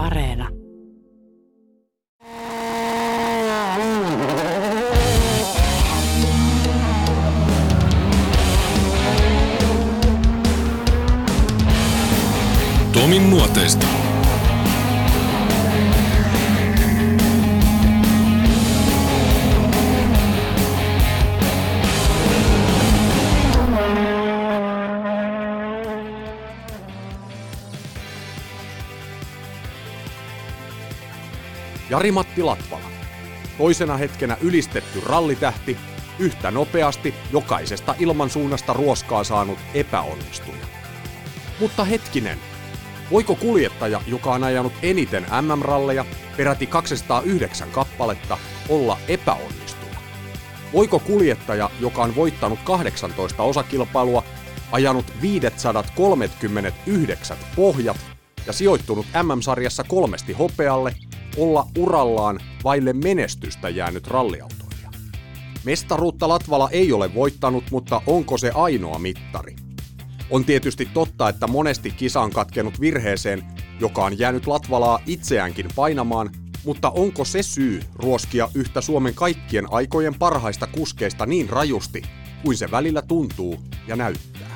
Areena. Tomin nuoteista. Jari-Matti Latvala. Toisena hetkenä ylistetty rallitähti, yhtä nopeasti jokaisesta ilmansuunnasta ruoskaa saanut epäonnistuja. Mutta hetkinen, voiko kuljettaja, joka on ajanut eniten MM-ralleja, peräti 209 kappaletta, olla epäonnistuja? Voiko kuljettaja, joka on voittanut 18 osakilpailua, ajanut 539 pohjat ja sijoittunut MM-sarjassa kolmesti hopealle, olla urallaan vaille menestystä jäänyt ralliautoilija. Mestaruutta Latvala ei ole voittanut, mutta onko se ainoa mittari? On tietysti totta, että monesti kisa on katkenut virheeseen, joka on jäänyt Latvalaa itseäänkin painamaan, mutta onko se syy ruoskia yhtä Suomen kaikkien aikojen parhaista kuskeista niin rajusti, kuin se välillä tuntuu ja näyttää?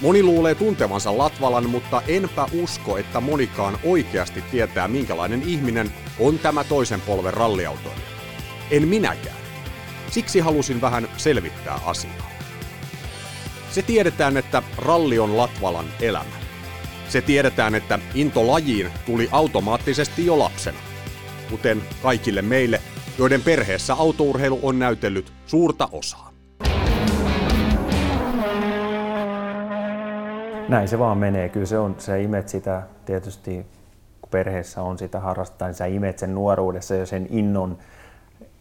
Moni luulee tuntevansa Latvalan, mutta enpä usko, että monikaan oikeasti tietää, minkälainen ihminen on tämä toisen polven ralliautoilija. En minäkään. Siksi halusin vähän selvittää asiaa. Se tiedetään, että ralli on Latvalan elämä. Se tiedetään, että into lajiin tuli automaattisesti jo lapsena. Kuten kaikille meille, joiden perheessä autourheilu on näytellyt suurta osaa. Näin se vaan menee. Kyllä se on, sä imet sitä tietysti, kun perheessä on sitä harrastaa, niin sä imet sen nuoruudessa jo sen innon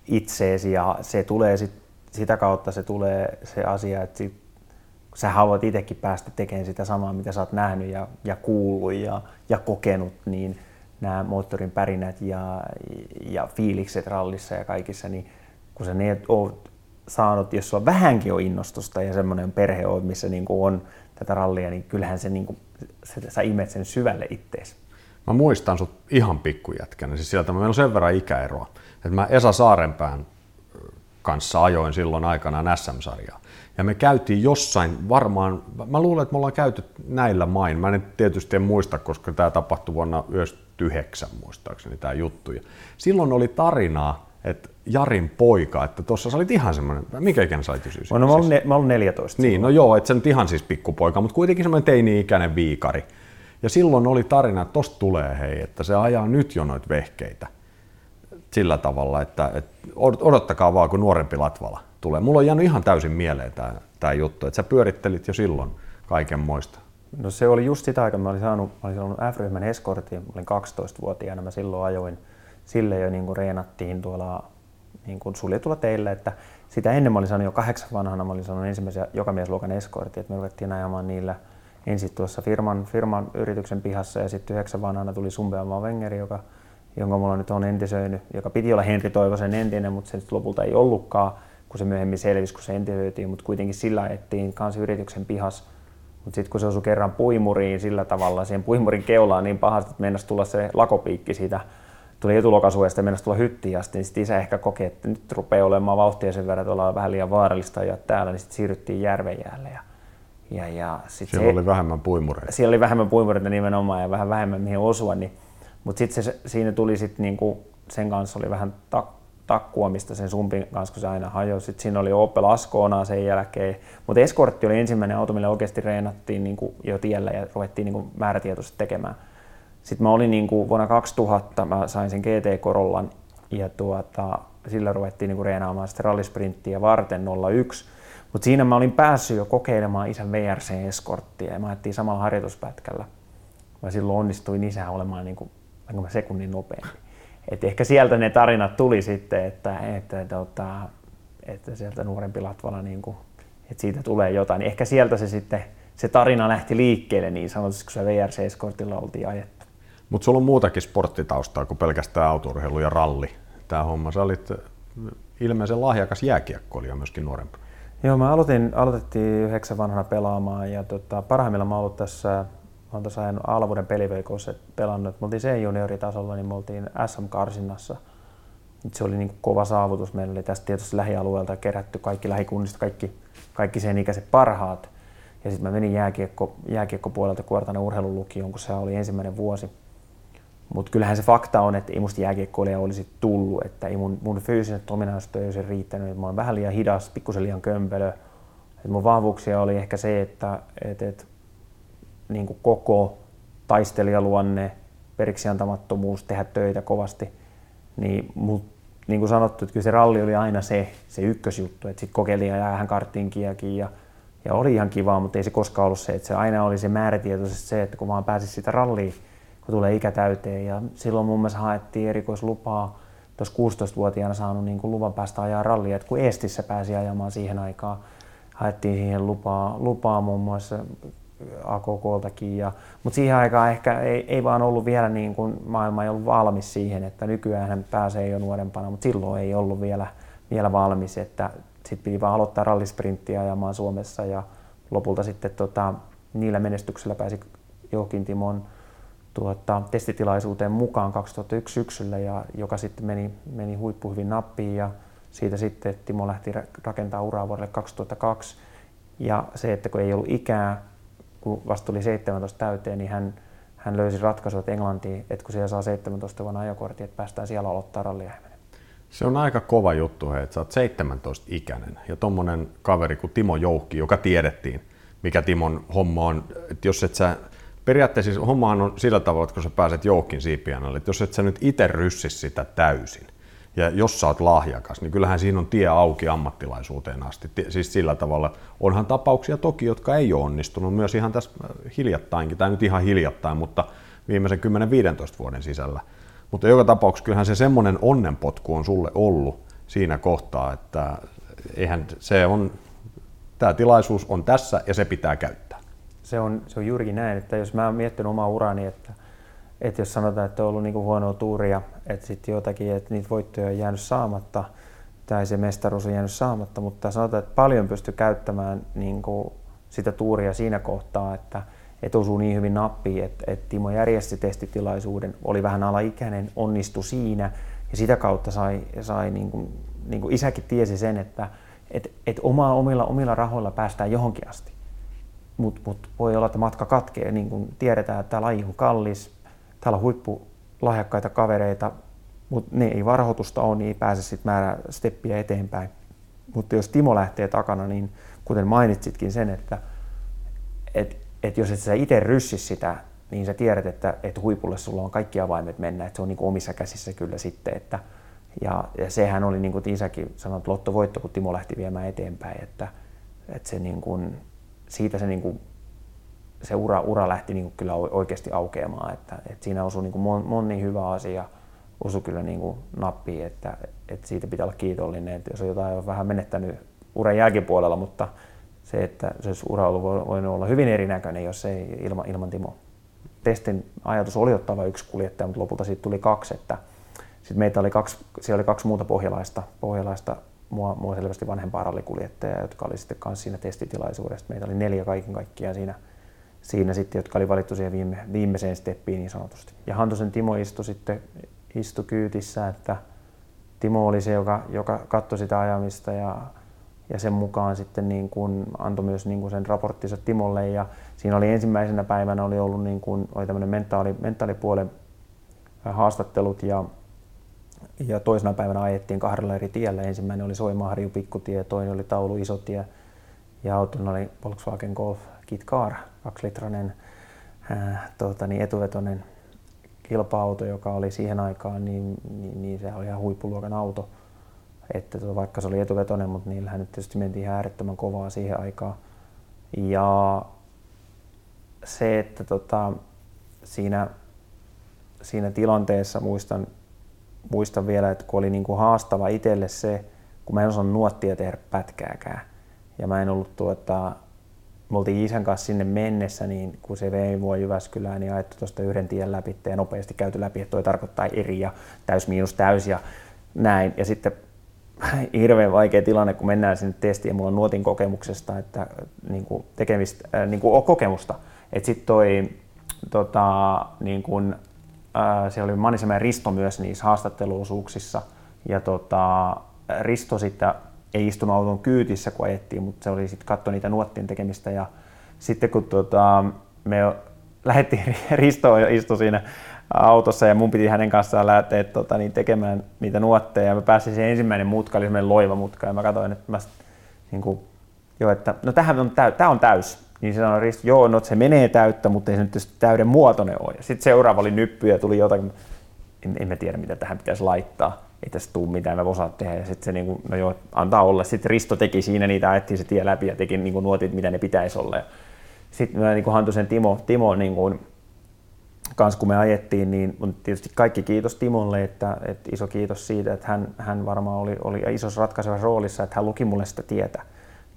itseesi ja se tulee sit, sitä kautta se tulee se asia, että sit, sä haluat itsekin päästä tekemään sitä samaa, mitä sä oot nähnyt ja, ja kuullut ja, ja kokenut, niin nämä moottorin pärinät ja, ja fiilikset rallissa ja kaikissa, niin kun sä ne oot saanut, jos sulla vähänkin on innostusta ja semmoinen perhe on, missä niin on tätä rallia, niin kyllähän se, niin kuin, se, sä imet sen syvälle ittees. Mä muistan sut ihan pikkujätkänä, siis sieltä meillä on sen verran ikäeroa, että mä Esa Saarenpään kanssa ajoin silloin aikanaan SM-sarjaa. Ja me käytiin jossain varmaan, mä luulen, että me ollaan käyty näillä main. Mä en tietysti en muista, koska tämä tapahtui vuonna 1999 muistaakseni tämä juttu. Ja silloin oli tarinaa, että Jarin poika, että tuossa sä olit ihan semmoinen, minkä ikäinen sä olit jo No, mä, olin, ne, mä olin 14. Niin, no joo, että se nyt ihan siis pikkupoika, mutta kuitenkin semmoinen teini-ikäinen viikari. Ja silloin oli tarina, että tosta tulee hei, että se ajaa nyt jo noita vehkeitä sillä tavalla, että, että odottakaa vaan, kun nuorempi Latvala tulee. Mulla on jäänyt ihan täysin mieleen tämä, tämä juttu, että sä pyörittelit jo silloin kaiken moista. No se oli just sitä aikaa, mä olin saanut, mä olin saanut F-ryhmän eskortin, mä olin 12-vuotiaana, mä silloin ajoin, sille jo niin kuin reenattiin tuolla niin kuin suljetulla teillä, että sitä ennen mä olin saanut jo kahdeksan vanhana, mä olin saanut ensimmäisen jokamiesluokan eskortin, että me ruvettiin ajamaan niillä ensin tuossa firman, firman yrityksen pihassa ja sitten yhdeksän vanhana tuli Sumbeamaa Wengeri, joka, jonka mulla nyt on entisöinyt, joka piti olla Henri Toivosen entinen, mutta se lopulta ei ollutkaan, kun se myöhemmin selvisi, kun se entisöitiin, mutta kuitenkin sillä ajettiin kanssa yrityksen pihas. Mutta sitten kun se osui kerran puimuriin sillä tavalla, siihen puimurin keulaan niin pahasti, että mennessä tulla se lakopiikki siitä tuli etulokasuojasta ja mennessä tulla hyttiin asti, niin sitten isä ehkä koki, että nyt rupeaa olemaan vauhtia sen verran, että ollaan vähän liian vaarallista ja täällä, niin sitten siirryttiin järvenjäälle. Ja, ja, ja sit siellä se, oli vähemmän puimureita. Siellä oli vähemmän puimureita nimenomaan ja vähän vähemmän mihin osua, niin, mutta sitten se, siinä tuli sitten niinku, sen kanssa oli vähän tak, takkuamista sen sumpin kanssa, kun se aina hajosi. Sitten siinä oli Opel Ascona sen jälkeen. Mutta Escortti oli ensimmäinen auto, millä oikeasti reenattiin niin kuin jo tiellä ja ruvettiin niin kuin määrätietoisesti tekemään. Sitten mä olin niin kuin vuonna 2000, mä sain sen GT Corollan ja tuota, sillä ruvettiin niin kuin reenaamaan sitten rallisprinttiä varten 01. Mutta siinä mä olin päässyt jo kokeilemaan isän VRC-eskorttia ja mä ajettiin samalla harjoituspätkällä. Mä silloin onnistuin isä olemaan niin kuin, sekunnin nopeampi. Et ehkä sieltä ne tarinat tuli sitten, että, että, että, tota, että sieltä nuorempi Latvala, niin kuin, että siitä tulee jotain. Ehkä sieltä se sitten se tarina lähti liikkeelle niin sanotusti, kun se VRC-eskortilla oltiin ajettu. Mutta sulla on muutakin sporttitaustaa kuin pelkästään autourheilu ja ralli. Tämä homma, sä olit ilmeisen lahjakas jääkiekkoilija myöskin nuorempana. Joo, mä aloitin, aloitettiin yhdeksän vanhana pelaamaan ja tota, parhaimmillaan mä ollut tässä olen tuossa ajanut Alvuuden peliveikossa pelannut. Me oltiin C-junioritasolla, niin me oltiin SM-karsinnassa. Se oli niin kova saavutus. Meillä oli tästä tietysti lähialueelta kerätty kaikki lähikunnista, kaikki, kaikki sen ikäiset parhaat. Ja sitten mä menin jääkiekko, jääkiekkopuolelta Kuortanen urheilulukioon, kun se oli ensimmäinen vuosi. Mutta kyllähän se fakta on, että ei musta jääkiekkoilija olisi tullut, että ei mun, mun fyysiset ominaisuudet ei olisi riittänyt. Mä olen vähän liian hidas, pikkusen liian kömpelö. Et mun vahvuuksia oli ehkä se, että et, et, niin kuin koko taistelijaluonne, periksi antamattomuus, tehdä töitä kovasti, niin, mut, niin kuin sanottu, että kyllä se ralli oli aina se, se ykkösjuttu, että sitten kokeilin ja jäähän karttinkiakin ja, ja oli ihan kivaa, mutta ei se koskaan ollut se, että se aina oli se määrätietoisesti se, että kun vaan pääsisi sitä ralliin, kun tulee ikä täyteen. Ja silloin mun mielestä haettiin erikoislupaa, tuossa 16-vuotiaana saanut niin kuin luvan päästä ajaa rallia, että kun Estissä pääsi ajamaan siihen aikaan, haettiin siihen lupaa, lupaa muun muassa AKKltakin. Ja, mutta siihen aikaan ehkä ei, ei vaan ollut vielä niin kuin maailma ei ollut valmis siihen, että nykyään hän pääsee jo nuorempana, mutta silloin ei ollut vielä, vielä valmis, että sitten piti vaan aloittaa rallisprinttiä ajamaan Suomessa. Ja lopulta sitten tota, niillä menestyksellä pääsi Jokin Timon tuota, testitilaisuuteen mukaan 2001 syksyllä, ja, joka sitten meni, meni huippu hyvin nappiin ja siitä sitten Timo lähti rakentamaan uraa vuodelle 2002. Ja se, että kun ei ollut ikää, kun vasta tuli 17 täyteen, niin hän, hän löysi ratkaisut Englantiin, että kun siellä saa 17 vuonna ajokortti, että päästään siellä aloittaa rallia se on aika kova juttu, hei, että sä oot 17-ikäinen ja tommonen kaveri kuin Timo Joukki, joka tiedettiin, mikä Timon homma on, että jos et sä, periaatteessa siis hommahan on sillä tavalla, että kun sä pääset Joukkin siipianalle, että jos et sä nyt itse ryssis sitä täysin, ja jos sä oot lahjakas, niin kyllähän siinä on tie auki ammattilaisuuteen asti. Siis sillä tavalla, onhan tapauksia toki, jotka ei ole onnistunut myös ihan tässä hiljattainkin, tai nyt ihan hiljattain, mutta viimeisen 10-15 vuoden sisällä. Mutta joka tapauksessa kyllähän se semmoinen onnenpotku on sulle ollut siinä kohtaa, että eihän se on, tämä tilaisuus on tässä ja se pitää käyttää. Se on, se on juurikin näin, että jos mä oon miettinyt omaa urani, että että jos sanotaan, että on ollut niin huonoa tuuria, että sitten jotakin, että niitä voittoja on jäänyt saamatta tai se mestaruus on jäänyt saamatta, mutta sanotaan, että paljon pystyy käyttämään niin kuin sitä tuuria siinä kohtaa, että, että osuu niin hyvin nappiin, että, että Timo järjesti testitilaisuuden, oli vähän alaikäinen, onnistui siinä ja sitä kautta sai, sai niin kuin, niin kuin isäkin tiesi sen, että että että omaa omilla, omilla rahoilla päästään johonkin asti. Mutta mut voi olla, että matka katkee, niin kuin tiedetään, että tämä laji on kallis, täällä on huippulahjakkaita kavereita, mutta ne ei varhoitusta ole, niin ei pääse sitten määrä steppiä eteenpäin. Mutta jos Timo lähtee takana, niin kuten mainitsitkin sen, että et, et jos et sä itse ryssis sitä, niin sä tiedät, että, että huipulle sulla on kaikki avaimet mennä, että se on niin omissa käsissä kyllä sitten. Että, ja, ja sehän oli niin kuin isäkin sanoi, että lottovoitto, kun Timo lähti viemään eteenpäin, että, että se niin kuin, siitä se niin kuin se ura, ura lähti niin kuin kyllä oikeasti aukeamaan. Että, että siinä osui niin kuin moni hyvä asia, osui kyllä niin kuin nappiin, että, että siitä pitää olla kiitollinen. Että jos on jotain on vähän menettänyt uran jälkipuolella, mutta se, että se ura on voinut olla hyvin erinäköinen, jos ei ilman, ilman Timo. Testin ajatus oli ottaa vain yksi kuljettaja, mutta lopulta siitä tuli kaksi. Että sitten meitä oli kaksi, siellä oli kaksi muuta pohjalaista, pohjalaista mua, mua selvästi vanhempaa rallikuljettajaa, jotka oli sitten kanssa siinä testitilaisuudessa. Meitä oli neljä kaiken kaikkiaan siinä siinä sitten, jotka oli valittu siihen viime, viimeiseen steppiin niin sanotusti. Ja Hantosen Timo istui sitten istui kyytissä, että Timo oli se, joka, joka katsoi sitä ajamista ja, ja sen mukaan sitten niin kuin antoi myös niin kuin sen raporttinsa Timolle ja siinä oli ensimmäisenä päivänä oli ollut niin kuin, oli tämmöinen mentaali, mentaalipuolen haastattelut ja, ja toisena päivänä ajettiin kahdella eri tiellä. Ensimmäinen oli Soimaharju pikkutie, toinen oli Taulu isotie ja autona oli Volkswagen Golf Kit Car kaksilitrainen äh, tuota, niin etuvetoinen kilpa-auto, joka oli siihen aikaan, niin, niin, niin se oli ihan huippuluokan auto. Että tuota, vaikka se oli etuvetoinen, mutta niillähän nyt tietysti mentiin ihan äärettömän kovaa siihen aikaan. Ja se, että tota, siinä, siinä tilanteessa muistan, muistan vielä, että kun oli niin kuin haastava itselle se, kun mä en osannut nuottia tehdä pätkääkään. Ja mä en ollut tuota, me oltiin isän kanssa sinne mennessä, niin kun se vei mua Jyväskylään, niin ajettu tuosta yhden tien läpi ja nopeasti käyty läpi, että toi tarkoittaa eri ja täys miinus täys ja näin. Ja sitten hirveän vaikea tilanne, kun mennään sinne testiin, ja mulla on nuotin kokemuksesta, että niin kuin tekemistä, äh, niin kuin kokemusta. Että sitten toi tota, niin kun, siellä oli Manisemä ja Risto myös niissä haastatteluosuuksissa. Ja tota, Risto sitten ei istunut auton kyytissä, kun ajettiin, mutta se oli sitten katso niitä nuottien tekemistä. Ja sitten kun tota, me lähdettiin, Risto istui siinä autossa ja mun piti hänen kanssaan lähteä tota, niin tekemään niitä nuotteja. Ja mä pääsin siihen ensimmäinen mutka, oli semmoinen loivamutka ja mä katsoin, että mä niin kuin, jo, että no tämähän on, täy, tämä on täys. Niin se sanoi Risto, joo, no se menee täyttä, mutta ei se nyt täyden muotoinen ole. Ja sitten seuraava oli nyppy ja tuli jotakin, en, en mä tiedä mitä tähän pitäisi laittaa. Ei tässä tule mitään, mä osaa tehdä. Ja sitten se niin kuin, no joo, antaa olla. Sitten Risto teki siinä niitä, ajettiin se tie läpi ja teki niin kuin nuotit, mitä ne pitäisi olla. Sitten mä niin kuin sen Timo, Timo niin kuin, kans kun me ajettiin, niin tietysti kaikki kiitos Timolle, että, että iso kiitos siitä, että hän, hän varmaan oli, oli isossa ratkaisevassa roolissa, että hän luki mulle sitä tietä.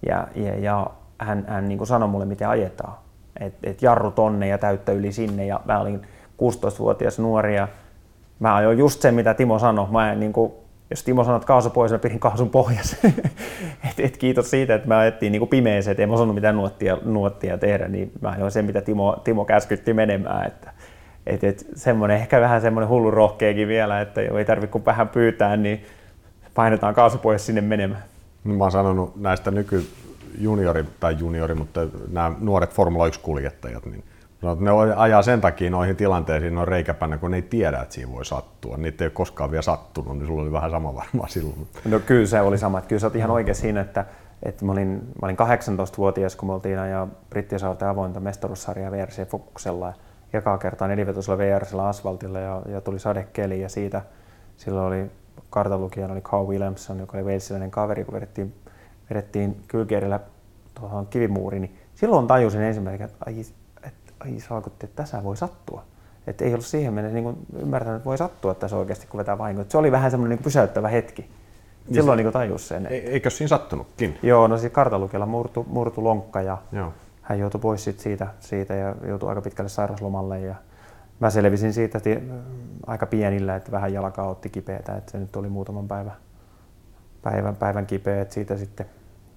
Ja, ja, ja hän, hän niin sanoi mulle, miten ajetaan. Että et jarru tonne ja täyttä yli sinne. Ja mä olin 16-vuotias nuori ja mä ajoin just sen, mitä Timo sanoi. Mä en, niin kuin, jos Timo sanoi, että kaasu pois, mä pidin kaasun pohjassa. et, et, kiitos siitä, että mä ajettiin niin pimeeseen, että en osannut mitään nuottia, nuottia tehdä, niin mä ajoin sen, mitä Timo, Timo käskytti menemään. Että, et, et, semmoinen, ehkä vähän semmoinen hullu rohkeakin vielä, että ei tarvitse kuin vähän pyytää, niin painetaan kaasu pois sinne menemään. Mä oon sanonut näistä nyky juniori tai juniori, mutta nämä nuoret Formula 1-kuljettajat, niin No, ne ajaa sen takia noihin tilanteisiin noin reikäpänä, kun ne ei tiedä, että siinä voi sattua. Niitä ei ole koskaan vielä sattunut, niin sulla oli vähän sama varmaan silloin. No kyllä se oli sama. Kyllä sä oot ihan oikein siinä, että, että mä, olin, mä olin 18-vuotias, kun me oltiin ajaa brittisaarten avointa mestaruussarjaa VRC Fokuksella. Ja ekaa kertaa nelivetoisella VRCllä asfaltilla ja, ja, tuli sadekeli ja siitä silloin oli kartalukijana oli Carl Williamson, joka oli walesilainen kaveri, kun vedettiin, vedettiin kylkierillä tuohon kivimuuriin, niin silloin tajusin ensimmäisenä, että ai ai saakutti, että tässä voi sattua. Että ei ollut siihen mennessä niin ymmärtänyt, että voi sattua tässä oikeasti, kun vetää vahinko. Se oli vähän semmoinen niin pysäyttävä hetki. Niin Silloin niin tajus sen. Että... Eikö siinä sattunutkin? Joo, no siis kartalukella murtu, murtu lonkka ja Joo. hän joutui pois sit siitä, siitä ja joutui aika pitkälle sairauslomalle. Ja mä selvisin siitä aika pienillä, että vähän jalkaa otti kipeätä, että se nyt oli muutaman päivän, päivän, päivän kipeä, että siitä sitten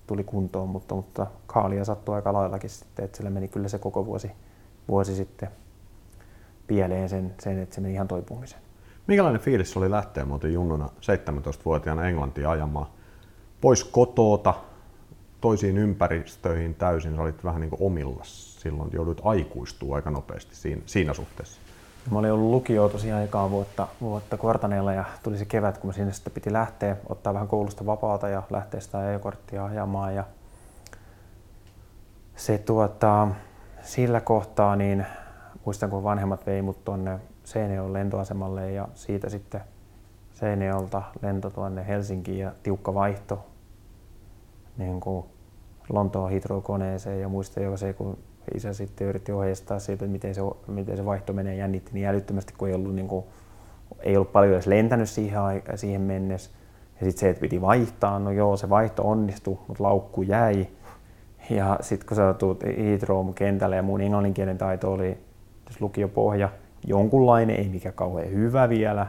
tuli kuntoon, mutta, mutta kaalia sattui aika laillakin sitten, että sille meni kyllä se koko vuosi, vuosi sitten pieleen sen, sen, että se meni ihan toipumiseen. Minkälainen fiilis oli lähteä muuten junnuna 17-vuotiaana Englantiin ajamaan pois kotoota, toisiin ympäristöihin täysin, sä olit vähän niin kuin omilla silloin, joudut aikuistua aika nopeasti siinä, siinä suhteessa. Mä olin ollut lukio tosiaan ekaa vuotta, vuotta kvartaneella ja tuli se kevät, kun sinne sitten piti lähteä, ottaa vähän koulusta vapaata ja lähteä sitä ajokorttia ajamaan. Ja se tuota, sillä kohtaa niin muistan, kun vanhemmat vei mut tuonne Seinäjoen lentoasemalle ja siitä sitten Seinäjoelta lento tuonne Helsinkiin ja tiukka vaihto niin kuin Lontoon Heathrow-koneeseen ja muistan jo se, kun isä sitten yritti ohjeistaa siitä, että miten se, miten se vaihto menee, jännitti niin älyttömästi, kun ei ollut, niin kuin, ei ollut paljon edes lentänyt siihen, siihen mennessä. Ja sitten se, että piti vaihtaa, no joo, se vaihto onnistui, mutta laukku jäi. Ja sitten kun sä tulet Heathrow-kentälle ja mun englanninkielen taito oli lukiopohja, jonkunlainen, ei mikä kauhean hyvä vielä.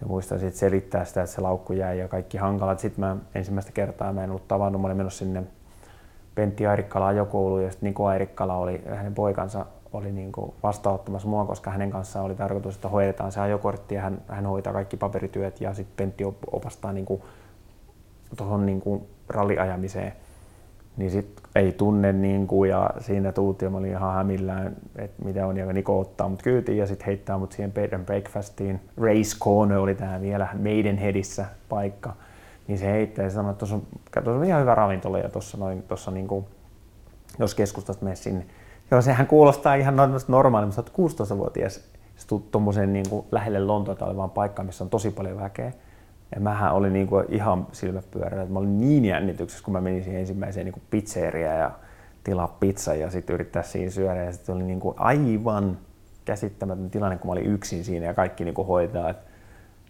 Ja muistan sitten selittää sitä, että se laukku jäi ja kaikki hankalat. Sitten mä ensimmäistä kertaa mä en ollut tavannut, mä olin menossa sinne Pentti Airikkala ajokouluun ja sitten Niko Airikkala oli, hänen poikansa oli niin kuin vastaanottamassa mua, koska hänen kanssaan oli tarkoitus, että hoidetaan se ajokortti ja hän, hän hoitaa kaikki paperityöt ja sitten Pentti opastaa niin tuohon niin ralliajamiseen niin sit ei tunne niin kuin, ja siinä tultiin, mä olin ihan hämillään, että mitä on, ja Niko ottaa mut kyytiin ja sitten heittää mut siihen bed and breakfastiin. Race Corner oli tää vielä Maidenheadissä paikka, niin se heittää ja sanoi, että tuossa on, tuossa on ihan hyvä ravintola ja tuossa noin, tuossa niin kuin, jos keskustasta mene sinne. Joo, sehän kuulostaa ihan normaali, mutta 16-vuotias, se tuommoiseen niin kuin lähelle Lontoota olevaan paikkaan, missä on tosi paljon väkeä. Ja mähän olin niin kuin ihan silmäpyörällä, että mä olin niin jännityksessä, kun mä menin siihen ensimmäiseen niin pizzeriaan ja tilaa pizza ja sitten yrittää siinä syödä. Ja sitten oli niin kuin aivan käsittämätön tilanne, kun mä olin yksin siinä ja kaikki niin kuin hoitaa.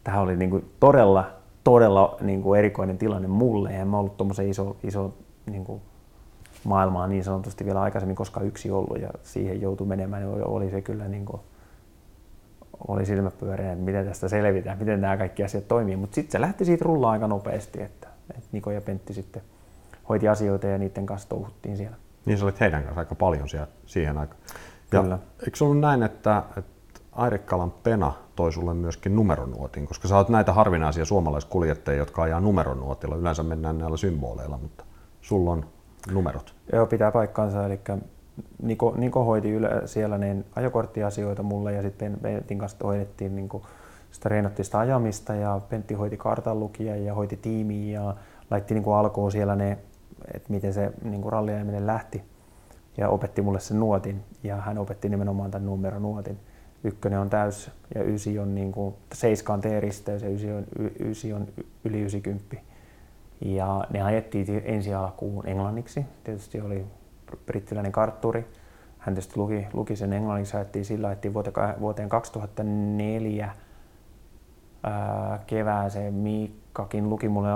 Tämä oli niin kuin todella, todella niin kuin erikoinen tilanne mulle. En mä ollut tuommoisen iso, iso niin kuin maailmaa niin sanotusti vielä aikaisemmin koskaan yksi ollut ja siihen joutui menemään, niin oli se kyllä niin kuin oli silmäpyöreä, että miten tästä selvitään, miten nämä kaikki asiat toimii. Mutta sitten se lähti siitä rullaa aika nopeasti, että, että Niko ja Pentti sitten hoiti asioita ja niiden kanssa touhuttiin siellä. Niin sä olit heidän kanssa aika paljon siellä siihen aikaan. Kyllä. Ja eikö se ollut näin, että, että Airikkalan Pena toi sulle myöskin numeronuotin, koska sä oot näitä harvinaisia suomalaiskuljettajia, jotka ajaa numeronuotilla. Yleensä mennään näillä symboleilla, mutta sulla on numerot. Joo, pitää paikkaansa. Eli Niko, Niko hoiti yle, siellä niin ajokorttiasioita mulle ja sitten Pentin kanssa hoidettiin niin kuin, sitä reenattiin ajamista ja Pentti hoiti kartanlukia ja hoiti tiimiä ja laitti niin kuin alkuun siellä ne, että miten se niin kuin ralliajaminen lähti ja opetti mulle sen nuotin ja hän opetti nimenomaan tämän numeronuotin. Ykkönen on täys ja ysi on niin kuin, seiska on T-risteys ja ysi on, ysi on yli 90. Ja ne ajettiin ensi alkuun englanniksi. Tietysti oli brittiläinen kartturi. Hän tietysti luki, luki sen englanniksi, ajettiin sillä, että vuoteen 2004 ää, kevääseen Miikkakin luki mulle,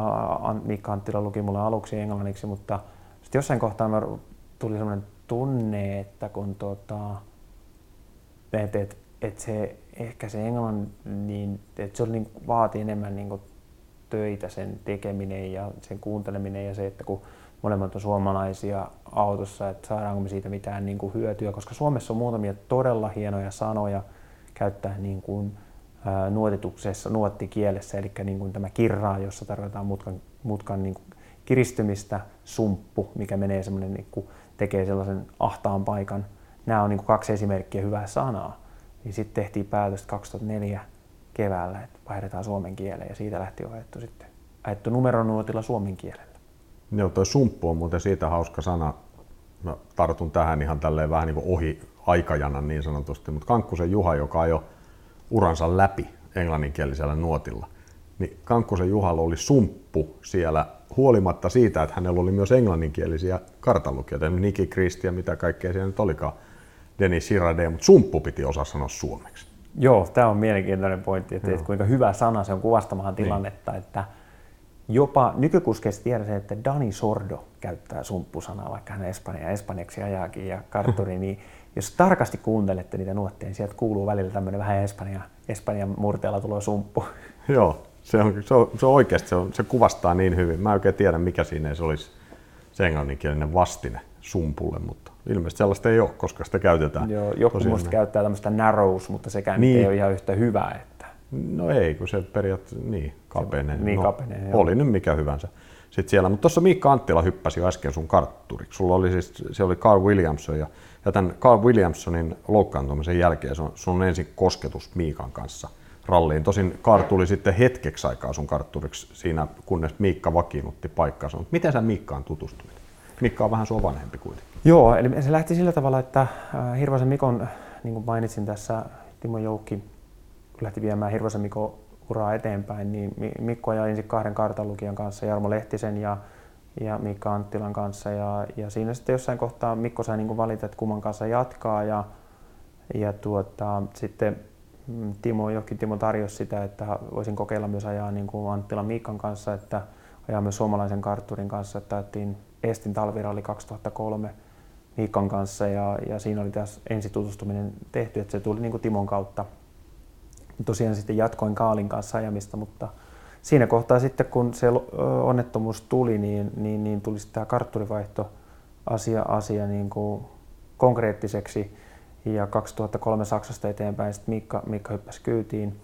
Miikka Anttila luki mulle aluksi englanniksi, mutta sitten jossain kohtaa tuli sellainen tunne, että kun tota, et, et, et se, ehkä se englannin, niin, että se niin, vaatii enemmän niin kuin töitä sen tekeminen ja sen kuunteleminen ja se, että kun molemmat on suomalaisia autossa, että saadaanko me siitä mitään niin kuin hyötyä, koska Suomessa on muutamia todella hienoja sanoja käyttää niin kuin, ää, nuotituksessa, nuottikielessä, eli niin kuin tämä kirraa, jossa tarkoitetaan mutkan, mutkan niin kuin kiristymistä, sumppu, mikä menee semmoinen, niin kuin, tekee sellaisen ahtaan paikan. Nämä on niin kuin kaksi esimerkkiä hyvää sanaa. Niin sitten tehtiin päätös 2004 keväällä, että vaihdetaan suomen kieleen ja siitä lähti ajettu sitten ajettu numeronuotilla suomen kielellä. Joo, toi sumppu on muuten siitä hauska sana. Mä tartun tähän ihan tälleen vähän niin ohi aikajanan niin sanotusti, mutta Kankkusen Juha, joka jo uransa läpi englanninkielisellä nuotilla, niin Kankkusen Juhalla oli sumppu siellä huolimatta siitä, että hänellä oli myös englanninkielisiä kartanlukijoita, Niki Kristi ja mitä kaikkea siellä nyt olikaan, Denis Hirade, mutta sumppu piti osaa sanoa suomeksi. Joo, tämä on mielenkiintoinen pointti, että, että kuinka hyvä sana se on kuvastamaan niin. tilannetta, niin. että jopa nykykuskeissa tiedän se, että Dani Sordo käyttää sumppusanaa, vaikka hän Espanja espanjaksi ajaakin ja kartturi, niin jos tarkasti kuuntelette niitä nuotteja, niin sieltä kuuluu välillä tämmöinen vähän Espanja, Espanjan murteella tulo sumppu. Joo, se on, se on, se on oikeasti, se, on, se kuvastaa niin hyvin. Mä en oikein tiedä, mikä siinä se olisi se englanninkielinen vastine sumpulle, mutta ilmeisesti sellaista ei ole, koska sitä käytetään. Joo, joku muista käyttää tämmöistä narrows, mutta sekään niin. ei ole ihan yhtä hyvä. Että... No ei, kun se periaatteessa niin kapenee. Niin no, kapenee, joo. Oli nyt mikä hyvänsä. Sitten siellä, mutta tuossa Miikka Anttila hyppäsi jo äsken sun kartturiksi. Sulla oli siis, se oli Carl Williamson ja, ja tämän Carl Williamsonin loukkaantumisen jälkeen sun, sun ensin kosketus Miikan kanssa ralliin. Tosin Carl tuli sitten hetkeksi aikaa sun kartturiksi siinä, kunnes Miikka vakiinnutti paikkaansa. Mutta miten sä Miikkaan tutustuit? Miikka on vähän sua vanhempi kuitenkin. Joo, eli se lähti sillä tavalla, että äh, Hirvasen Mikon, niin kuin mainitsin tässä, Timo Joukki lähti viemään Hirvasen Mikon uraa eteenpäin, niin Mikko ajoi ensin kahden kartanlukijan kanssa, Jarmo Lehtisen ja, ja Mikka Anttilan kanssa. Ja, ja siinä sitten jossain kohtaa Mikko sai niin valita, että kumman kanssa jatkaa. Ja, ja tuota, sitten mm, Timo, johonkin Timo tarjosi sitä, että voisin kokeilla myös ajaa niin kuin Anttilan Miikan kanssa, että ajaa myös suomalaisen kartturin kanssa, että Estin talviralli 2003 Miikan kanssa ja, ja siinä oli tässä ensitutustuminen tehty, että se tuli niin kuin Timon kautta tosiaan sitten jatkoin Kaalin kanssa ajamista, mutta siinä kohtaa sitten kun se onnettomuus tuli, niin, niin, niin tuli tämä kartturivaihto asia, asia niin kuin konkreettiseksi ja 2003 Saksasta eteenpäin sitten Mikka, Mikka hyppäsi kyytiin.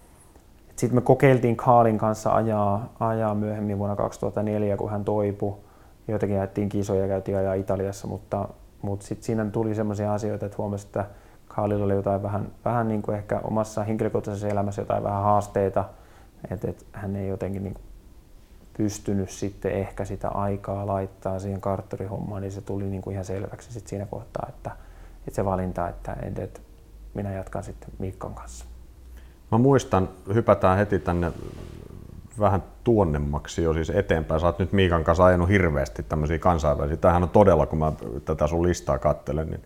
Sitten me kokeiltiin Kaalin kanssa ajaa, ajaa myöhemmin vuonna 2004, kun hän toipui. Joitakin ajettiin kisoja ja käytiin ajaa Italiassa, mutta, mutta sitten siinä tuli sellaisia asioita, että huomasi, että Kaalilla oli jotain vähän, vähän niin kuin ehkä omassa henkilökohtaisessa elämässä jotain vähän haasteita, että, että hän ei jotenkin niin kuin pystynyt sitten ehkä sitä aikaa laittaa siihen karttorihommaan, niin se tuli niin kuin ihan selväksi sitten siinä kohtaa, että, että se valinta, että, että minä jatkan sitten Mikon kanssa. Mä muistan, hypätään heti tänne vähän tuonnemmaksi jo siis eteenpäin. Sä oot nyt Miikan kanssa ajanut hirveästi tämmöisiä kansainvälisiä. Tämähän on todella, kun mä tätä sun listaa katselen, niin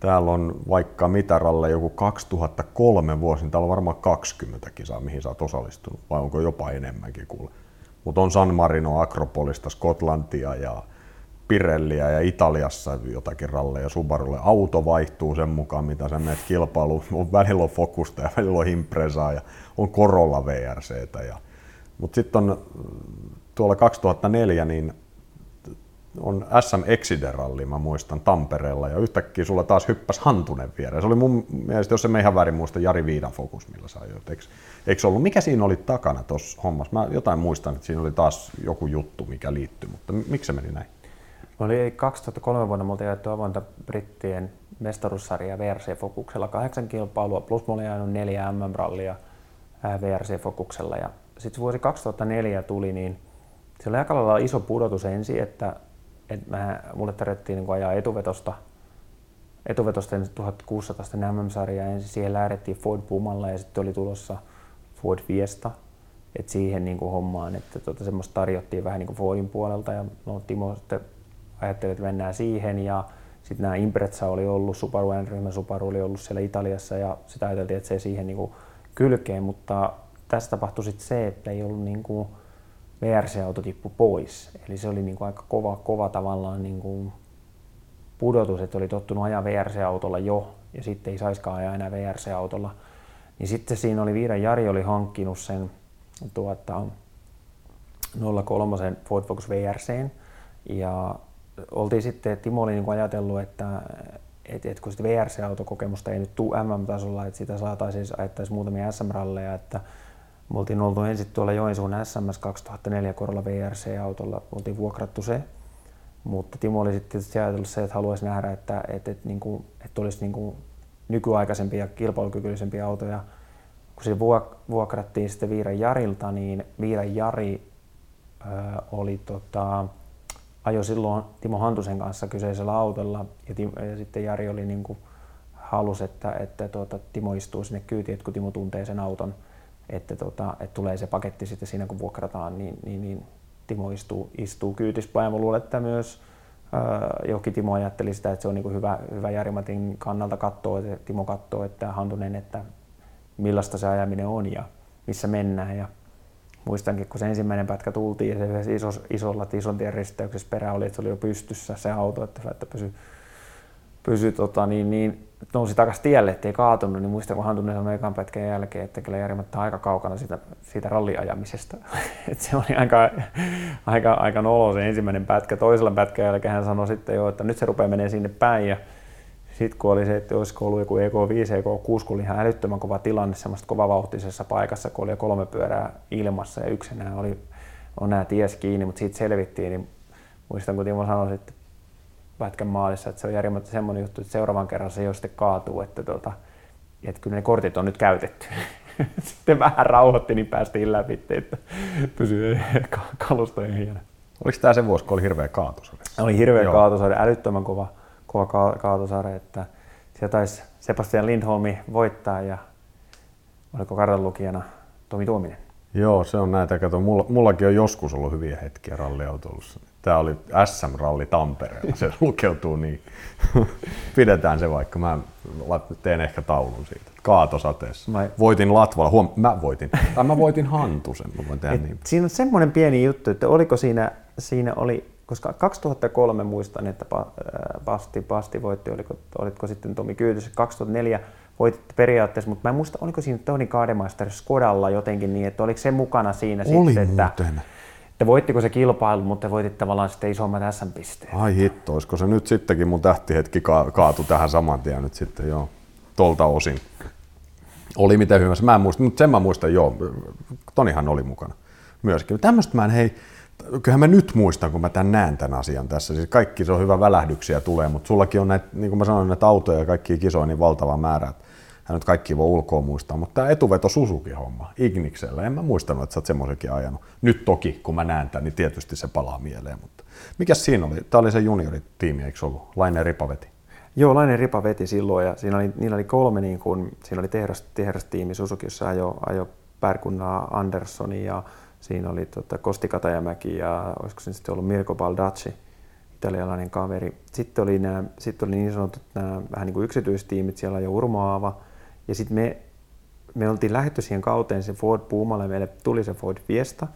Täällä on vaikka mitä ralle joku 2003 vuosi, niin täällä on varmaan 20 kisaa, mihin sä oot osallistunut, vai onko jopa enemmänkin kuule. Mutta on San Marino, Akropolista, Skotlantia ja Pirelliä ja Italiassa jotakin ralleja Subarulle. Auto vaihtuu sen mukaan, mitä sä menet kilpailuun. On välillä on Focusta ja välillä on Impreza ja on Corolla VRCtä. Ja... Mutta sitten on tuolla 2004, niin on SM Exide-ralli, mä muistan, Tampereella, ja yhtäkkiä sulla taas hyppäs Hantunen viereen. Se oli mun mielestä, jos se ihan väärin muista, Jari Viidan fokus, millä sä ajoit. Eikö, eikö ollut? Mikä siinä oli takana tuossa hommassa? Mä jotain muistan, että siinä oli taas joku juttu, mikä liittyy, mutta miksi se meni näin? Oli 2003 vuonna oltiin jaettu avointa brittien mestaruussarja VRC-fokuksella kahdeksan kilpailua, plus mä olin ajanut neljä MM-rallia VRC-fokuksella. Ja sitten vuosi 2004 tuli, niin se oli aika lailla iso pudotus ensin, että, että mä, mulle tarvittiin niin ajaa etuvetosta, etuvetosta 1600 MM-sarjaa. Ensin siihen lähdettiin Ford Pumalla ja sitten oli tulossa Ford Fiesta. Et siihen niin kuin hommaan, että tota, semmoista tarjottiin vähän niin kuin Fordin puolelta ja no, Timo sitten ajatteli, että mennään siihen ja sitten nämä Impreza oli ollut, Subaru N-ryhmä Subaru oli ollut siellä Italiassa ja sitä ajateltiin, että se siihen niin kuin kylkeen, mutta tässä tapahtui sitten se, että ei ollut niin kuin VRC-auto tippu pois. Eli se oli niin kuin aika kova, kova tavallaan niin kuin pudotus, että oli tottunut ajaa VRC-autolla jo ja sitten ei saiskaan ajaa enää VRC-autolla. Niin sitten siinä oli Viidan Jari oli hankkinut sen tuota, 03 Ford Focus VRCn ja oltiin sitten, Timo oli niin ajatellut, että et, et kun VRC-autokokemusta ei nyt tule MM-tasolla, että sitä saataisiin ajattaisiin muutamia SM-ralleja, että me oltiin oltu ensin tuolla Joensuun SMS 2004 korolla VRC-autolla, oltiin vuokrattu se, mutta Timo oli sitten tietysti ajatellut se, että haluaisi nähdä, että, että, että, niin kuin, että olisi niin kuin nykyaikaisempia ja kilpailukykyisempiä autoja. Kun se vuokrattiin sitten Viiran Jarilta, niin Viiran Jari ö, oli tota, ajoi silloin Timo Hantusen kanssa kyseisellä autolla. Ja, Timo, ja sitten Jari oli niin kuin halus, että, että tuota, Timo istuu sinne kyytiin, että kun Timo tuntee sen auton, että, tuota, että tulee se paketti sitten siinä kun vuokrataan, niin, niin, niin Timo istuu, istuu kyytissä. Ja luulen, että myös äh, johonkin Timo ajatteli sitä, että se on niin kuin hyvä, hyvä Jari-Matin kannalta katsoa, että Timo katsoo, että Hantunen, että millaista se ajaminen on ja missä mennään. Ja muistankin, kun se ensimmäinen pätkä tultiin ja se iso, isolla Tisontien risteyksessä perä oli, että se oli jo pystyssä se auto, että, että pysy, pysy tota, niin, niin, nousi takaisin tielle, ettei kaatunut, niin muistan, kun Hantunen sanoi ekan pätkän jälkeen, että kyllä Jarimatta aika kaukana siitä, siitä ralliajamisesta. että se oli aika, aika, aika nolo se ensimmäinen pätkä. Toisella pätkän jälkeen hän sanoi sitten jo, että nyt se rupeaa menee sinne päin ja sitten kun oli se, että olisiko ollut joku EK5, EK6, kun oli ihan älyttömän kova tilanne semmoista kovavauhtisessa paikassa, kun oli kolme pyörää ilmassa ja yksi enää oli, on nämä ties kiinni, mutta siitä selvittiin, niin muistan kun Timo sanoi sitten pätkän maalissa, että se on järjemättä semmoinen juttu, että seuraavan kerran se jo sitten kaatuu, että, tota, että kyllä ne kortit on nyt käytetty. sitten vähän rauhoitti, niin päästiin läpi, että pysyy kalusto hieno. Oliko tämä se vuosi, kun oli hirveä kaatosade? Oli hirveä Joo. kaatosade, älyttömän kova kova kaatosarja, että siellä taisi Sebastian Lindholmi voittaa ja oliko kartanlukijana Tomi Tuominen. Joo, se on näitä. Kato, mulla, mullakin on joskus ollut hyviä hetkiä ralliautoilussa. Tämä oli SM-ralli Tampereella, se lukeutuu niin. Pidetään se vaikka, mä teen ehkä taulun siitä. Kaatosateessa. Mä... Voitin Latvala, huom, mä voitin, tai mä voitin Hantusen. Mä voin tehdä niin. Siinä on semmoinen pieni juttu, että oliko siinä, siinä oli koska 2003 muistan, että Pasti, Pasti voitti, oliko, olitko sitten Tomi Kyytys, 2004 voitit periaatteessa, mutta mä en muista, oliko siinä Toni Kademeister Skodalla jotenkin niin, että oliko se mukana siinä Oli sitten, että, että voittiko se kilpailu, mutta voitit tavallaan sitten isommat SM-pisteet. Ai hitto, olisiko se nyt sittenkin mun tähtihetki ka- kaatu tähän saman tien nyt sitten, joo, tolta osin. Oli miten hyvä, mä en muista, mutta sen mä muistan, joo, Tonihan oli mukana myöskin. Tämmöistä mä en, hei, kyllähän mä nyt muistan, kun mä tämän näen tämän asian tässä. Siis kaikki se on hyvä välähdyksiä tulee, mutta sullakin on näitä, niin kuin mä sanoin, näitä autoja ja kaikki kisoja niin valtava määrä, että hän nyt kaikki voi ulkoa muistaa, mutta tämä etuveto Suzuki-homma Igniksellä, en mä muistanut, että sä oot semmoisenkin ajanut. Nyt toki, kun mä näen tämän, niin tietysti se palaa mieleen, mutta mikä siinä oli? Tämä oli se junioritiimi, eikö ollut? Laine Ripa veti. Joo, Laine Ripa veti silloin ja siinä oli, niillä oli kolme, niin kuin, siinä oli tehdas, tehdastiimi Suzuki, jossa ajo, ajo Pärkunnaa Anderssoni ja Siinä oli tota, Kosti Katajamäki ja olisiko se sitten ollut Mirko Baldacci, italialainen kaveri. Sitten oli, nämä, sitten oli niin sanotut nämä vähän niin kuin yksityistiimit, siellä jo Urmo Aava. Ja sitten me, me oltiin lähetty siihen kauteen se Ford Pumalle, meille tuli se Ford Fiesta,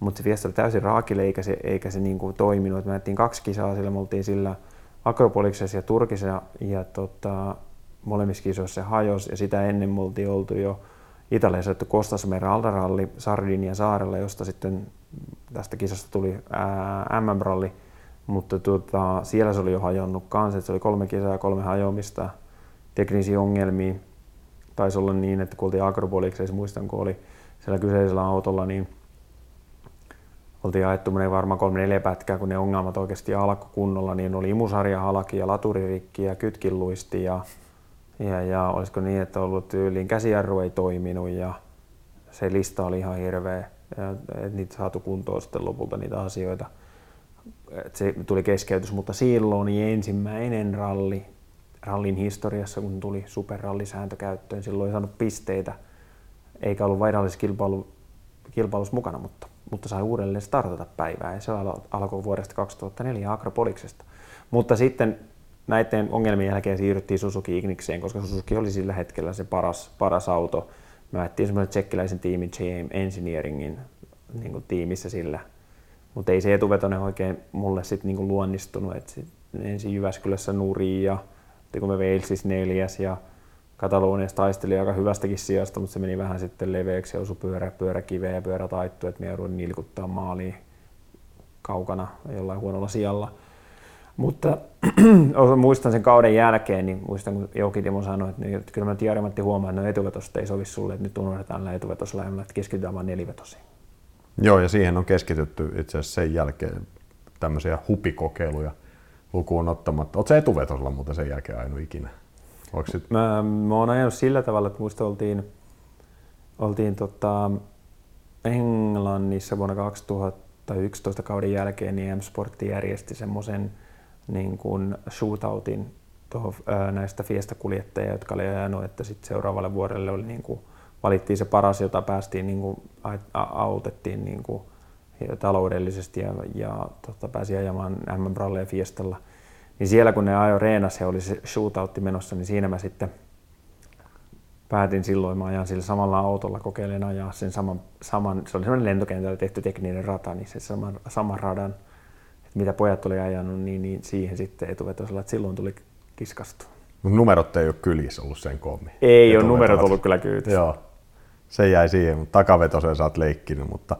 mutta se Fiesta oli täysin raakille eikä se, eikä se niin kuin toiminut. Me nähtiin kaksi kisaa, sillä me oltiin sillä Akropoliksessa ja Turkissa ja, tota, molemmissa kisoissa se hajosi ja sitä ennen me oltiin oltu jo Italiassa että Kostasmeren Aldaralli Sardinian saarella, josta sitten tästä kisasta tuli MM-ralli mutta tota, siellä se oli jo hajonnut kanssa, että se oli kolme kisaa ja kolme hajoamista, teknisiä ongelmia. Taisi olla niin, että kun oltiin Acropolikseissa, muistan kun oli siellä kyseisellä autolla, niin oltiin ajettu varmaan kolme neljä pätkää, kun ne ongelmat oikeasti alkoi kunnolla, niin oli imusarja halki ja laturirikki ja kytkinluisti ja, ja, ja olisiko niin, että ollut tyyliin käsijarru ei toiminut ja se lista oli ihan hirveä, ja, et niitä saatu kuntoon sitten lopulta niitä asioita. Et se tuli keskeytys, mutta silloin ensimmäinen ralli rallin historiassa, kun tuli superrallisääntö käyttöön, silloin ei saanut pisteitä, eikä ollut vaihdollisen mukana, mutta, mutta sai uudelleen startata päivää ja se alkoi vuodesta 2004 Akropoliksesta. Mutta sitten näiden ongelmien jälkeen siirryttiin Suzuki Ignikseen, koska Suzuki oli sillä hetkellä se paras, paras auto me ajettiin semmoisen tsekkiläisen tiimin JM Engineeringin niin kuin tiimissä sillä. Mutta ei se etuvetonen oikein mulle sitten niin luonnistunut. Et sit ensin Jyväskylässä nuri ja kun me Walesissa neljäs ja Kataloniassa taisteli aika hyvästäkin sijasta, mutta se meni vähän sitten leveäksi ja osui pyörä, pyörä kiveä ja pyörä taittu, että me jouduin nilkuttaa maaliin kaukana jollain huonolla sijalla. Mutta muistan sen kauden jälkeen, niin muistan kun Jouki Timo sanoi, että, niin, että kyllä mä Tiarimatti huomaan, että no etuvetosta ei sovi sulle, että nyt unohdetaan näillä etuvetosilla että keskitytään vain nelivetosiin. Joo, ja siihen on keskitytty itse asiassa sen jälkeen tämmöisiä hupikokeiluja lukuun ottamatta. Oletko etuvetosilla muuten sen jälkeen ajanut ikinä? sit... mä, mä oon ajanut sillä tavalla, että muista oltiin, oltiin tota Englannissa vuonna 2011 kauden jälkeen, niin M-Sportti järjesti semmoisen niin kuin shootoutin tuohon, näistä Fiesta-kuljettajia, jotka oli ajanut, että sitten seuraavalle vuodelle oli niin kuin, valittiin se paras, jota päästiin niin kuin, autettiin niin kuin, taloudellisesti ja, ja tota, pääsi ajamaan MM Ralleen Fiestalla. Niin siellä kun ne ajo reenas ja oli se shootoutti menossa, niin siinä mä sitten päätin silloin, mä ajan sillä samalla autolla, kokeilen ajaa sen saman, saman se oli semmoinen lentokentällä tehty tekninen rata, niin se saman, saman radan – mitä pojat oli ajanut, niin, niin siihen sitten etuvetoisella, että silloin tuli kiskastu. Mutta numerot ei ole kylissä ollut sen kommi. Ei ole numerot ollut kyllä kyytissä. Joo, se jäi siihen, mutta takavetoseen sä oot leikkinyt, mutta,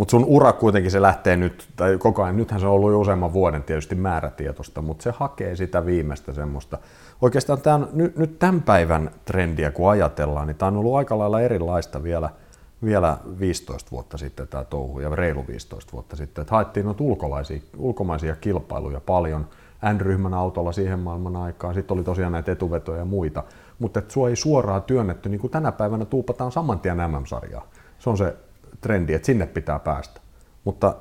mutta sun ura kuitenkin se lähtee nyt, tai koko ajan, nythän se on ollut jo useamman vuoden tietysti määrätietoista, mutta se hakee sitä viimeistä semmoista. Oikeastaan tämä on, nyt, nyt tämän päivän trendiä kun ajatellaan, niin tämä on ollut aika lailla erilaista vielä – vielä 15 vuotta sitten tämä touhu, ja reilu 15 vuotta sitten, että haettiin noita ulkolaisia, ulkomaisia kilpailuja paljon, N-ryhmän autolla siihen maailman aikaan, sitten oli tosiaan näitä etuvetoja ja muita, mutta että sua ei suoraan työnnetty, niin kuin tänä päivänä tuupataan saman tien MM-sarjaa. Se on se trendi, että sinne pitää päästä. Mutta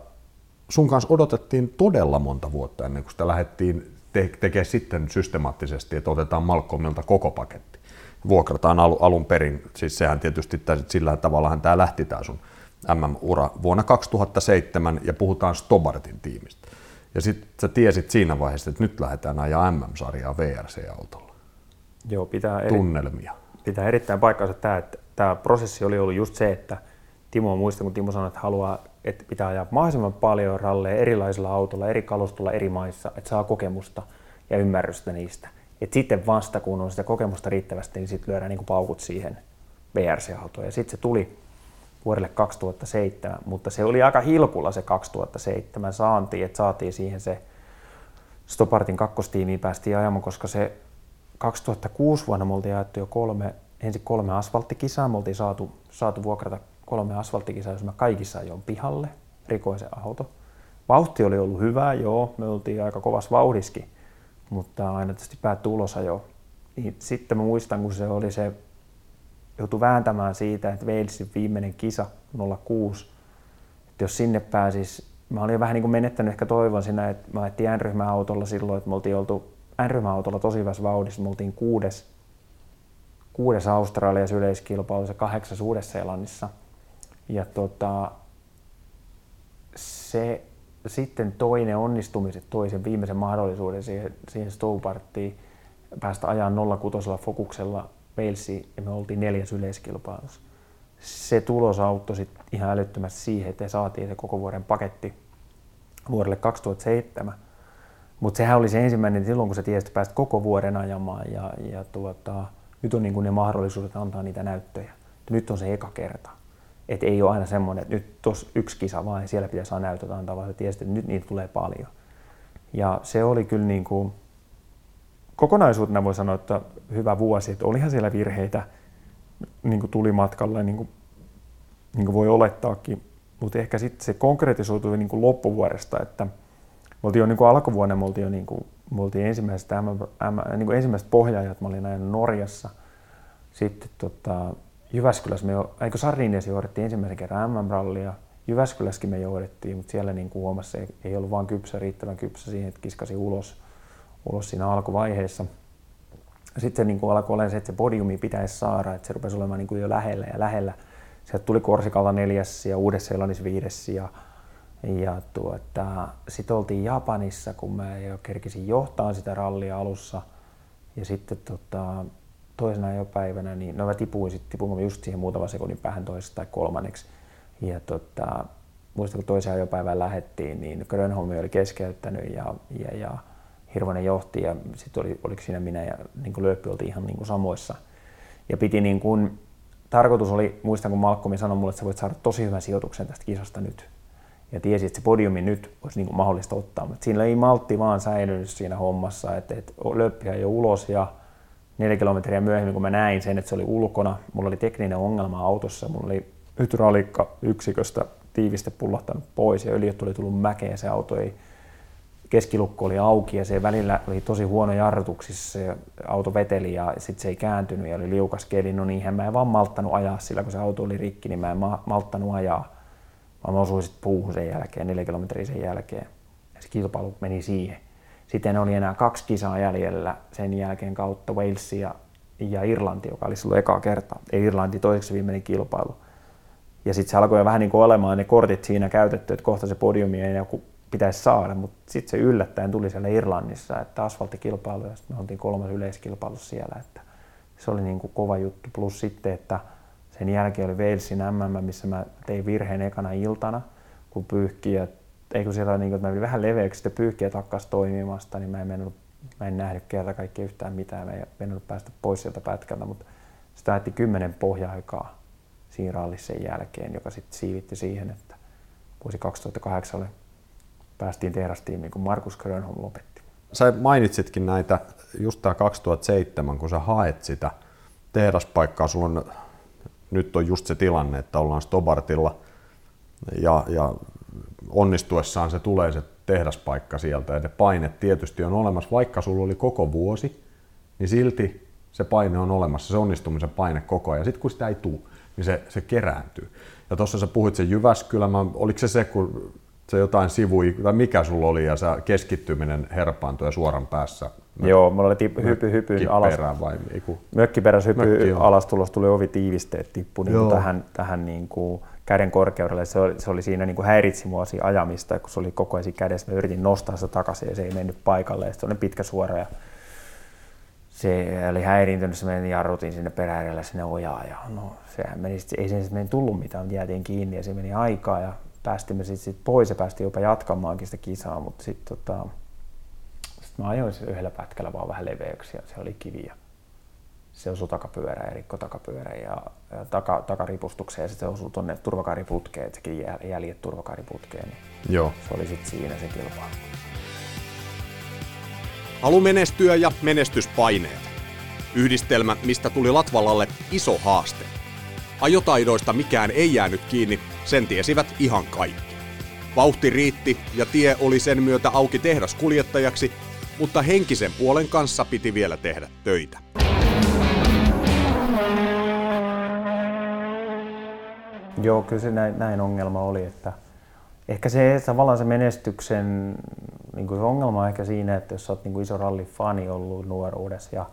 sun kanssa odotettiin todella monta vuotta ennen kuin sitä lähdettiin te- tekemään sitten systemaattisesti, että otetaan Malcolmilta koko paketti vuokrataan al- alun perin. Siis sehän tietysti sillä tavalla tämä lähti tämä sun MM-ura vuonna 2007 ja puhutaan Stobartin tiimistä. Ja sitten sä tiesit siinä vaiheessa, että nyt lähdetään ajaa MM-sarjaa VRC-autolla. Joo, pitää, eri, Tunnelmia. pitää erittäin paikkaansa tämä, että tämä prosessi oli ollut just se, että Timo muista, kun Timo sanoi, että haluaa, että pitää ajaa mahdollisimman paljon ralleja erilaisilla autoilla, eri kalustolla, eri maissa, että saa kokemusta ja ymmärrystä niistä. Et sitten vasta kun on sitä kokemusta riittävästi, niin sitten lyödään niin paukut siihen VRC-autoon. Ja sitten se tuli vuodelle 2007, mutta se oli aika hilkulla se 2007 saanti, että saatiin siihen se Stopartin kakkostiimiin päästiin ajamaan, koska se 2006 vuonna me oltiin jo kolme, ensin kolme asfalttikisaa, me oltiin saatu, saatu vuokrata kolme asfalttikisaa, jos mä kaikissa ajoin pihalle, rikoin se auto. Vauhti oli ollut hyvä, joo, me oltiin aika kovas vauhdiskin, mutta aina tietysti päättyi ulosajo. Niin sitten mä muistan, kun se oli se, joutui vääntämään siitä, että Walesin viimeinen kisa 06, että jos sinne pääsis, mä olin vähän niin kuin menettänyt ehkä toivon siinä, että mä ajettiin N-ryhmän autolla silloin, että me oltiin oltu N-ryhmän autolla tosi hyvässä vauhdissa, me oltiin kuudes, kuudes Australiassa yleiskilpailussa, kahdeksas Uudessa-Seelannissa. Ja tota, se sitten toinen onnistumiset toi sen viimeisen mahdollisuuden siihen, siihen Stouparttiin päästä ajan 06 fokuksella Walesiin ja me oltiin neljäs yleiskilpailussa. Se tulos auttoi sit ihan älyttömästi siihen, että saatiin se koko vuoden paketti vuodelle 2007. Mutta sehän oli se ensimmäinen silloin, kun sä tiesit, että pääsit koko vuoden ajamaan ja, ja tuota, nyt on niin ne mahdollisuudet antaa niitä näyttöjä. Nyt on se eka kerta. Että ei ole aina semmoinen, että nyt tuossa yksi kisa vaan siellä pitäisi saada näytöt antaa, vaan tiesit, että nyt niitä tulee paljon. Ja se oli kyllä niin kuin, kokonaisuutena voi sanoa, että hyvä vuosi, että olihan siellä virheitä, niin kuin tuli matkalle, niin kuin, niin kuin voi olettaakin, mutta ehkä sitten se konkretisoitui niin kuin loppuvuodesta, että me oltiin jo niin kuin alkuvuonna, me oltiin jo niin kuin, me oltiin ensimmäiset, niin ensimmäiset pohjaajat, mä olin ajanut Norjassa, sitten tota, Jyväskylässä me jo, eikö Sardiniassa johdettiin ensimmäisen kerran MM-rallia, Jyväskylässäkin me johdettiin, mutta siellä niin kuin huomasi, ei, ei ollut vaan kypsä, riittävän kypsä siihen, että kiskasi ulos, ulos siinä alkuvaiheessa. Sitten niin kuin alkoi olla se, että se podiumi pitäisi saada, että se rupesi olemaan niin kuin jo lähellä ja lähellä. Sieltä tuli Korsikalta neljäs ja Uudessa-Seelannissa viides ja, ja tuota, sitten oltiin Japanissa, kun mä jo kerkisin johtaa sitä rallia alussa. Ja sitten tota, toisena päivänä, niin no mä tipuin sitten, tipuin just siihen muutaman sekunnin päähän toisesta tai kolmanneksi. Ja tota, muistan, kun toiseen ajopäivään lähettiin, niin Grönholm oli keskeyttänyt ja, ja, ja Hirvonen johti ja sitten oli, oliko siinä minä ja niin kuin Lööppi oltiin ihan niin kuin samoissa. Ja piti niin kuin, tarkoitus oli, muistan kun Malkkomi sanoi mulle, että sä voit saada tosi hyvän sijoituksen tästä kisasta nyt. Ja tiesi, että se podiumi nyt olisi niin kuin mahdollista ottaa, mutta siinä ei maltti vaan säilynyt siinä hommassa, että, että Lööppihän jo ulos ja neljä kilometriä myöhemmin, kun mä näin sen, että se oli ulkona, mulla oli tekninen ongelma autossa, mulla oli hydrauliikka yksiköstä tiiviste pullahtanut pois ja öljyt oli tullut mäkeä, se auto ei, keskilukko oli auki ja se välillä oli tosi huono jarrutuksissa, se auto veteli ja sitten se ei kääntynyt ja oli liukas keli, no niinhän mä en vaan malttanut ajaa sillä, kun se auto oli rikki, niin mä en malttanut ajaa, mä osuin sitten puuhun sen jälkeen, neljä kilometriä sen jälkeen. Ja se kilpailu meni siihen. Sitten oli enää kaksi kisaa jäljellä sen jälkeen kautta Walesia ja Irlanti, joka oli silloin eka kerta. Ei Irlanti toiseksi viimeinen kilpailu. Ja sitten se alkoi jo vähän niin kuin olemaan ne kortit siinä käytetty, että kohta se podiumi ei joku pitäisi saada, mutta sitten se yllättäen tuli siellä Irlannissa, että asfalttikilpailu ja sitten me oltiin kolmas yleiskilpailu siellä, että se oli niin kuin kova juttu. Plus sitten, että sen jälkeen oli Walesin MM, missä mä tein virheen ekana iltana, kun pyyhkiä, ei kun siellä oli niin kuin, että mä vähän leveäksi, sitten pyyhkiä takkas toimimasta, niin mä en, mennyt, mä en nähnyt kerta kaikkea yhtään mitään, mä en mennyt päästä pois sieltä pätkältä, mutta sitä ajetti kymmenen pohja-aikaa siinä sen jälkeen, joka sitten siivitti siihen, että vuosi 2008 päästiin tehdastiimiin, kun Markus Grönholm lopetti. Sä mainitsitkin näitä just tämä 2007, kun sä haet sitä tehdaspaikkaa, sulla on, nyt on just se tilanne, että ollaan Stobartilla ja, ja onnistuessaan se tulee se tehdaspaikka sieltä ja ne painet tietysti on olemassa, vaikka sulla oli koko vuosi, niin silti se paine on olemassa, se onnistumisen paine koko ajan. Sitten kun sitä ei tule, niin se, se kerääntyy. Ja tuossa sä puhuit sen Jyväskylä, oliko se se, kun se jotain sivui, tai mikä sulla oli, ja se keskittyminen herpaantui ja suoran päässä? Joo, mulla oli tip, hypy, hypy alas. vai eiku? Mökkiperäs hypy Mökki, alas tulos tuli ovi tiivisteet tippu niin tähän, tähän niin kuin käden korkeudelle. Se oli, se oli siinä niin kuin häiritsi mua ajamista, kun se oli koko ajan kädessä. Mä yritin nostaa sitä takaisin ja se ei mennyt paikalle. Ja se oli pitkä suora ja se oli häiriintynyt, se meni jarrutin sinne peräärelle sinne ojaan ja no, sehän meni, ei sen meni tullut mitään, mutta jäätiin kiinni ja se meni aikaa ja päästimme sitten sit pois ja päästiin jopa jatkamaankin sitä kisaa, mutta sitten tota, sit mä ajoin sen yhdellä pätkällä vaan vähän leveäksi ja se oli kiviä. Se osui takapyörä ja rikko takapyörä ja taka, takaripustukseen ja sitten se osui tuonne turvakaariputkeen, että sekin jäljet turvakaariputkeen. Niin Joo. Se oli sitten siinä se kilpailu. Halu menestyä ja menestyspaineet. Yhdistelmä, mistä tuli Latvalalle iso haaste. Ajotaidoista mikään ei jäänyt kiinni, sen tiesivät ihan kaikki. Vauhti riitti ja tie oli sen myötä auki tehdaskuljettajaksi, mutta henkisen puolen kanssa piti vielä tehdä töitä. Joo, kyllä se näin, näin ongelma oli, että ehkä se tavallaan se menestyksen niin kuin se ongelma on ehkä siinä, että jos olet niin iso rallifani ollut nuoruudessa ja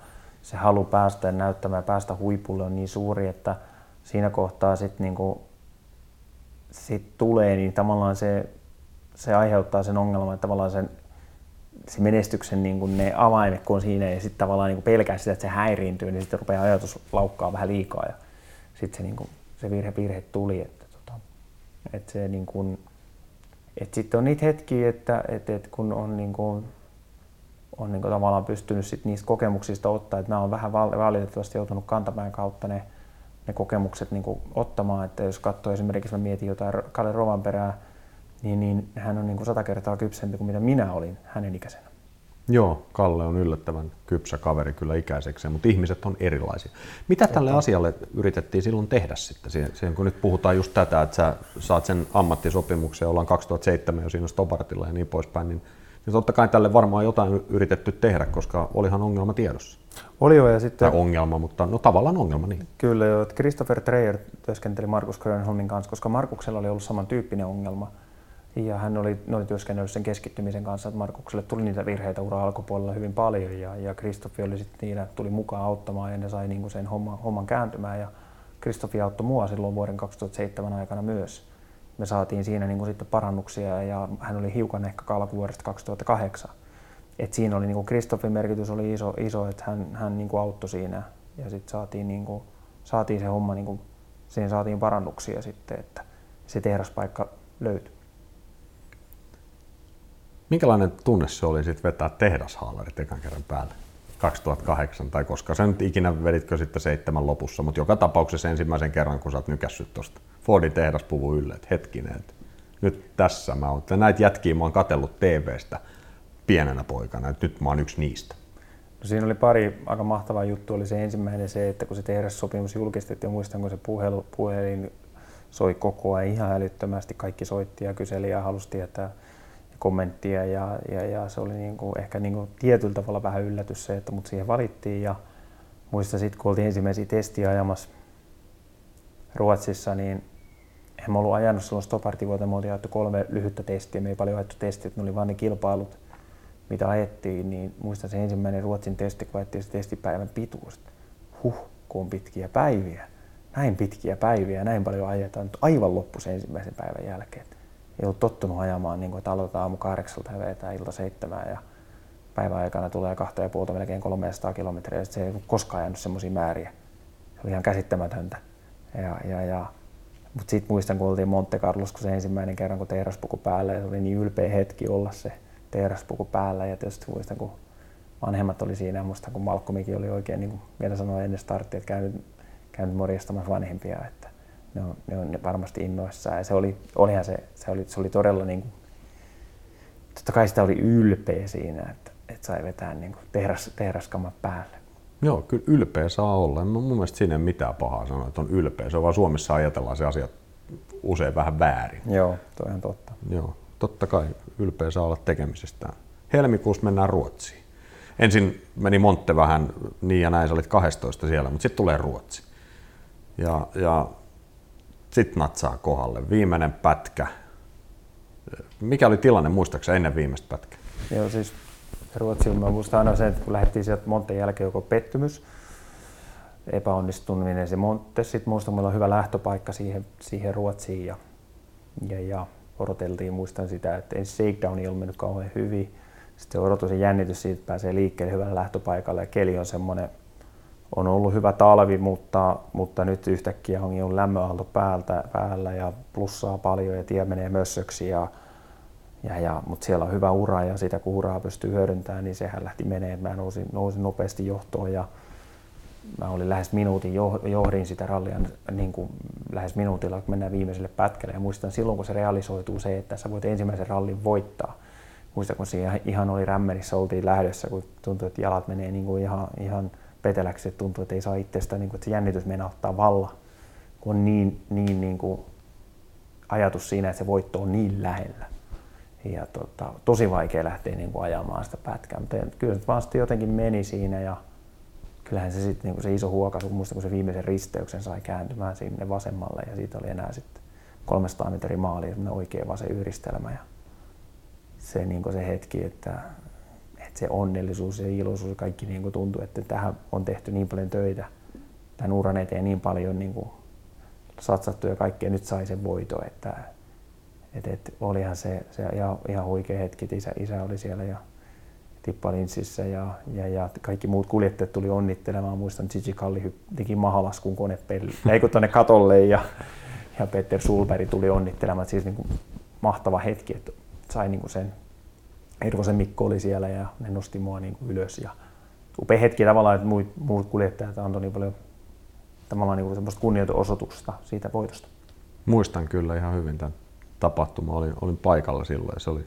se halu päästä näyttämään ja päästä huipulle on niin suuri, että siinä kohtaa sitten niin sit tulee, niin tavallaan se, se aiheuttaa sen ongelman, että tavallaan sen, se menestyksen niin kuin ne avaimet, kun on siinä ja sitten tavallaan niin pelkää sitä, että se häiriintyy, niin sitten rupeaa ajatus laukkaa vähän liikaa ja sitten se, niin kuin, se virhe, virhe tuli. Että, tota, että se niin kuin, et sitten on niitä hetkiä, että et, et kun on, niin kuin, on niin kuin tavallaan pystynyt sit niistä kokemuksista ottaa, että mä oon vähän valitettavasti joutunut kantapäin kautta ne, ne kokemukset niin kuin ottamaan, että jos katsoo esimerkiksi, mä mietin jotain Kalle Rovanperää, niin, niin hän on niin kuin sata kertaa kypsempi kuin mitä minä olin hänen ikäisenä. Joo, Kalle on yllättävän kypsä kaveri kyllä ikäiseksi, mutta ihmiset on erilaisia. Mitä tälle asialle yritettiin silloin tehdä sitten? Siihen, kun nyt puhutaan just tätä, että sä saat sen ammattisopimuksen, ollaan 2007 jo siinä Stobartilla ja niin poispäin, niin, niin totta kai tälle varmaan jotain yritetty tehdä, koska olihan ongelma tiedossa. Oli jo ja sitten... Tai ongelma, mutta no tavallaan ongelma, niin. Kyllä joo, että Christopher Treyer työskenteli Markus Grönholmin kanssa, koska Markuksella oli ollut samantyyppinen ongelma – ja hän oli, oli työskennellyt sen keskittymisen kanssa, että Markukselle tuli niitä virheitä ura alkupuolella hyvin paljon ja, ja Kristoffi oli sitten niillä, tuli mukaan auttamaan ja ne sai niinku sen homman, homman kääntymään ja Kristoffi auttoi mua silloin vuoden 2007 aikana myös. Me saatiin siinä niinku sitten parannuksia ja hän oli hiukan ehkä kalkuvuodesta 2008. Et siinä oli niinku Kristoffin merkitys oli iso, iso että hän, hän niinku auttoi siinä ja sitten saatiin, niinku, saatiin se homma, niinku, siihen saatiin parannuksia sitten, että se tehdaspaikka löytyi. Minkälainen tunne se oli sitten vetää tehdashaalarit ekan kerran päälle? 2008 tai koska sä nyt ikinä veditkö sitten seitsemän lopussa, mutta joka tapauksessa ensimmäisen kerran, kun sä oot nykässyt tuosta Fordin tehdaspuvun ylle, että hetkinen, että nyt tässä mä oon. Näitä jätkiä mä oon katsellut TVstä pienenä poikana, että nyt mä oon yksi niistä. No siinä oli pari aika mahtavaa juttu. Oli se ensimmäinen se, että kun se tehdassopimus julkistettiin, muistan kun se puhelu, puhelin soi koko ajan ihan älyttömästi, kaikki soitti ja kyseli ja halusi tietää, kommenttia ja, ja, ja se oli niin kuin, ehkä niin kuin tietyllä tavalla vähän yllätys se, että mut siihen valittiin. Ja muistan sitten kun oltiin ensimmäisiä testiä ajamassa Ruotsissa, niin en mä ollut ajanut silloin Stopartivuoteen, me oltiin ajettu kolme lyhyttä testiä, me ei paljon ajettu testiä, ne oli vain ne kilpailut, mitä ajettiin, niin muistan se ensimmäinen Ruotsin testi, kun ajettiin se testipäivän pituus. Huh, kun on pitkiä päiviä. Näin pitkiä päiviä, näin paljon ajetaan. Aivan loppu sen ensimmäisen päivän jälkeen ei ollut tottunut ajamaan, niin kuin, että aloitetaan aamu kahdeksalta ja vetää ilta seitsemään ja päivän aikana tulee kahta ja puolta melkein 300 kilometriä. Se ei koskaan ajanut semmoisia määriä. Se oli ihan käsittämätöntä. Ja, ja, ja. Mutta sitten muistan, kun oltiin Monte Carlos, kun se ensimmäinen kerran, kun teeraspuku päällä, ja se oli niin ylpeä hetki olla se teeraspuku päällä. Ja tietysti muistan, kun vanhemmat oli siinä, ja muistan, kun Malcolmikin oli oikein, niin kuin vielä sanoi ennen starttia, että käynyt, käynyt morjastamassa vanhempia. Että ne on, ne on varmasti innoissaan. Ja se oli, olihan se, se oli, se oli todella niin kuin, totta kai sitä oli ylpeä siinä, että, että sai vetää niin kuin tehdas, tehdaskammat päälle. Joo, kyllä ylpeä saa olla. Mun mielestä siinä ei mitään pahaa sanoa, että on ylpeä. Se on vaan Suomessa ajatellaan se asia usein vähän väärin. Joo, toi on totta. Joo, totta kai ylpeä saa olla tekemisestään. Helmikuussa mennään Ruotsiin. Ensin meni Montte vähän niin ja näin, sä olit 12 siellä, mutta sitten tulee Ruotsi. Ja, ja sitten natsaa kohdalle. Viimeinen pätkä. Mikä oli tilanne, muistaakseni ennen viimeistä pätkää? Joo, siis Ruotsiin mä muistan aina sen, että kun lähdettiin sieltä Monten jälkeen joko pettymys, epäonnistuminen se Monte. Sitten muistan, meillä on hyvä lähtöpaikka siihen, siihen Ruotsiin ja, ja, ja odoteltiin, muistan sitä, että ensin shakedown ei ollut mennyt kauhean hyvin. Sitten odotus ja jännitys siitä, että pääsee liikkeelle hyvällä lähtöpaikalla ja keli on semmoinen on ollut hyvä talvi, mutta, mutta nyt yhtäkkiä on jo lämmönaalto päältä, päällä ja plussaa paljon ja tie menee mössöksi. Ja, ja, ja, mutta siellä on hyvä ura ja sitä kun uraa pystyy hyödyntämään, niin sehän lähti menee. Mä nousin, nousin nopeasti johtoon ja mä olin lähes minuutin, johdin sitä rallia niin kuin lähes minuutilla, kun mennään viimeiselle pätkälle. Ja muistan silloin, kun se realisoituu se, että sä voit ensimmäisen rallin voittaa. Muistan, kun siinä ihan oli rämmerissä, oltiin lähdössä, kun tuntui, että jalat menee niin kuin ihan, ihan peteläksi, että tuntuu, että ei saa itsestä, niin kuin, että se jännitys meinaa ottaa valla, kun on niin, niin, niin kuin ajatus siinä, että se voitto on niin lähellä. Ja tota, tosi vaikea lähteä niin kuin ajamaan sitä pätkää, mutta kyllä se vaan sitten jotenkin meni siinä ja kyllähän se sitten niin se iso huokaisu, muista kun se viimeisen risteyksen sai kääntymään sinne vasemmalle ja siitä oli enää sitten 300 metrin maali, oikea vasen yhdistelmä. Ja se, niin se hetki, että se onnellisuus ja iloisuus ja kaikki niin kuin tuntuu, että tähän on tehty niin paljon töitä tämän uran eteen niin paljon niin kuin satsattu ja kaikkea nyt sai sen voito, että et, et, olihan se, se ihan, ihan huikea hetki, isä, isä oli siellä ja Tippa Linssissä ja, ja, ja, kaikki muut kuljettajat tuli onnittelemaan. Muistan Gigi Kalli teki mahalaskun konepelli, eikö tuonne katolle ja, ja Peter Sulberg tuli onnittelemaan. Siis niin kuin mahtava hetki, että sai niin kuin sen Hirvosen Mikko oli siellä ja ne nosti mua niin kuin ylös. Ja upea hetki tavallaan, että muut, muut kuljettajat antoi niin paljon tavallaan niin semmoista kunnioitusosoitusta siitä voitosta. Muistan kyllä ihan hyvin tämän. tapahtuma. Olin, olin paikalla silloin ja se oli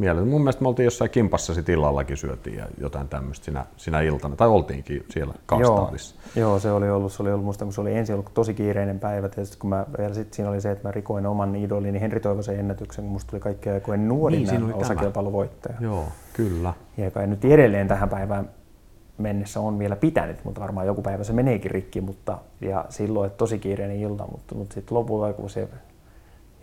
mieleen. Mun mielestä me oltiin jossain kimpassa sit illallakin syötiin ja jotain tämmöistä sinä, sinä iltana, tai oltiinkin siellä Karstadissa. Joo, joo, se oli ollut, se oli ollut musta, kun se oli ensin ollut tosi kiireinen päivä, tietysti kun mä, vielä sit siinä oli se, että mä rikoin oman idolini Henri Toivosen ennätyksen, kun musta tuli kaikkea aikojen nuorin niin, osakilpailuvoittaja. Joo, kyllä. Ja joka nyt edelleen tähän päivään mennessä on vielä pitänyt, mutta varmaan joku päivä se meneekin rikki, mutta ja silloin että tosi kiireinen ilta, mutta, mutta sitten lopulla kun se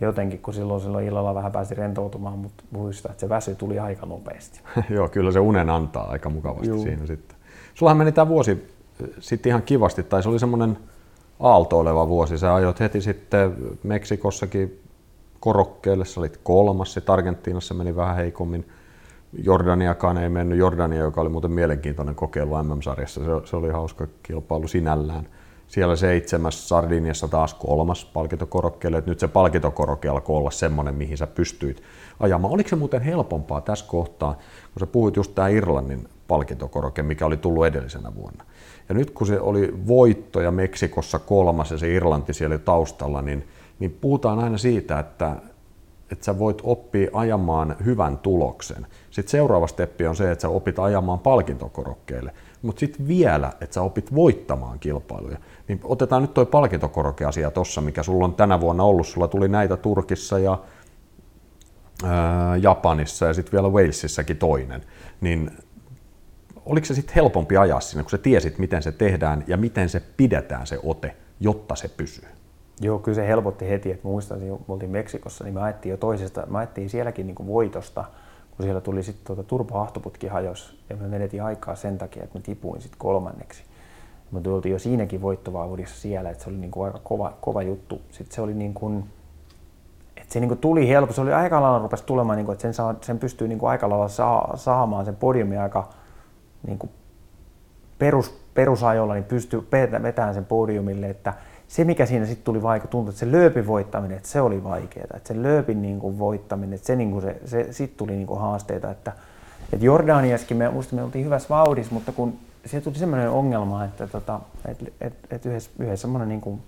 jotenkin, kun silloin, silloin illalla vähän pääsi rentoutumaan, mutta muistaa, että se väsy tuli aika nopeasti. Joo, kyllä se unen antaa aika mukavasti Juu. siinä sitten. Sullahan meni tämä vuosi äh, sitten ihan kivasti, tai se oli semmoinen aaltoileva vuosi. Sä ajoit heti sitten Meksikossakin korokkeelle, sä olit kolmas, sitten Argentiinassa meni vähän heikommin. Jordaniakaan ei mennyt. Jordania, joka oli muuten mielenkiintoinen kokeilu MM-sarjassa, se, se oli hauska kilpailu sinällään siellä seitsemäs, Sardiniassa taas kolmas palkintokorokkeelle. Nyt se palkintokorokke alkoi olla semmoinen, mihin sä pystyit ajamaan. Oliko se muuten helpompaa tässä kohtaa, kun sä puhuit just tämä Irlannin palkintokorokke, mikä oli tullut edellisenä vuonna. Ja nyt kun se oli voitto ja Meksikossa kolmas ja se Irlanti siellä taustalla, niin, niin puhutaan aina siitä, että, että sä voit oppia ajamaan hyvän tuloksen. Sitten seuraava steppi on se, että sä opit ajamaan palkintokorokkeelle mutta sitten vielä, että sä opit voittamaan kilpailuja. Niin otetaan nyt toi palkintokoroke-asia tossa, mikä sulla on tänä vuonna ollut. Sulla tuli näitä Turkissa ja ää, Japanissa ja sitten vielä Walesissakin toinen. Niin oliko se sitten helpompi ajaa sinne, kun sä tiesit, miten se tehdään ja miten se pidetään se ote, jotta se pysyy? Joo, kyllä se helpotti heti, että muistan, että me oltiin Meksikossa, niin me ajettiin jo toisesta, me ajettiin sielläkin niin voitosta – kun siellä tuli sitten tuota, turpaahtoputki hajos ja me menetin aikaa sen takia, että me tipuin sitten kolmanneksi. Me tultiin jo siinäkin voittovauhdissa siellä, että se oli niin kuin aika kova, kova juttu. Sitten se oli niin kuin, että se niin kuin tuli helppo, se oli aika lailla rupesi tulemaan, niin kuin, että sen, saa, sen pystyy niin kuin aika lailla saa, saamaan sen podiumi aika niin kuin perus, perusajolla, niin pystyy vetämään sen podiumille, että se, mikä siinä sitten tuli vaikka, tuntui, että se lööpin voittaminen, että se oli vaikeaa. Että se lööpin niin kuin voittaminen, että se, niin kuin se, se sitten tuli niin kuin haasteita. Että, että Jordaniaskin, me, musta me oltiin hyvässä vauhdissa, mutta kun se tuli semmoinen ongelma, että, tota, että, että, että yhdessä, yhdessä semmoinen niin kuin,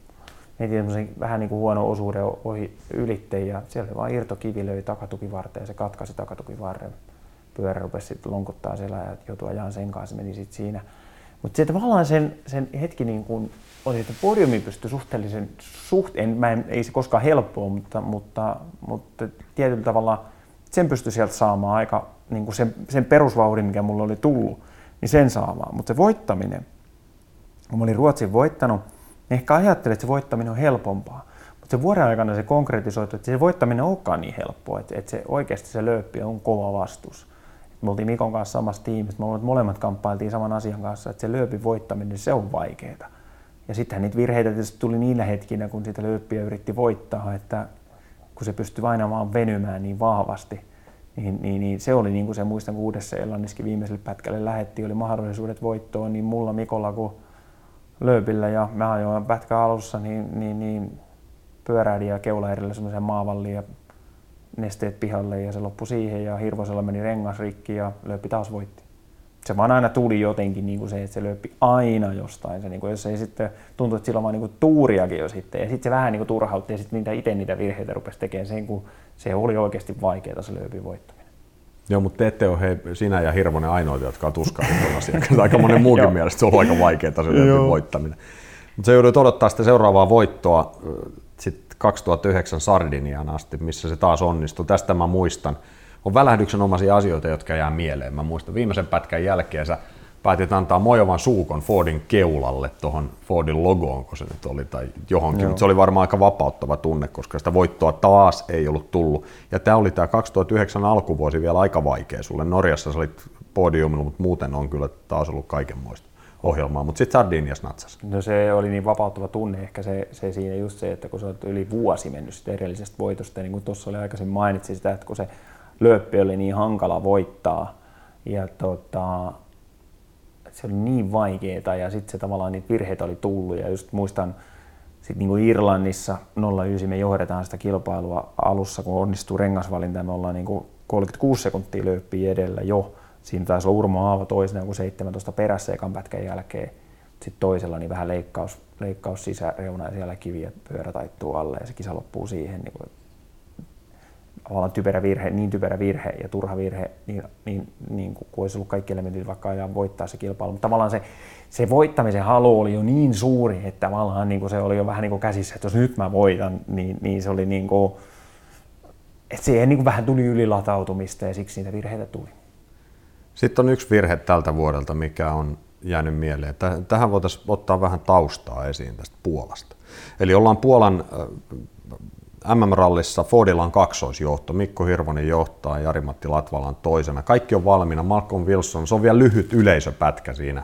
vähän niin kuin huono osuuden ohi ylitte ja siellä oli vain irtokivi löi takatukivarteen ja se katkaisi takatukivarren. Pyörä rupesi sitten lonkottaa siellä ja joutui ajan sen kanssa, meni sitten siinä. Mutta se tavallaan sen, sen hetki niin kuin oli, että podiumi pystyi suhteellisen suht, en, mä en, ei se koskaan helppoa, mutta, mutta, mutta tietyllä tavalla sen pystyi sieltä saamaan aika niin kuin sen, sen perusvauhdin, mikä mulla oli tullut, niin sen saamaan. Mutta se voittaminen, kun mä olin Ruotsin voittanut, niin ehkä ajattelin, että se voittaminen on helpompaa. Mutta se vuoden aikana se konkretisoitu, että se voittaminen onkaan niin helppoa, että, että se oikeasti se lööppi on kova vastus. Me oltiin Mikon kanssa samassa tiimissä, me molemmat kamppailtiin saman asian kanssa, että se lööpin voittaminen, se on vaikeaa. Ja sittenhän niitä virheitä tietysti tuli niillä hetkinä, kun sitä lööppiä yritti voittaa, että kun se pystyi aina vaan venymään niin vahvasti, niin, niin, niin se oli niin kuin se, muistan kun Uudessa Irlannissakin viimeiselle pätkälle lähetti, oli mahdollisuudet voittoon, niin mulla Mikolla kuin lööpillä ja mä ajoin pätkä alussa, niin, niin, niin pyöräilin ja keulaerillä semmoisen maavalliin ja nesteet pihalle ja se loppui siihen ja Hirvosella meni rengas rikki ja lööppi taas voitti se vaan aina tuli jotenkin niin kuin se, että se lööppi aina jostain. Se, niin kuin, jos ei sitten tuntui, että sillä on vaan niin kuin tuuriakin jo sitten. Ja sitten se vähän niin kuin turhautti ja sitten niitä, itse niitä virheitä rupesi tekemään sen, kun se oli oikeasti vaikeaa se lööpin voittaminen. Joo, mutta te ette ole hei, sinä ja Hirvonen ainoita, jotka on tuskailleet tuon asian. Aika monen muukin mielestä se on aika vaikeaa se lööpin voittaminen. Mutta se joudut odottaa sitä seuraavaa voittoa sitten 2009 Sardiniaan asti, missä se taas onnistui. Tästä mä muistan on välähdyksenomaisia asioita, jotka jää mieleen. Mä muistan viimeisen pätkän jälkeen sä päätit antaa mojovan suukon Fordin keulalle tuohon Fordin logoon, kun se nyt oli, tai johonkin, mutta se oli varmaan aika vapauttava tunne, koska sitä voittoa taas ei ollut tullut. Ja tämä oli tämä 2009 alkuvuosi vielä aika vaikea sulle. Norjassa sä olit podiumilla, mutta muuten on kyllä taas ollut kaikenmoista ohjelmaa, mutta sitten Sardinias natsas. No se oli niin vapauttava tunne, ehkä se, se siinä just se, että kun sä olet yli vuosi mennyt sitä edellisestä voitosta, ja niin kuin tuossa oli aikaisemmin mainitsin sitä, että kun se lööppi oli niin hankala voittaa ja tota, se oli niin vaikeaa ja sitten se tavallaan niitä virheitä oli tullut ja just muistan sitten niin kuin Irlannissa 09 me johdetaan sitä kilpailua alussa, kun onnistuu rengasvalinta me ollaan niin kuin 36 sekuntia lööppiä edellä jo. Siinä taisi olla Urmo Aava toisena kuin 17 perässä ekan pätkän jälkeen. Sitten toisella niin vähän leikkaus, leikkaus sisäreuna ja siellä kivi ja pyörä taittuu alle ja se kisa loppuu siihen. Niin kuin tavallaan typerä virhe, niin typerä virhe ja turha virhe, niin, niin, niin kuin olisi ollut kaikki elementit vaikka ajaa voittaa se kilpailu. Mutta tavallaan se, se voittamisen halu oli jo niin suuri, että tavallaan niin kuin se oli jo vähän niin kuin käsissä, että jos nyt mä voitan, niin, niin se oli niin kuin, että siihen niin kuin vähän tuli ylilatautumista ja siksi niitä virheitä tuli. Sitten on yksi virhe tältä vuodelta, mikä on jäänyt mieleen. Tähän voitaisiin ottaa vähän taustaa esiin tästä Puolasta. Eli ollaan Puolan MM-rallissa Fordilla on kaksoisjohto. Mikko Hirvonen johtaa, Jari-Matti Latvalan toisena. Kaikki on valmiina. Malcolm Wilson, se on vielä lyhyt yleisöpätkä siinä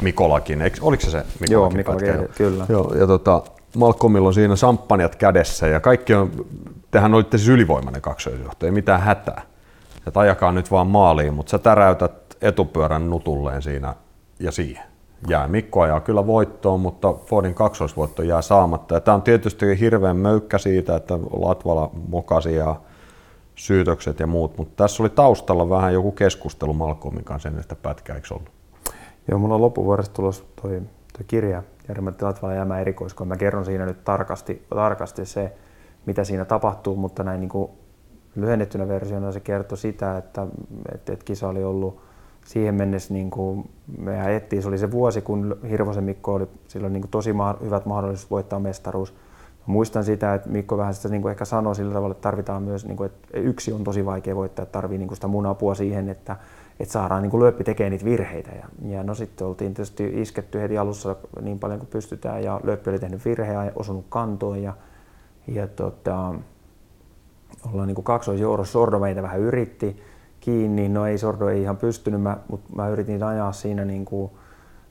Mikolakin. Eikö, oliko se se Mikolakin Joo, Mikolakin, pätkä? kyllä. Joo, ja tota, Malcolmilla on siinä samppanjat kädessä ja kaikki on, tehän olitte siis ylivoimainen kaksoisjohto, ei mitään hätää. Että ajakaa nyt vaan maaliin, mutta sä täräytät etupyörän nutulleen siinä ja siihen jää. Mikko ajaa kyllä voittoon, mutta Fordin kaksoisvoitto jää saamatta. Ja tämä on tietysti hirveän möykkä siitä, että Latvala mokasi ja syytökset ja muut, mutta tässä oli taustalla vähän joku keskustelu Malcolmin kanssa ennen sitä pätkää, eikö ollut? Joo, mulla on loppuvuodesta tulos toi, toi kirja Jari-Matti Latvala jäämä erikoiskoon. Mä kerron siinä nyt tarkasti, tarkasti se, mitä siinä tapahtuu, mutta näin niin kuin lyhennettynä versiona se kertoi sitä, että, että, että kisa oli ollut siihen mennessä niin kuin me ajettiin, se oli se vuosi, kun Hirvosen Mikko oli silloin niin kuin tosi ma- hyvät mahdollisuudet voittaa mestaruus. Mä muistan sitä, että Mikko vähän sitä niin kuin ehkä sanoi sillä tavalla, että tarvitaan myös, niin kuin, että yksi on tosi vaikea voittaa, että tarvii niin kuin sitä mun apua siihen, että, että saadaan niin kuin lööppi tekemään niitä virheitä. Ja, ja no sitten oltiin tietysti isketty heti alussa niin paljon kuin pystytään ja lööppi oli tehnyt virheä ja osunut kantoon ja, ja tota, ollaan niin kuin kaksoisjourossa, Sordo meitä vähän yritti, kiinni. No ei Sordo ei ihan pystynyt, mutta mä yritin ajaa siinä niin kuin,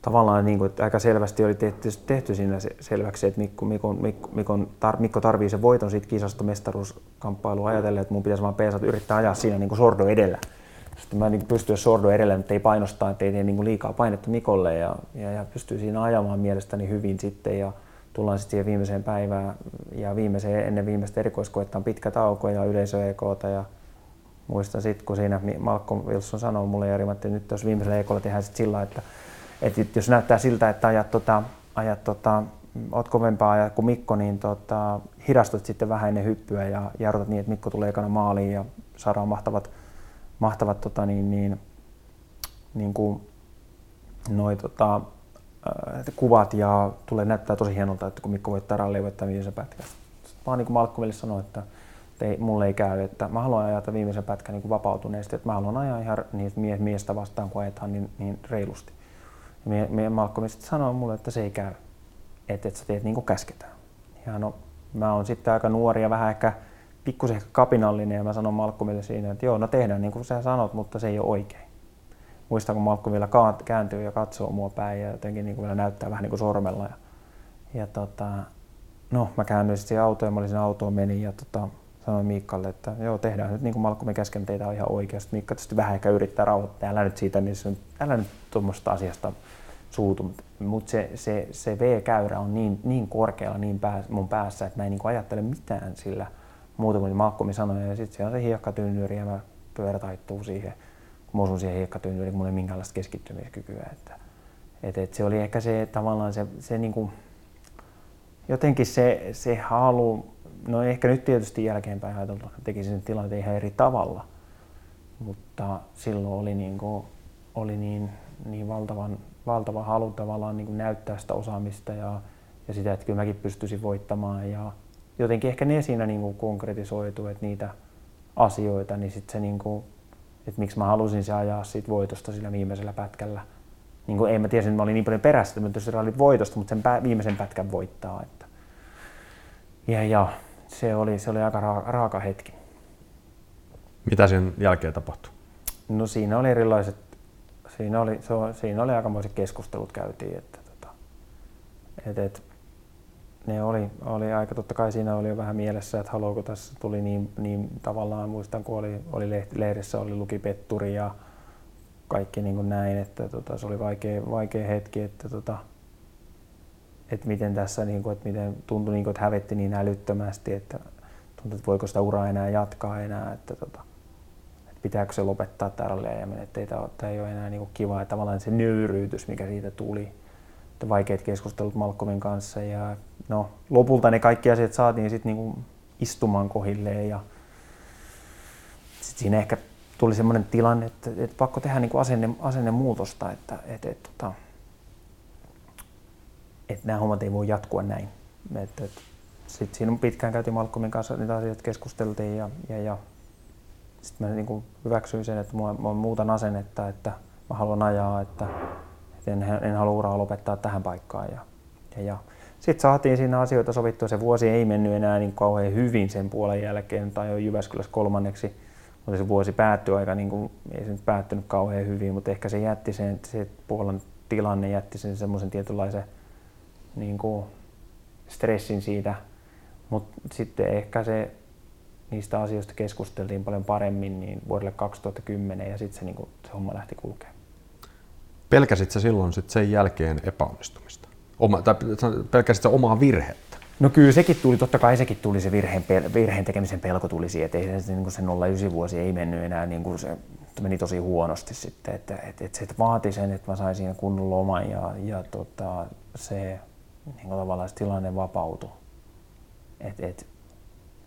tavallaan niin kuin, että aika selvästi oli tehty, tehty siinä selväksi, että Mikko, Mikko, Mikko, tar, Mikko tarvii sen voiton siitä kisasta mestaruuskamppailua ajatellen, että mun pitäisi vaan peesat yrittää ajaa siinä niin kuin Sordo edellä. Sitten mä niin pystyn Sordo edellä, mutta ei painostaa, että ei tee niin kuin liikaa painetta Mikolle ja, ja, ja pystyy siinä ajamaan mielestäni hyvin sitten ja tullaan sitten siihen viimeiseen päivään ja viimeiseen, ennen viimeistä erikoiskoetta on pitkä tauko ja yleisö ja muistan sitten, kun siinä Malcolm Wilson sanoi mulle ja että nyt jos viimeisellä ekolla tehdään sitten sillä, että, että jos näyttää siltä, että ajat, tota, ajat tota, oot kovempaa ja kuin Mikko, niin tota, hidastut sitten vähän ennen hyppyä ja jarrutat niin, että Mikko tulee ekana maaliin ja saadaan mahtavat, mahtavat tota, niin, niin, niin kuin, noi, tota, äh, kuvat ja tulee näyttää tosi hienolta, että kun Mikko voittaa rallia voittaa viimeisen pätkän. Sitten vaan niin kuin Malcolmille sanoi, että ei, mulle ei käy, että mä haluan ajaa viimeisen pätkän niin vapautuneesti, että mä haluan ajaa ihan niin mie- miestä vastaan, kun ajetaan niin, niin reilusti. Mie, mie sitten sanoi mulle, että se ei käy, että, että sä teet niin kuin käsketään. Ja no, mä oon sitten aika nuori ja vähän ehkä pikkusen ehkä kapinallinen ja mä sanon Malcolmille siinä, että joo, no tehdään niin kuin sä sanot, mutta se ei ole oikein. Muistan, kun Malcolm vielä kääntyy ja katsoo mua päin ja jotenkin niin kuin vielä näyttää vähän niin kuin sormella. Ja, ja tota, no, mä käännyin sitten autoon ja mä olin autoon menin ja tota, sanoin Miikkalle, että joo, tehdään nyt niin kuin Malkkomi käsken teitä on ihan oikeasti. Miikka tietysti vähän ehkä yrittää rauhoittaa, älä nyt siitä, niin se, älä nyt tuommoista asiasta suutu. Mutta se, se, se V-käyrä on niin, niin korkealla niin pää, mun päässä, että mä en niin ajattele mitään sillä muuta kuin Malkkomi sanoi. Ja sitten se on se hiekkatynnyri ja mä pyörä taittuu siihen. Kun mä osun siihen hiekkatynnyriin, mulla ei minkäänlaista keskittymiskykyä. Että, et, et se oli ehkä se tavallaan se, se niin kuin, jotenkin se, se halu no ehkä nyt tietysti jälkeenpäin ajateltuna tekisin sen tilanteen ihan eri tavalla, mutta silloin oli niin, kuin, oli niin, niin valtavan, valtava halu tavallaan niin kuin näyttää sitä osaamista ja, ja sitä, että kyllä mäkin pystyisin voittamaan ja jotenkin ehkä ne siinä niin kuin konkretisoitu, että niitä asioita, niin sitten se niin kuin, että miksi mä halusin se ajaa siitä voitosta sillä viimeisellä pätkällä. Niin kuin, ei mä tiesin, että mä olin niin paljon perässä, että mä voitosta, mutta sen pää, viimeisen pätkän voittaa. Että. Ja, ja se oli, se oli aika raaka, hetki. Mitä sen jälkeen tapahtui? No siinä oli erilaiset, siinä oli, se, siinä oli aikamoiset keskustelut käytiin, että tota, et, et, ne oli, oli aika, totta kai siinä oli jo vähän mielessä, että haluaako tässä tuli niin, niin tavallaan, muistan kun oli, oli lehdessä oli luki Petturi ja kaikki niin kuin näin, että tota, se oli vaikea, vaikea hetki, että tota, että miten tässä niin kuin, että miten tuntui, niin kuin, että hävetti niin älyttömästi, että tuntui, että voiko sitä uraa enää jatkaa enää, että, tota, että pitääkö se lopettaa täällä ja että ei, tämä ei ole enää niin kuin kiva. Ja tavallaan se nöyryytys, mikä siitä tuli, että vaikeat keskustelut Malcolmin kanssa ja no, lopulta ne kaikki asiat saatiin sitten niin kuin istumaan kohilleen ja sitten siinä ehkä tuli semmoinen tilanne, että, että pakko tehdä niin kuin asenne, asennemuutosta, että, että, että, että, että nämä hommat ei voi jatkua näin. Että, että, sitten siinä pitkään käytiin Malcolmin kanssa niitä asioita keskusteltiin ja, ja, ja sitten mä niin kuin hyväksyin sen, että mä, mä muutan asennetta, että mä haluan ajaa, että, että en, en halua uraa lopettaa tähän paikkaan. Ja, ja, ja. Sitten saatiin siinä asioita sovittua. Se vuosi ei mennyt enää niin kauhean hyvin sen puolen jälkeen, tai jo Jyväskylässä kolmanneksi. Mutta se vuosi päättyi aika, niin kuin, ei se nyt päättynyt kauhean hyvin, mutta ehkä se jätti sen, se Puolan tilanne jätti sen semmoisen tietynlaisen niin kuin stressin siitä. Mutta sitten ehkä se niistä asioista keskusteltiin paljon paremmin niin vuodelle 2010 ja sitten se, niin kuin, se homma lähti kulkemaan. Pelkäsit silloin sit sen jälkeen epäonnistumista? Oma, tai pelkäsit omaa virhettä? No kyllä sekin tuli, totta kai sekin tuli se virheen, virheen tekemisen pelko tuli siihen, että ei se, niin se 09 vuosi ei mennyt enää, niin kuin se meni tosi huonosti sitten, että, että, että se vaati sen, että mä sain siinä kunnon loman ja, ja tota, se niin kuin tavallaan se tilanne vapautui. Et, et,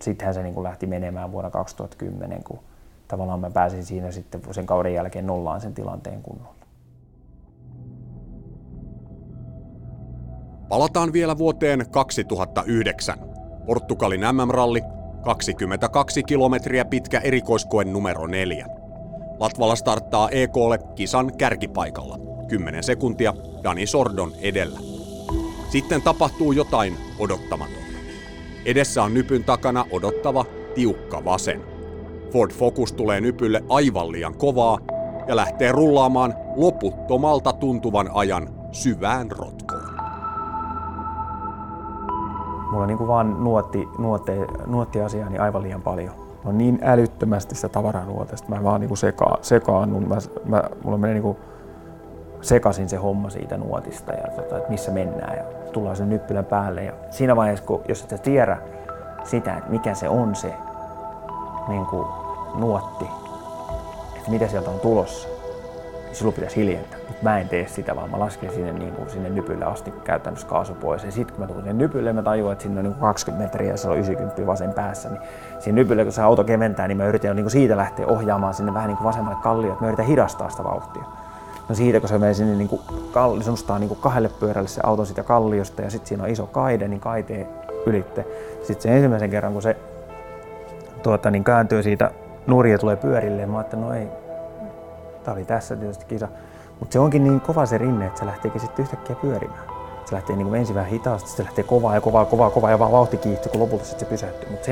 sittenhän se niin kuin lähti menemään vuonna 2010, kun tavallaan mä pääsin siinä sitten sen kauden jälkeen nollaan sen tilanteen kunnolla. Palataan vielä vuoteen 2009. Portugalin MM-ralli, 22 kilometriä pitkä erikoiskoen numero 4. Latvala starttaa EKlle kisan kärkipaikalla. 10 sekuntia Dani Sordon edellä. Sitten tapahtuu jotain odottamatonta. Edessä on nypyn takana odottava tiukka vasen. Ford Focus tulee nypylle aivan liian kovaa ja lähtee rullaamaan loputtomalta tuntuvan ajan syvään rotkoon. Mulla niin kuin vaan nuotti, nuotti, nuotti asiaani aivan liian paljon. Mä on niin älyttömästi sitä tavaraa nuotesta. Mä vaan niin seka, sekaannun. Mä, mä, mulla menee niin kuin sekasin se homma siitä nuotista ja tota, että missä mennään ja tullaan sen nyppylän päälle. Ja siinä vaiheessa, kun, jos et tiedä sitä, että mikä se on se niin kuin nuotti, että mitä sieltä on tulossa, niin silloin pitäisi hiljentää. Mutta mä en tee sitä, vaan mä lasken sinne, niin kuin, sinne nypylle asti käytännössä kaasu pois. Ja sitten kun mä tulen sinne nypylle, mä tajuan, että sinne on niin 20 metriä ja se on 90 vasen päässä. Niin siinä nypylle, kun se auto keventää, niin mä yritän niin kuin siitä lähteä ohjaamaan sinne vähän niin kuin vasemmalle kallioon, että mä yritän hidastaa sitä vauhtia. No siitä, kun se menee sinne niin kalli, niin kahdelle pyörälle se auto siitä kalliosta ja sitten siinä on iso kaide, niin kaiteen ylitte. Sitten se ensimmäisen kerran, kun se tuota, niin kääntyy siitä nurin ja tulee pyörilleen, mä ajattelin, no ei, tää oli tässä tietysti kisa. Mutta se onkin niin kova se rinne, että se lähteekin sitten yhtäkkiä pyörimään. Se lähtee niin ensin vähän hitaasti, se lähtee kovaa ja kovaa, kovaa, kovaa ja vaan vauhti kiihtyy, kun lopulta sitten se pysähtyy. Mutta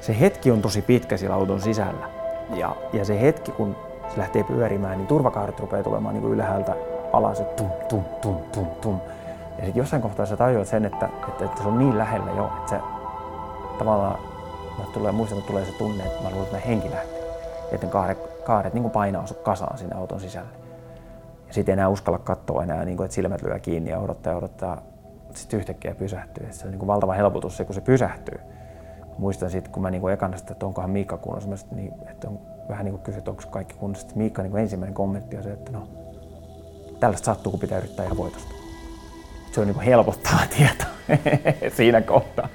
se hetki on tosi pitkä siellä auton sisällä. Ja, ja se hetki, kun se lähtee pyörimään, niin turvakaaret rupeaa tulemaan niin kuin ylhäältä alas, tum, tum, tum, tum, tum. Ja sitten jossain kohtaa sä tajuat sen, että, että, että, se on niin lähellä jo, että se tavallaan, mä tulee, muistan, että tulee se tunne, että mä luulen, että mä henki lähtee. Että kaaret, kaaret niin kuin painaa sut kasaan sinne auton sisälle. Ja sitten enää uskalla katsoa enää, niin kuin, että silmät lyö kiinni ja odottaa ja odottaa. Sitten yhtäkkiä pysähtyy. Se on niin kuin valtava helpotus se, kun se pysähtyy. Muistan sitten, kun mä niin kuin ekana sitä, että onkohan Miikka kunnossa, niin, että on vähän niin kuin kysyt, että onko kaikki kunnossa. Miikka niin kuin ensimmäinen kommentti on se, että no, tällaista sattuu, kun pitää yrittää ihan voitosta. Se on niin kuin helpottava tieto siinä kohtaa.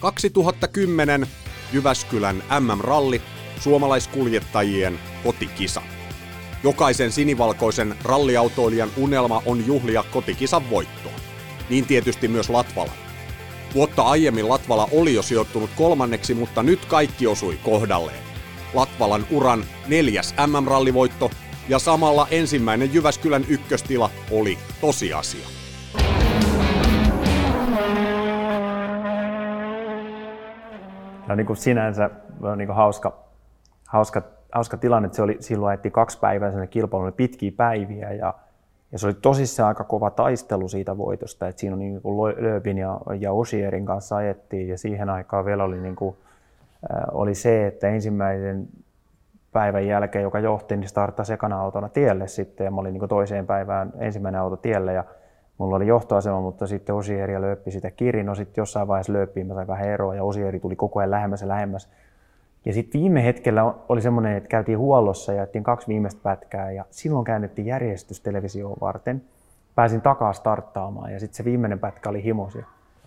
2010 Jyväskylän MM-ralli, suomalaiskuljettajien kotikisa. Jokaisen sinivalkoisen ralliautoilijan unelma on juhlia kotikisan voittoa. Niin tietysti myös Latvala. Vuotta aiemmin Latvala oli jo sijoittunut kolmanneksi, mutta nyt kaikki osui kohdalleen. Latvalan uran neljäs MM-rallivoitto ja samalla ensimmäinen Jyväskylän ykköstila oli tosiasia. No niin kuin sinänsä niin kuin hauska, hauska, hauska tilanne, että se oli, silloin ajettiin kaksi päivää sinne kilpailuun, pitkiä päiviä ja ja se oli tosissaan aika kova taistelu siitä voitosta, että siinä on niin kuin Lööpin ja, ja Osierin kanssa ajettiin ja siihen aikaan vielä oli, niin kuin, äh, oli se, että ensimmäisen päivän jälkeen, joka johti, niin starttasi ekana autona tielle sitten ja mä olin niin kuin toiseen päivään ensimmäinen auto tielle ja mulla oli johtoasema, mutta sitten Osieri ja Lööppi sitä kiri, no sitten jossain vaiheessa Lööppiin mä sain vähän eroa ja Osieri tuli koko ajan lähemmäs ja lähemmäs ja sitten viime hetkellä oli semmoinen, että käytiin huollossa ja jättiin kaksi viimeistä pätkää ja silloin käännettiin järjestys televisioon varten. Pääsin takaa starttaamaan ja sitten se viimeinen pätkä oli himos. Ja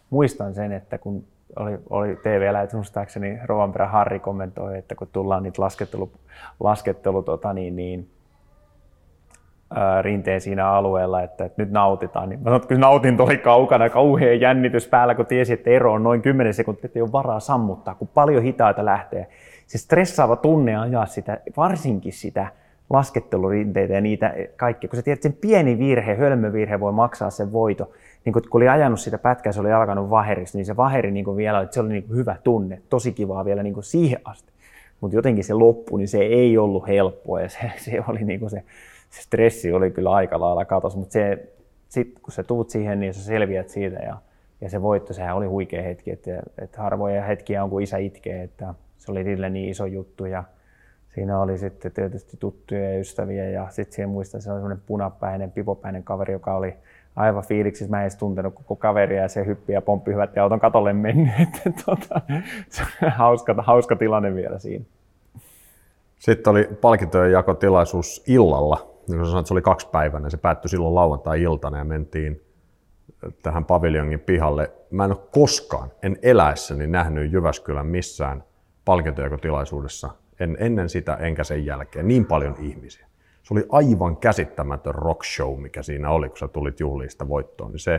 muistan sen, että kun oli, oli TV-lähetys, muistaakseni Rovanperä Harri kommentoi, että kun tullaan niitä laskettelu, laskettelu tota, niin, niin, rinteen siinä alueella, että, että nyt nautitaan. Niin mä sanoin, että kyllä nautinto oli kaukana, kauhea jännitys päällä, kun tiesi, että ero on noin 10 sekuntia, että ei ole varaa sammuttaa, kun paljon hitaita lähtee. Se stressaava tunne ajaa sitä, varsinkin sitä laskettelurinteitä ja niitä kaikkia, kun sä tiedät, että sen pieni virhe, hölmövirhe voi maksaa sen voito. Niin kun, kun oli ajanut sitä pätkää, se oli alkanut vaheriksi, niin se vaheri niin vielä, että se oli niin hyvä tunne, tosi kivaa vielä niin siihen asti. Mutta jotenkin se loppu, niin se ei ollut helppoa ja se, se oli niin se, se stressi oli kyllä aika lailla katos, mutta se, sit, kun sä tuut siihen, niin sä selviät siitä ja, ja se voitto, sehän oli huikea hetki, että, että harvoja hetkiä on, kun isä itkee, että se oli niille niin iso juttu ja siinä oli sitten tietysti tuttuja ja ystäviä ja sitten siihen muistan, se oli semmoinen punapäinen, pipopäinen kaveri, joka oli aivan fiiliksissä. Mä en edes tuntenut koko kaveria ja se hyppi ja pomppi hyvät ja auton katolle mennyt. tota, se on hauska, hauska tilanne vielä siinä. Sitten oli palkintojen jakotilaisuus illalla. Niin kuin sanoit, se oli kaksi päivänä. Se päättyi silloin lauantai-iltana ja mentiin tähän paviljongin pihalle. Mä en ole koskaan, en eläessäni nähnyt Jyväskylän missään palkintojakotilaisuudessa en ennen sitä enkä sen jälkeen. Niin paljon ihmisiä. Se oli aivan käsittämätön rock show, mikä siinä oli, kun sä tulit juhliista voittoon. Niin se,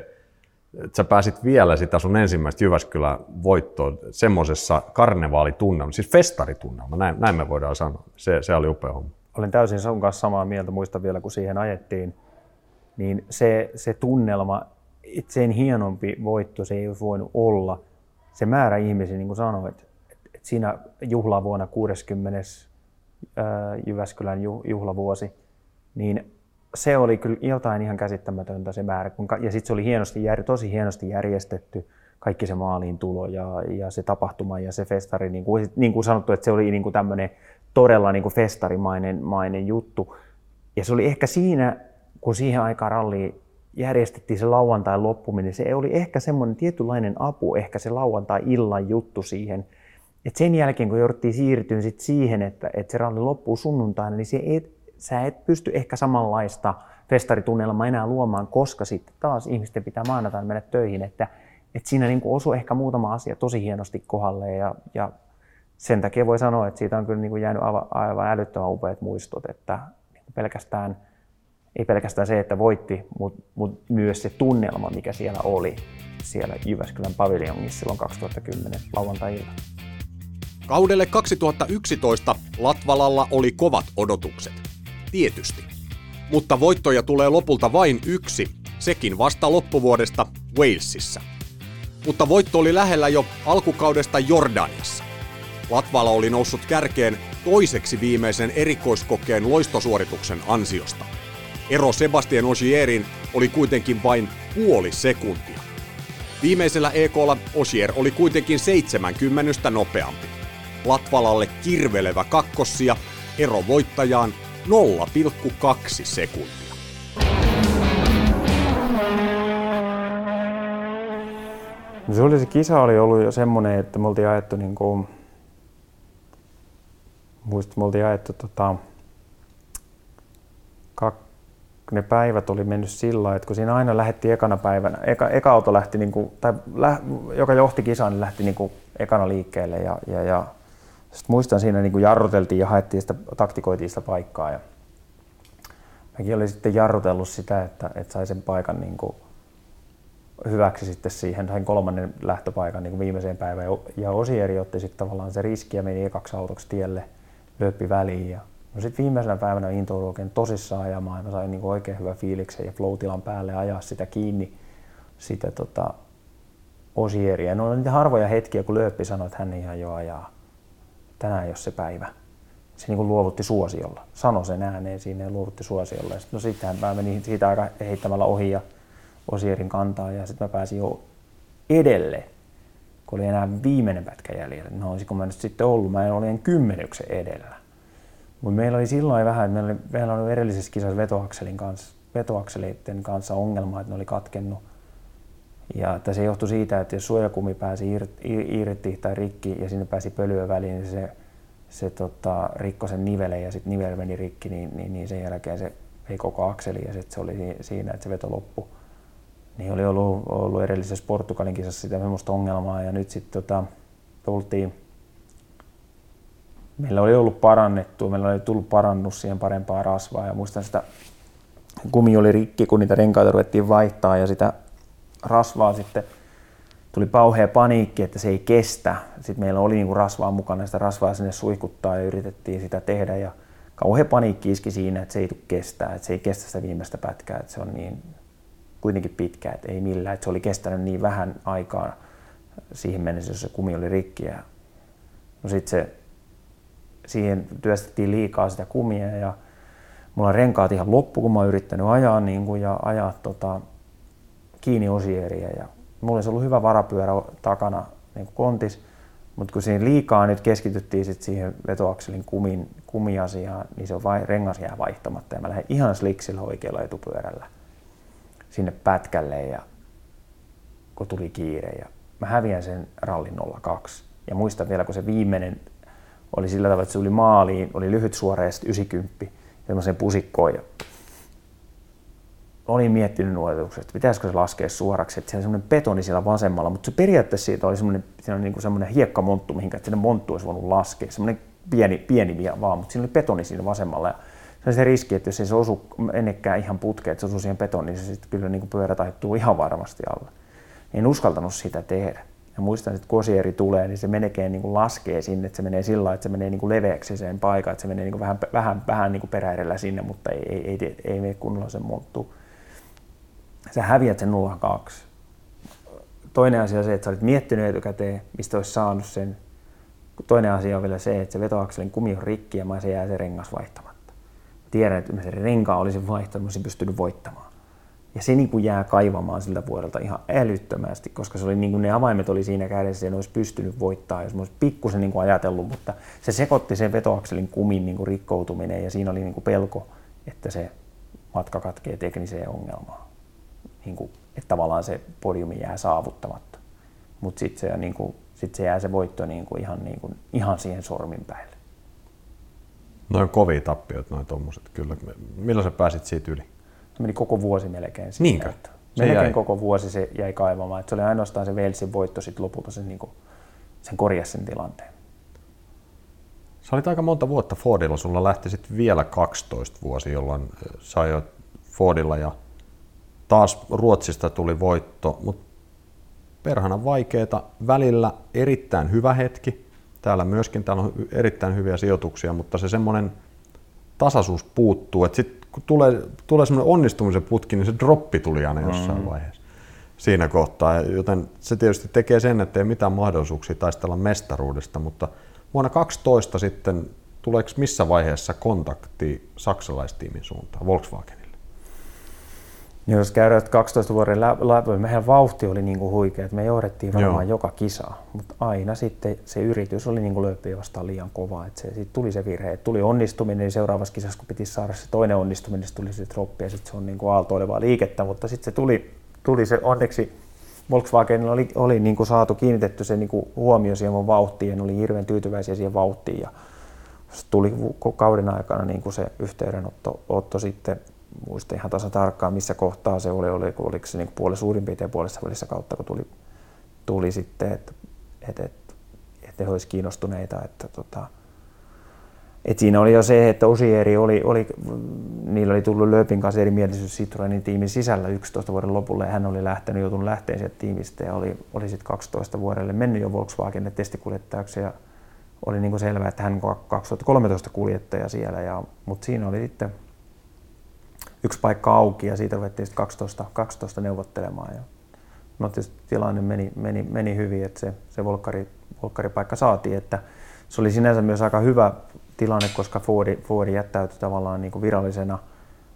että sä pääsit vielä sitä sun ensimmäistä Jyväskylän voittoa semmoisessa karnevaalitunnelmassa, siis festaritunnelma, näin, näin me voidaan sanoa. Se, se oli upea homma. Olen täysin sun kanssa samaa mieltä, muista vielä kun siihen ajettiin, niin se, se tunnelma, sen hienompi voitto se ei olisi voinut olla. Se määrä ihmisiä, niin kuin sanoit, siinä juhlavuonna 60. Jyväskylän juhlavuosi, niin se oli kyllä jotain ihan käsittämätöntä se määrä. Ja sitten se oli hienosti, tosi hienosti järjestetty, kaikki se maaliin tulo ja, ja se tapahtuma ja se festari, niin kuin, niin kuin sanottu, että se oli niin kuin tämmöinen todella niin kuin festarimainen mainen juttu. Ja se oli ehkä siinä, kun siihen aikaan ralli järjestettiin se lauantai loppuminen, se oli ehkä semmoinen tietynlainen apu, ehkä se lauantai-illan juttu siihen – et sen jälkeen, kun jouduttiin siirtyä sit siihen, että, että se ralli loppuu sunnuntaina, niin se et, sä et pysty ehkä samanlaista festaritunnelmaa enää luomaan, koska sitten taas ihmisten pitää maanantaina mennä töihin. Että, että siinä niin osui ehkä muutama asia tosi hienosti kohdalle ja, ja sen takia voi sanoa, että siitä on kyllä niin kuin jäänyt aivan, aivan älyttömän upeat muistot, että pelkästään, ei pelkästään se, että voitti, mutta, mutta myös se tunnelma, mikä siellä oli siellä Jyväskylän paviljongissa silloin 2010 lauantai-iltana. Kaudelle 2011 Latvalalla oli kovat odotukset. Tietysti. Mutta voittoja tulee lopulta vain yksi, sekin vasta loppuvuodesta Walesissa. Mutta voitto oli lähellä jo alkukaudesta Jordaniassa. Latvala oli noussut kärkeen toiseksi viimeisen erikoiskokeen loistosuorituksen ansiosta. Ero Sebastian Ogierin oli kuitenkin vain puoli sekuntia. Viimeisellä EKlla Ogier oli kuitenkin 70 nopeampi. Latvalalle kirvelevä kakkossia, ero voittajaan 0,2 sekuntia. Se, oli, se kisa oli ollut jo semmoinen, että me oltiin ajettu niin kuin, muistin, me oltiin ajettu tota, kak, ne päivät oli mennyt sillä että kun siinä aina lähti ekana päivänä, eka, eka auto lähti, niin kuin, tai lä, joka johti kisaan, niin lähti niin kuin ekana liikkeelle ja, ja, ja sitten muistan siinä niin kuin jarruteltiin ja haettiin sitä, taktikoitiin sitä paikkaa. Ja mäkin olin sitten jarrutellut sitä, että, että sai sen paikan niin kuin hyväksi sitten siihen, sain kolmannen lähtöpaikan niin kuin viimeiseen päivään. Ja Osieri otti sitten tavallaan se riski ja meni ekaksi autoksi tielle, löppi väliin. Ja no sitten viimeisenä päivänä intoudun oikein tosissaan ajamaan ja mä sain niin oikein hyvä fiiliksen ja flow päälle ajaa sitä kiinni sitä tota, Osieria. No niitä harvoja hetkiä, kun Lööppi sanoi, että hän ihan jo ajaa tänään ole se päivä. Se niin kuin luovutti suosiolla. Sano sen ääneen siinä ja luovutti suosiolla. Ja sit, no sittenhän mä menin siitä aika heittämällä ohi ja Osierin kantaa ja sitten mä pääsin jo edelle, kun oli enää viimeinen pätkä jäljellä. No olisiko mä nyt sitten ollut, mä en kymmenyksen edellä. Mutta meillä oli silloin vähän, että meillä oli, meillä oli edellisessä kisassa vetoakselin kanssa, vetoakseleiden kanssa ongelma, että ne oli katkennut. Ja että se johtui siitä, että jos suojakumi pääsi irti tai rikki ja sinne pääsi pölyä väliin, niin se, se tota, rikkoi sen nivelen ja sitten nivel meni rikki, niin, niin, niin sen jälkeen se vei koko akseli ja sitten se oli siinä, että se veto loppui. Niin oli ollut, ollut edellisessä Portugalin kisassa sitä semmoista ongelmaa ja nyt sitten tota, tultiin, meillä oli ollut parannettu, meillä oli tullut parannus siihen parempaa rasvaa ja muistan sitä, kumi oli rikki, kun niitä renkaita ruvettiin vaihtaa ja sitä rasvaa sitten tuli pauhea paniikki, että se ei kestä. Sitten meillä oli niinku rasvaa mukana, sitä rasvaa sinne suihkuttaa ja yritettiin sitä tehdä ja kauhea paniikki iski siinä, että se ei tule kestää, että se ei kestä sitä viimeistä pätkää, että se on niin kuitenkin pitkä, että ei millään, että se oli kestänyt niin vähän aikaa siihen mennessä, jos se kumi oli rikki. Ja no sitten se, siihen työstettiin liikaa sitä kumia ja mulla renkaat ihan loppu, kun mä oon yrittänyt ajaa niin kuin, ja ajaa tota, kiinni osieriä. Ja mulla olisi ollut hyvä varapyörä takana niin kuin kontis, mutta kun siinä liikaa nyt keskityttiin sit siihen vetoakselin kumin, kumiasiaan, niin se on vai, rengas jää vaihtamatta ja mä lähden ihan sliksillä oikealla etupyörällä sinne pätkälle ja kun tuli kiire ja mä häviän sen rallin 02. Ja muistan vielä, kun se viimeinen oli sillä tavalla, että se oli maaliin, oli lyhyt suora ja sitten 90 semmoisen pusikkoon ja olin miettinyt nuoletukset, että pitäisikö se laskea suoraksi, että siellä semmoinen betoni siellä vasemmalla, mutta se periaatteessa siitä oli semmoinen, siinä on niin kuin semmoinen hiekkamonttu, mihinkä sinne monttu olisi voinut laskea, semmoinen pieni, pieni vaan, mutta siinä oli betoni siinä vasemmalla ja se on se riski, että jos ei se osu ennekään ihan putkeen, että se osuu siihen betoniin, niin se sitten kyllä niin kuin pyörä taittuu ihan varmasti alle. En uskaltanut sitä tehdä. Ja muistan, että kun osieri tulee, niin se meneekään niin kuin laskee sinne, että se menee sillä lailla, että se menee niin kuin leveäksi sen paikan, että se menee niin kuin vähän, vähän, vähän niin kuin peräedellä sinne, mutta ei, ei, ei, ei, mene kunnolla sen monttuu. Sä häviät sen 02. Toinen asia on se, että sä olit miettinyt etukäteen, mistä olisi saanut sen. Toinen asia on vielä se, että se vetoakselin kumi on rikki ja se jää se rengas vaihtamatta tiedän, että renkaan olisin vaihtanut, olisin pystynyt voittamaan. Ja se niin kuin jää kaivamaan siltä vuodelta ihan älyttömästi, koska se oli niin kuin ne avaimet oli siinä kädessä ja ne olisi pystynyt voittaa, jos mä olisin pikkusen niin kuin ajatellut, mutta se sekoitti sen vetoakselin kumin niin kuin rikkoutuminen ja siinä oli niin kuin pelko, että se matka katkee tekniseen ongelmaan. Niin kuin, että tavallaan se podiumi jää saavuttamatta. Mutta sitten se, niin sit se jää se voitto niin kuin ihan, niin kuin, ihan siihen sormin päälle. Noin kovia tappiot, noin tommoset, kyllä. Milloin sä pääsit siitä yli? Se meni koko vuosi melkein. Siitä, Niinkö? Että se melkein jäi. koko vuosi se jäi kaivamaan. Että se oli ainoastaan se Velsin voitto sitten lopulta sen, niin kuin, sen korjasi sen tilanteen. Sä olit aika monta vuotta Fordilla, sulla lähti sitten vielä 12 vuosi, jolloin sä ajoit Fordilla ja taas Ruotsista tuli voitto, mutta perhana vaikeeta, välillä erittäin hyvä hetki, Täällä myöskin täällä on erittäin hyviä sijoituksia, mutta se semmoinen tasaisuus puuttuu, että sitten kun tulee, tulee semmoinen onnistumisen putki, niin se droppi tuli aina jossain mm. vaiheessa siinä kohtaa, joten se tietysti tekee sen, että ei mitään mahdollisuuksia taistella mestaruudesta, mutta vuonna 2012 sitten tuleeko missä vaiheessa kontakti saksalaistiimin suuntaan, Volkswagen? Niin jos käydään 12 vuoden läpi, meidän vauhti oli niin kuin huikea, että me johdettiin varmaan Joo. joka kisa, mutta aina sitten se yritys oli niin kuin vastaan liian kova, että se, siitä tuli se virhe, että tuli onnistuminen, niin seuraavassa kisassa kun piti saada se toinen onnistuminen, niin tuli se droppi ja sitten se on niin kuin aaltoilevaa liikettä, mutta sitten se tuli, tuli se onneksi Volkswagenilla oli, oli niin kuin saatu kiinnitetty se niin kuin huomio siihen mun vauhtiin ja ne oli hirveän tyytyväisiä siihen vauhtiin. Ja tuli kauden aikana niin kuin se yhteydenotto otto sitten muista ihan tasa tarkkaan, missä kohtaa se oli, oli oliko se niin puoli suurin piirtein puolessa välissä kautta, kun tuli, tuli sitten, että et, et, et he olisivat kiinnostuneita. Että, tota, et siinä oli jo se, että Osieri oli, oli, niillä oli tullut Lööpin kanssa erimielisyys Citroenin tiimin sisällä 11 vuoden lopulle ja hän oli lähtenyt, joutunut lähteen sieltä tiimistä ja oli, oli sitten 12 vuodelle mennyt jo Volkswagenille testikuljettajaksi ja oli niin kuin selvää, että hän on 2013 kuljettaja siellä, ja, mutta siinä oli sitten yksi paikka auki ja siitä ruvettiin sitten 12, 12 neuvottelemaan. Ja no tietysti tilanne meni, meni, meni hyvin, että se, se volkkari, volkkaripaikka saatiin. Että se oli sinänsä myös aika hyvä tilanne, koska Fordi, Fordi jättäytyi tavallaan niin kuin virallisena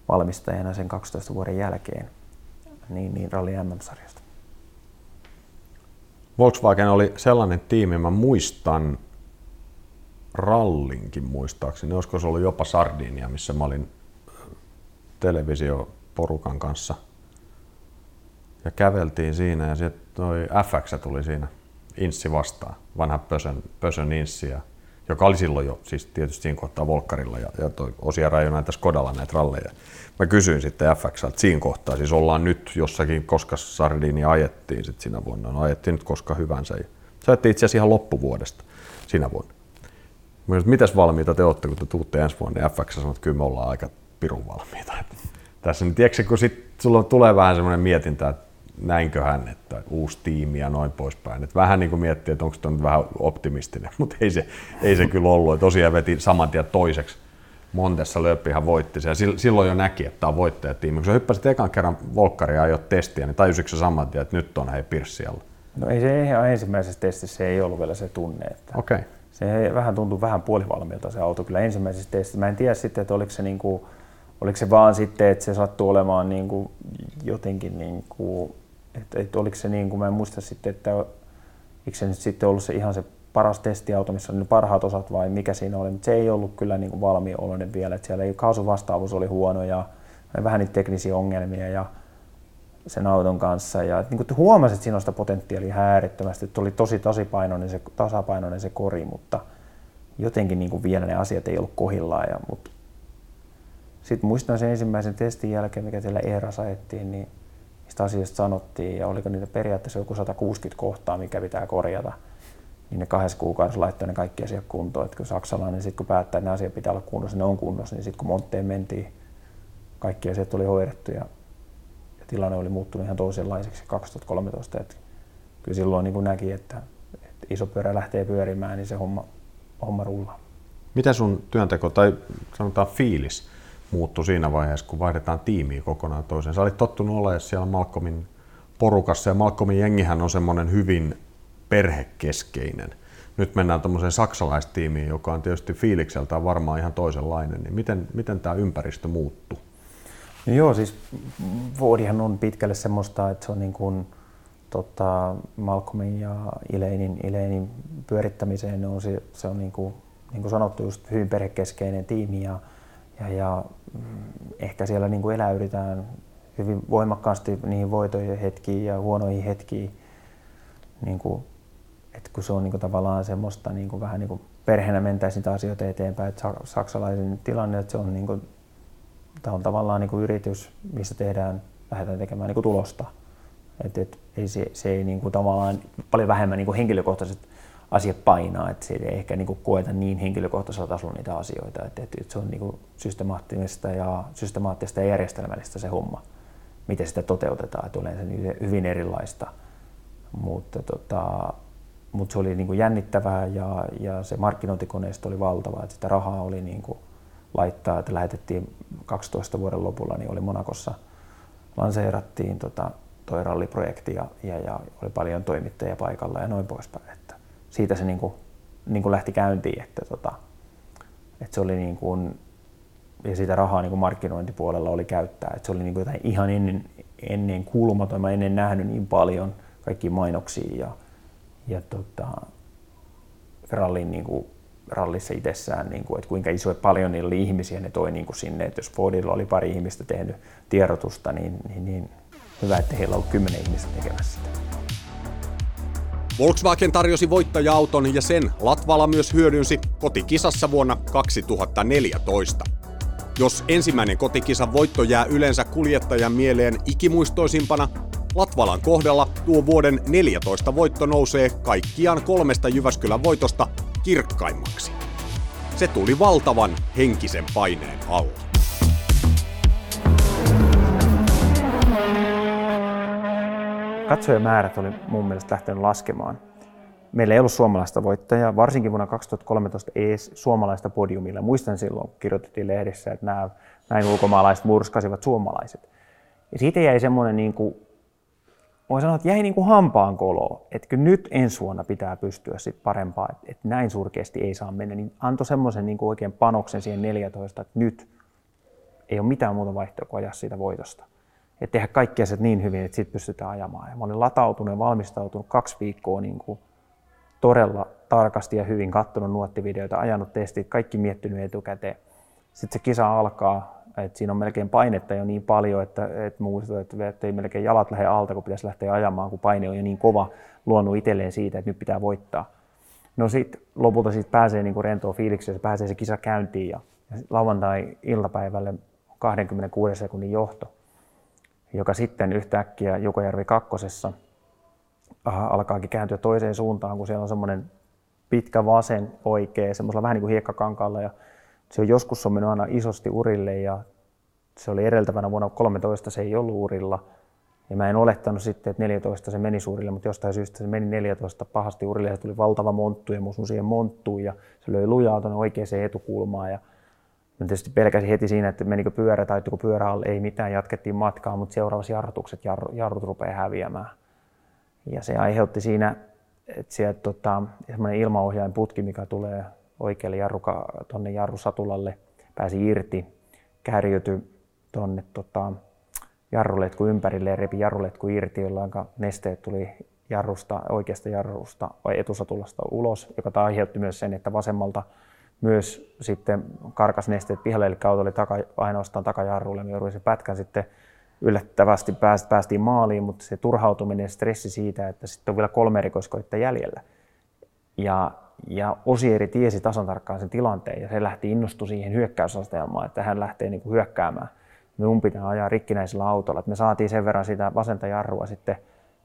valmistajana sen 12 vuoden jälkeen niin, niin Rally MM-sarjasta. Volkswagen oli sellainen tiimi, mä muistan rallinkin muistaakseni, olisiko se ollut jopa Sardinia, missä mä olin televisioporukan kanssa ja käveltiin siinä ja sitten toi FX tuli siinä inssi vastaan, vanha Pösön, Pösön inssi ja joka oli silloin jo siis tietysti siinä kohtaa Volkkarilla ja, ja toi Osia Rajonen tässä Kodalla näitä ralleja. Mä kysyin sitten FXltä siinä kohtaa, siis ollaan nyt jossakin, koska Sardini ajettiin sitten siinä vuonna, no ajettiin nyt koska hyvänsä. Se ajettiin itse asiassa ihan loppuvuodesta sinä vuonna. Mä mitäs valmiita te olette, kun te tuutte ensi vuonna, niin FX sanoo, että kyllä me ollaan aika pirun valmiita. Tässä niin tiedätkö, kun sit sulla tulee vähän semmoinen mietintä, että näinköhän, että uusi tiimi ja noin poispäin. Et vähän niin kuin miettii, että onko tämä vähän optimistinen, mutta ei se, ei se kyllä ollut. Et tosiaan veti saman tien toiseksi. Montessa Lööppihän voitti se ja silloin jo näki, että tämä on voittajatiimi. Kun sä hyppäsit ekan kerran Volkkaria ja testiä, niin tajusitko sä saman tien, että nyt on hei Pirssialla? No ei se ihan ensimmäisessä testissä ei ollut vielä se tunne. Että okay. Se vähän tuntui vähän puolivalmiilta se auto kyllä ensimmäisessä testissä. Mä en tiedä sitten, että oliko se, niin kuin, oliko se vaan sitten, että se sattuu olemaan niin kuin jotenkin niin kuin että, että oliko se niin kuin, mä en muista sitten, että eikö se nyt sitten ollut se ihan se paras testiauto, missä oli ne parhaat osat vai mikä siinä oli, mutta se ei ollut kyllä niin valmiin oloinen vielä, että siellä ei kaasuvastaavuus oli huono ja vähän niitä teknisiä ongelmia ja sen auton kanssa. Ja niin kuin huomasit, että siinä on sitä potentiaalia äärettömästi, että oli tosi tasapainoinen se, tasapainoinen se kori, mutta jotenkin niin kuin vielä ne asiat ei ollut kohillaan. Ja, mutta sitten muistan sen ensimmäisen testin jälkeen, mikä siellä ERAS ajettiin, niin mistä asioista sanottiin ja oliko niitä periaatteessa joku 160 kohtaa, mikä pitää korjata. Niin ne kahdessa kuukaudessa laittoi ne kaikki asiat kuntoon. Että kun saksalainen sitten kun päättää, että ne asiat pitää olla kunnossa, ne on kunnossa, niin sitten kun Montteen mentiin, kaikki asiat oli hoidettu ja, ja tilanne oli muuttunut ihan toisenlaiseksi 2013. Että kyllä silloin niin näki, että, että iso pyörä lähtee pyörimään, niin se homma, homma rullaa. Miten sun työnteko tai sanotaan fiilis muuttui siinä vaiheessa, kun vaihdetaan tiimiä kokonaan toiseen. Sä olit tottunut olemaan siellä Malcolmin porukassa ja Malcolmin jengihän on semmoinen hyvin perhekeskeinen. Nyt mennään tuommoiseen saksalaistiimiin, joka on tietysti fiilikseltään varmaan ihan toisenlainen. Niin miten, miten tämä ympäristö muuttuu? No joo, siis Fordihan on pitkälle semmoista, että se on niin kuin, tota, Malcolmin ja Ileinin, Ileinin pyörittämiseen on se, se on niin kuin, niin kuin sanottu just hyvin perhekeskeinen tiimi ja, ja, ja mm, ehkä siellä niin kuin eläydytään hyvin voimakkaasti niihin voitoihin hetkiin ja huonoihin hetkiin. Niin kuin, että kun se on niin kuin tavallaan semmoista niin kuin vähän niin kuin perheenä mentäisiin niitä asioita eteenpäin, että saksalaisen tilanne, että se on, niin kuin, tämä on tavallaan niin kuin yritys, missä tehdään, lähdetään tekemään niin kuin tulosta. Et, et, ei se, se ei niin kuin tavallaan paljon vähemmän niin kuin henkilökohtaiset asiat painaa, että se ei ehkä niin kuin koeta niin henkilökohtaisella tasolla niitä asioita, että, että se on niin kuin systemaattista ja systemaattista ja järjestelmällistä se homma, miten sitä toteutetaan, että yleensä hyvin erilaista, mutta, tota, mutta se oli niin kuin jännittävää ja, ja se markkinointikoneisto oli valtava, että sitä rahaa oli niin kuin laittaa, että lähetettiin 12 vuoden lopulla, niin oli Monakossa, lanseerattiin tota, toi ralliprojekti ja, ja, ja oli paljon toimittajia paikalla ja noin poispäin. Siitä se niin kuin, niin kuin lähti käyntiin, että, tota, että se oli niin kuin, ja sitä rahaa niin kuin markkinointipuolella oli käyttää, että se oli niin kuin jotain ihan ennen, ennen kuulumaton, mä ennen nähnyt niin paljon kaikki mainoksia ja, ja tota, rallin niin kuin, rallissa itsessään, niin kuin, että kuinka iso paljon niillä oli ihmisiä, ne toi niin kuin sinne, että jos Fordilla oli pari ihmistä tehnyt tiedotusta, niin, niin, niin hyvä, että heillä on kymmenen ihmistä tekemässä sitä. Volkswagen tarjosi voittaja-auton ja sen Latvala myös hyödynsi kotikisassa vuonna 2014. Jos ensimmäinen kotikisan voitto jää yleensä kuljettajan mieleen ikimuistoisimpana, Latvalan kohdalla tuo vuoden 14 voitto nousee kaikkiaan kolmesta Jyväskylän voitosta kirkkaimmaksi. Se tuli valtavan henkisen paineen alla. Katsojamäärät oli mun mielestä lähtenyt laskemaan. Meillä ei ollut suomalaista voittajaa, varsinkin vuonna 2013 ei suomalaista podiumilla. Muistan silloin, kirjoitettiin lehdissä, että nämä näin ulkomaalaiset murskasivat suomalaiset. Ja siitä jäi semmoinen, niin kuin, voin sanoa, että jäi niin kuin hampaan kolo, että nyt ensi vuonna pitää pystyä sit parempaa, että, että näin surkeasti ei saa mennä. Niin antoi semmoisen niin kuin oikein panoksen siihen 14, että nyt ei ole mitään muuta vaihtoehtoa kuin ajaa siitä voitosta ja tehdä kaikki asiat niin hyvin, että sitten pystytään ajamaan. Ja mä olin latautunut ja valmistautunut kaksi viikkoa niin kuin todella tarkasti ja hyvin katsonut nuottivideoita, ajanut testit, kaikki miettinyt etukäteen. Sitten se kisa alkaa, että siinä on melkein painetta jo niin paljon, että, että muistat, että ei melkein jalat lähde alta, kun pitäisi lähteä ajamaan, kun paine on jo niin kova luonut itselleen siitä, että nyt pitää voittaa. No sitten lopulta siitä pääsee niin rentoon fiiliksi, ja pääsee se kisa käyntiin ja, ja lauantai-iltapäivälle 26 sekunnin johto, joka sitten yhtäkkiä Jukojärvi kakkosessa alkaakin kääntyä toiseen suuntaan, kun siellä on semmoinen pitkä vasen oikea, semmoisella vähän niin kuin hiekkakankaalla ja se on joskus on mennyt aina isosti urille ja se oli edeltävänä vuonna 13 se ei ollut urilla. Ja mä en olettanut sitten, että 14 se meni suurille, mutta jostain syystä se meni 14 pahasti urille ja se tuli valtava monttu ja mun siihen monttuun ja se löi lujaa tuonne oikeaan etukulmaan. Ja mä tietysti pelkäsin heti siinä, että menikö pyörä tai pyörä alle, ei mitään, jatkettiin matkaa, mutta seuraavassa jarrutukset jarru, jarrut rupeaa häviämään. Ja se aiheutti siinä, että sieltä tota, semmoinen ilmaohjainputki, mikä tulee oikealle jarruka, tonne jarrusatulalle, pääsi irti, kärjytyi tuonne tota, jarruletku ympärille ja repi jarruletku irti, jolloin nesteet tuli jarrusta, oikeasta jarrusta etusatulasta ulos, joka aiheutti myös sen, että vasemmalta myös sitten karkas nesteet pihalle, eli auto oli taka, ainoastaan takajarrulle, me jouduin sen pätkän sitten yllättävästi päästiin maaliin, mutta se turhautuminen ja stressi siitä, että sitten on vielä kolme erikoiskoetta jäljellä. Ja, ja Osieri tiesi tasan tarkkaan sen tilanteen ja se lähti innostu siihen hyökkäysasteelmaan, että hän lähtee niin kuin hyökkäämään minun pitää ajaa rikkinäisellä autolla. Et me saatiin sen verran sitä vasenta jarrua sitten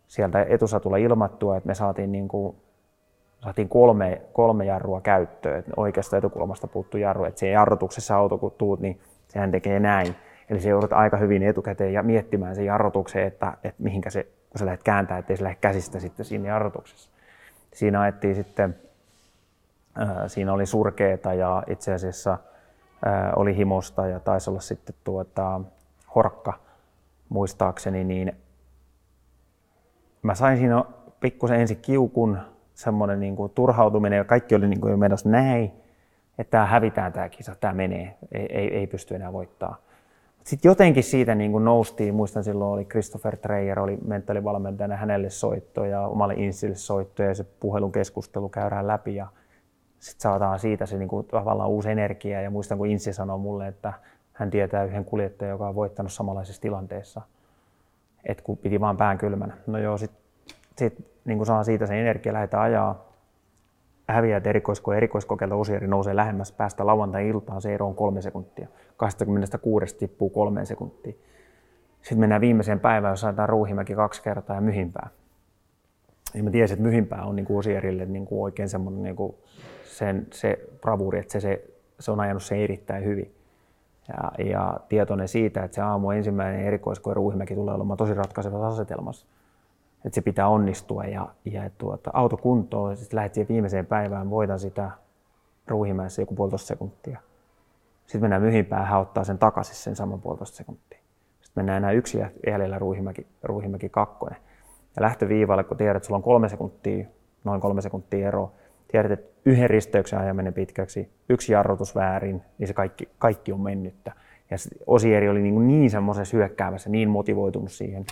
sieltä etusatulla ilmattua, että me saatiin, niin kuin, saatiin kolme, kolme jarrua käyttöön. Et oikeasta etukulmasta puuttu jarru. Et siinä jarrutuksessa auto kun tuut, niin sehän tekee näin. Eli se joudut aika hyvin etukäteen ja miettimään sen jarrutuksen, että, että mihinkä se, kun sä lähdet kääntää, ettei se lähde käsistä sitten siinä jarrutuksessa. Siinä ajettiin sitten, ää, siinä oli surkeeta ja itse asiassa – oli himosta ja taisi olla sitten tuota, horkka muistaakseni, niin mä sain siinä pikkusen ensin kiukun, semmoinen niin kuin turhautuminen ja kaikki oli niin kuin menossa näin, että tämä hävitään tämä kisa, tämä menee, ei, ei, ei pysty enää voittaa. Sitten jotenkin siitä niin kuin noustiin, muistan silloin oli Christopher Treyer, oli mentaalivalmentajana, hänelle soitto ja omalle insille soitto ja se puhelun keskustelu käydään läpi ja sitten saadaan siitä se niin kuin, tavallaan uusi energia. Ja muistan, kun Insi sanoi mulle, että hän tietää yhden kuljettajan, joka on voittanut samanlaisessa tilanteessa. Että kun piti vaan pään kylmänä. No joo, sitten sit, niin saa siitä sen energia, lähdetään ajaa. Häviää erikoisko erikoiskokeilta Osieri nousee lähemmäs päästä lauantai-iltaan, se ero on kolme sekuntia. 26 tippuu kolmeen sekuntiin. Sitten mennään viimeiseen päivään, jos saadaan Ruuhimäki kaksi kertaa ja Myhimpää. Ja mä tiesin, että Myhimpää on niin kuin Osierille niin kuin oikein semmoinen niin kuin sen, se bravuri, että se, se, se on ajanut sen erittäin hyvin. Ja, ja tietoinen siitä, että se aamu ensimmäinen erikoiskoe Ruuhimäki tulee olemaan tosi ratkaisevassa asetelmassa. Että se pitää onnistua ja, ja tuota, auto kuntoon, sitten lähdet siihen viimeiseen päivään, voitan sitä Ruuhimäessä joku puolitoista sekuntia. Sitten mennään myhimpään hän ottaa sen takaisin sen saman puolitoista sekuntia. Sitten mennään enää yksi jäljellä Ruuhimäki, Ruuhimäki kakkonen. Ja lähtöviivalle, kun tiedät, että sulla on kolme sekuntia, noin kolme sekuntia ero, tiedät, että yhden risteyksen ajan menee pitkäksi, yksi jarrutus väärin, niin se kaikki, kaikki on mennyttä. Ja Osieri oli niin, niin semmoisessa hyökkäämässä, niin motivoitunut siihen.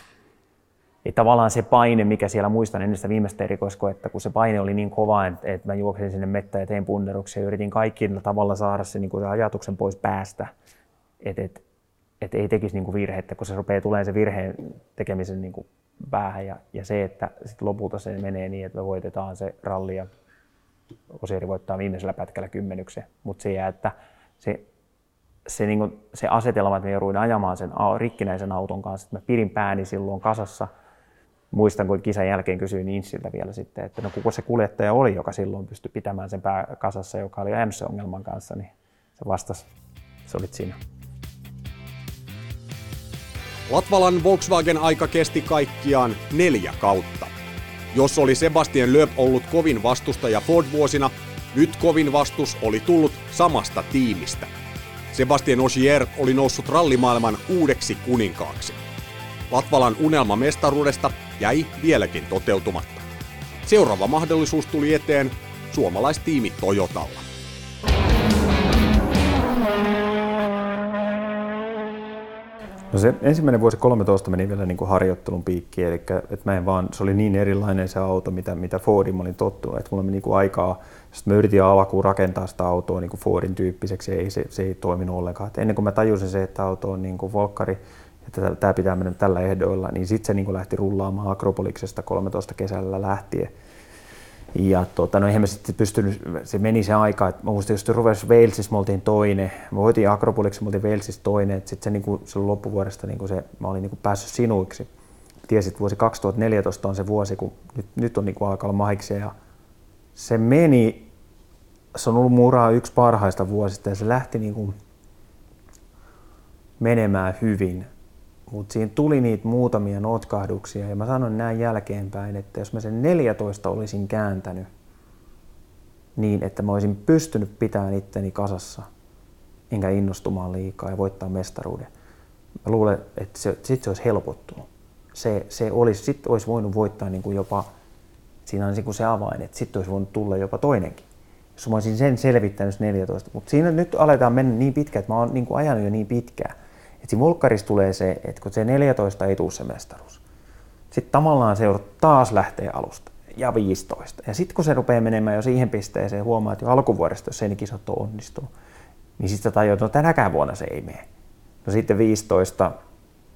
Että tavallaan se paine, mikä siellä muistan ennen sitä viimeistä erikoiskoetta, kun se paine oli niin kova, että, että mä juoksin sinne mettään ja tein punneruksia ja yritin kaikilla tavalla saada se, niin kuin se ajatuksen pois päästä, että et, et ei tekisi niin kuin virhettä, kun se rupeaa tulemaan se virheen tekemisen niin kuin päähän ja, ja se, että sit lopulta se menee niin, että me voitetaan se ralli ja Osieri voittaa viimeisellä pätkällä kymmenyksen, mutta se jää, että se, se, niin kuin, se asetelma, että me jouduin ajamaan sen rikkinäisen auton kanssa, että mä pidin pääni silloin kasassa. Muistan, kun kisan jälkeen kysyin Insiltä vielä sitten, että no kuka se kuljettaja oli, joka silloin pystyi pitämään sen pää kasassa, joka oli MC-ongelman kanssa, niin se vastasi, se olit siinä. Latvalan Volkswagen-aika kesti kaikkiaan neljä kautta. Jos oli Sebastian Loeb ollut kovin vastustaja Ford-vuosina, nyt kovin vastus oli tullut samasta tiimistä. Sebastian Ogier oli noussut rallimaailman uudeksi kuninkaaksi. Latvalan unelma mestaruudesta jäi vieläkin toteutumatta. Seuraava mahdollisuus tuli eteen suomalaistiimi Toyotalla. No se ensimmäinen vuosi 13 meni vielä niin kuin harjoittelun piikki, eli että mä en vaan, se oli niin erilainen se auto, mitä, mitä Fordin mä olin tottunut, että mulla meni niin kuin aikaa, sitten mä yritin alkuun rakentaa sitä autoa niin kuin Fordin tyyppiseksi, ei, se, se ei toiminut ollenkaan. Et ennen kuin mä tajusin se, että auto on niin kuin Volkari, että tämä pitää mennä tällä ehdoilla, niin sitten se niin kuin lähti rullaamaan Akropoliksesta 13 kesällä lähtien. Ja tota, no eihän me sitten pystynyt, se meni se aika, että mä muistin, jos ruvesi Walesissa, me oltiin toinen, me voitiin Akropoliksi, me oltiin Walesissa toinen, sitten se, niinku, se loppuvuodesta niinku se, mä olin niinku päässyt sinuiksi. Tiesit, että vuosi 2014 on se vuosi, kun nyt, nyt on niinku alkaa olla mahiksi ja se meni, se on ollut muraa yksi parhaista vuosista ja se lähti niinku menemään hyvin. Mutta siinä tuli niitä muutamia notkahduksia ja mä sanon näin jälkeenpäin, että jos mä sen 14 olisin kääntänyt niin, että mä olisin pystynyt pitämään itteni kasassa, enkä innostumaan liikaa ja voittaa mestaruuden, mä luulen, että se, sit se olisi helpottunut. Se, se olisi, sit olisi voinut voittaa niin kuin jopa, siinä on niin se avain, että sitten olisi voinut tulla jopa toinenkin. Jos mä olisin sen selvittänyt 14. Mutta siinä nyt aletaan mennä niin pitkään, että mä oon niin kuin ajanut jo niin pitkään, että siinä volkkarissa tulee se, että kun se 14 ei tule se mestaruus, sitten tavallaan se taas lähtee alusta ja 15. Ja sitten kun se rupeaa menemään jo siihen pisteeseen, huomaa, että jo alkuvuodesta, jos ei ne kisat ole onnistunut, niin sitten tajuaa, että no tänäkään vuonna se ei mene. No sitten 15,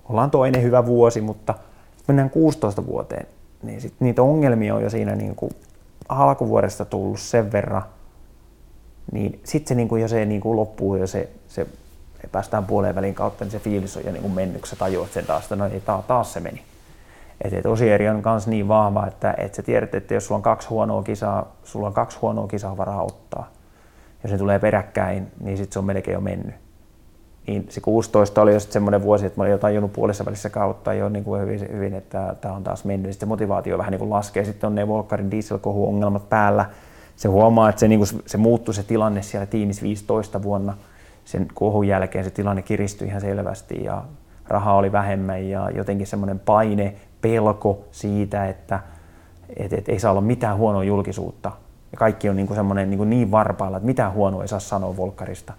ollaan toinen hyvä vuosi, mutta mennään 16 vuoteen, niin sitten niitä ongelmia on jo siinä niin kuin alkuvuodesta tullut sen verran, niin sitten se niin kuin jo se niin kuin loppuu jo se, se päästään puoleen välin kautta, niin se fiilis on jo niin mennyt, sä tajuat sen taas, että no ei, taas, taas se meni. Että et osieri on myös niin vahva, että et sä tiedät, että jos sulla on kaksi huonoa kisaa, sulla on kaksi huonoa kisaa varaa ottaa. Jos ne tulee peräkkäin, niin sitten se on melkein jo mennyt. Niin se 16 oli jo sitten semmoinen vuosi, että mä olin jo tajunnut puolessa välissä kautta jo niin kuin hyvin, hyvin, että tämä on taas mennyt. Sitten se motivaatio vähän niin kuin laskee. Sitten on ne Volkarin dieselkohu-ongelmat päällä. Se huomaa, että se, niin kuin, se muuttui se tilanne siellä tiimissä 15 vuonna – sen kohun jälkeen se tilanne kiristyi ihan selvästi ja rahaa oli vähemmän ja jotenkin semmoinen paine, pelko siitä, että et, et ei saa olla mitään huonoa julkisuutta. Ja kaikki on niin kuin semmoinen niin, kuin niin varpailla, että mitään huonoa ei saa sanoa Volkkarista.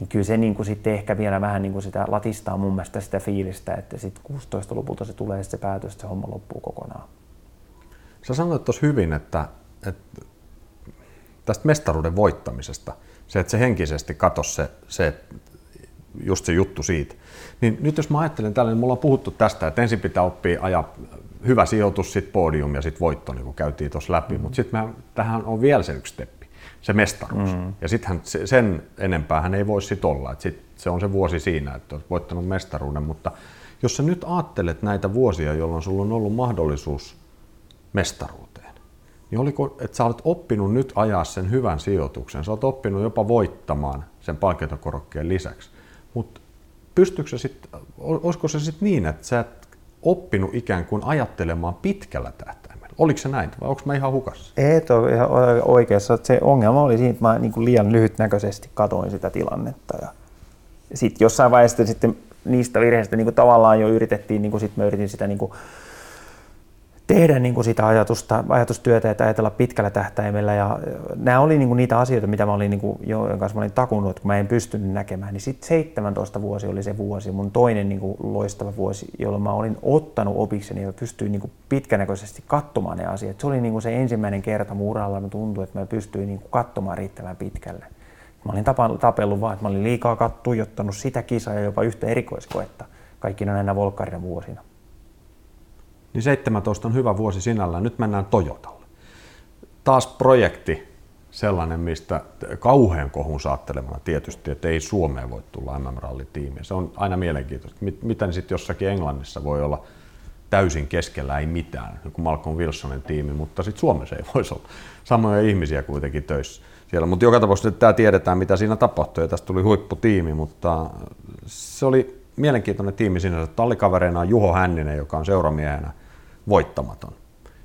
Niin kyllä se niin kuin sitten ehkä vielä vähän niin kuin sitä latistaa mun mielestä sitä fiilistä, että sitten 16 lopulta se tulee se päätös, että se homma loppuu kokonaan. Sä sanoit tuossa hyvin, että, että tästä mestaruuden voittamisesta – se, että se henkisesti katosi se, se, just se juttu siitä. Niin nyt jos mä ajattelen tällä, niin mulla on puhuttu tästä, että ensin pitää oppia ajaa hyvä sijoitus, sitten podium ja sitten voitto, niin kuin käytiin tuossa läpi. Mm. Mutta sitten tähän on vielä se yksi steppi, se mestaruus. Mm. Ja sitten sen enempää hän ei voi sitten olla. Et sit se on se vuosi siinä, että olet voittanut mestaruuden. Mutta jos sä nyt ajattelet näitä vuosia, jolloin sulla on ollut mahdollisuus mestaruuteen, niin oliko, että sä olet oppinut nyt ajaa sen hyvän sijoituksen, sä olet oppinut jopa voittamaan sen palkintokorokkeen lisäksi, mutta pystyykö se sitten, olisiko se sitten niin, että sä et oppinut ikään kuin ajattelemaan pitkällä tähtäimellä? Oliko se näin vai onko mä ihan hukassa? Et ole ihan oikeassa. Se ongelma oli siinä, että mä niin kuin liian lyhytnäköisesti katoin sitä tilannetta. Ja sitten jossain vaiheessa sitten niistä virheistä niin kuin tavallaan jo yritettiin, niin kuin sit mä yritin sitä niin kuin tehdä niin kuin sitä ajatusta, ajatustyötä ja ajatella pitkällä tähtäimellä. Ja nämä oli niin kuin niitä asioita, mitä mä olin, niin kuin, jo, kanssa mä olin takunut, kun mä en pystynyt näkemään. Niin sitten 17 vuosi oli se vuosi, mun toinen niin kuin loistava vuosi, jolloin mä olin ottanut opikseni ja pystyin niin kuin pitkänäköisesti katsomaan ne asiat. Se oli niin kuin se ensimmäinen kerta mun uralla, mä tuntui, että mä pystyin niin kuin katsomaan riittävän pitkälle. Mä olin tapellut vaan, että mä olin liikaa kattuijottanut sitä kisaa ja jopa yhtä erikoiskoetta kaikkina näinä volkkarina vuosina niin 17 on hyvä vuosi sinällään. Nyt mennään Toyotalle. Taas projekti sellainen, mistä kauhean kohun saattelemana tietysti, että ei Suomeen voi tulla MM-rallitiimiä. Se on aina mielenkiintoista. Miten sitten jossakin Englannissa voi olla täysin keskellä ei mitään, kuin Malcolm Wilsonin tiimi, mutta sitten Suomessa ei voisi olla samoja ihmisiä kuitenkin töissä siellä. Mutta joka tapauksessa tämä tiedetään, mitä siinä tapahtui, ja tästä tuli huipputiimi, mutta se oli mielenkiintoinen tiimi sinänsä. Tallikavereina on Juho Hänninen, joka on seuramiehenä voittamaton.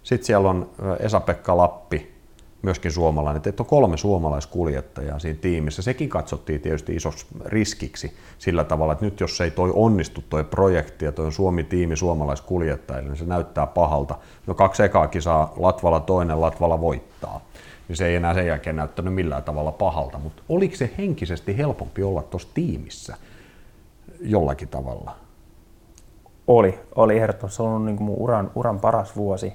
Sitten siellä on Esa-Pekka Lappi, myöskin suomalainen. Että on kolme suomalaiskuljettajaa siinä tiimissä. Sekin katsottiin tietysti isoksi riskiksi sillä tavalla, että nyt jos ei toi onnistu toi projekti ja toi Suomi-tiimi suomalaiskuljettajille, niin se näyttää pahalta. No kaksi ekaa kisaa, Latvala toinen, Latvala voittaa. Niin se ei enää sen jälkeen näyttänyt millään tavalla pahalta, mutta oliko se henkisesti helpompi olla tuossa tiimissä jollakin tavalla? Oli, oli ehdottomasti. Se on ollut niin kuin mun uran, uran paras vuosi.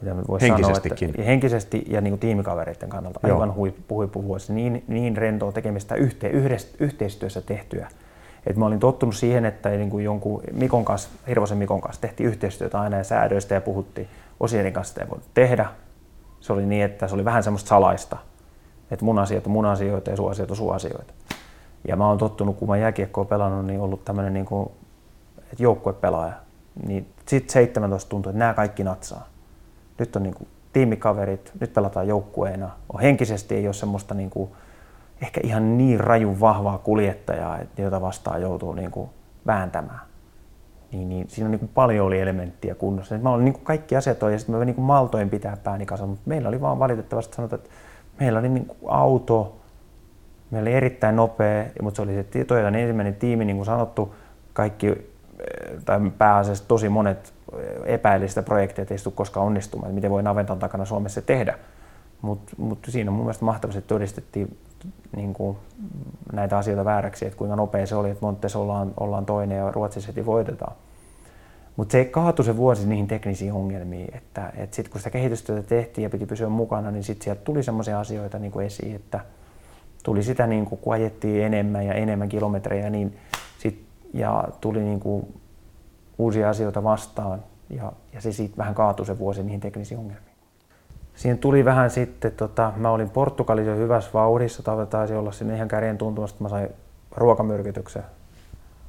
Mitä Henkisestikin. Sanoa, että henkisesti ja niin kuin tiimikavereiden kannalta Joo. aivan huippu, huippuvuosi. Niin, niin rentoa tekemistä yhte, yhdest, yhteistyössä tehtyä. Et mä olin tottunut siihen, että niin kuin jonkun Mikon kanssa, Hirvosen Mikon kanssa tehtiin yhteistyötä aina ja säädöistä ja puhuttiin. Osierin kanssa sitä ei voinut tehdä. Se oli niin, että se oli vähän semmoista salaista. Että mun asiat on mun asioita ja sun asiat on sun asioita. Ja mä oon tottunut, kun mä jääkiekkoa pelannut, niin ollut tämmöinen niin kuin, että joukkuepelaaja. Niin sitten 17 tuntuu, että nämä kaikki natsaa. Nyt on niin kuin tiimikaverit, nyt pelataan joukkueena. On henkisesti ei ole semmoista niin kuin, ehkä ihan niin rajun vahvaa kuljettajaa, jota vastaan joutuu niin kuin vääntämään. Niin, niin siinä on niin kuin paljon oli elementtiä kunnossa. Mä olin niin kuin kaikki asiat on, ja sitten mä niin kuin maltoin pitää pääni kanssa, mutta meillä oli vaan valitettavasti sanotaan, että meillä oli niin kuin auto, meillä oli erittäin nopea, mutta se oli se Toyotan ensimmäinen tiimi, niin kuin sanottu, kaikki, tai pääasiassa tosi monet epäili sitä projektia, että ei koskaan onnistumaan, että miten voi naventan takana Suomessa tehdä. Mutta mut siinä mun mielestä mahtavasti todistettiin niin kuin näitä asioita vääräksi, että kuinka nopea se oli, että Montes ollaan, ollaan toinen ja Ruotsissa heti voitetaan. Mutta se kaatui se vuosi niihin teknisiin ongelmiin, että, että sitten kun sitä kehitystyötä tehtiin ja piti pysyä mukana, niin sitten sieltä tuli sellaisia asioita niin kuin esiin, että tuli sitä, niin kuin, kun ajettiin enemmän ja enemmän kilometrejä, niin ja tuli niin kuin, uusia asioita vastaan, ja, ja se sitten vähän kaatui se vuosi niihin teknisiin ongelmiin. Siinä tuli vähän sitten, tota, mä olin Portugalissa hyvässä vauhdissa, taisi olla sinne ihan kärjen tuntumasta, mä sain ruokamyrkytyksen.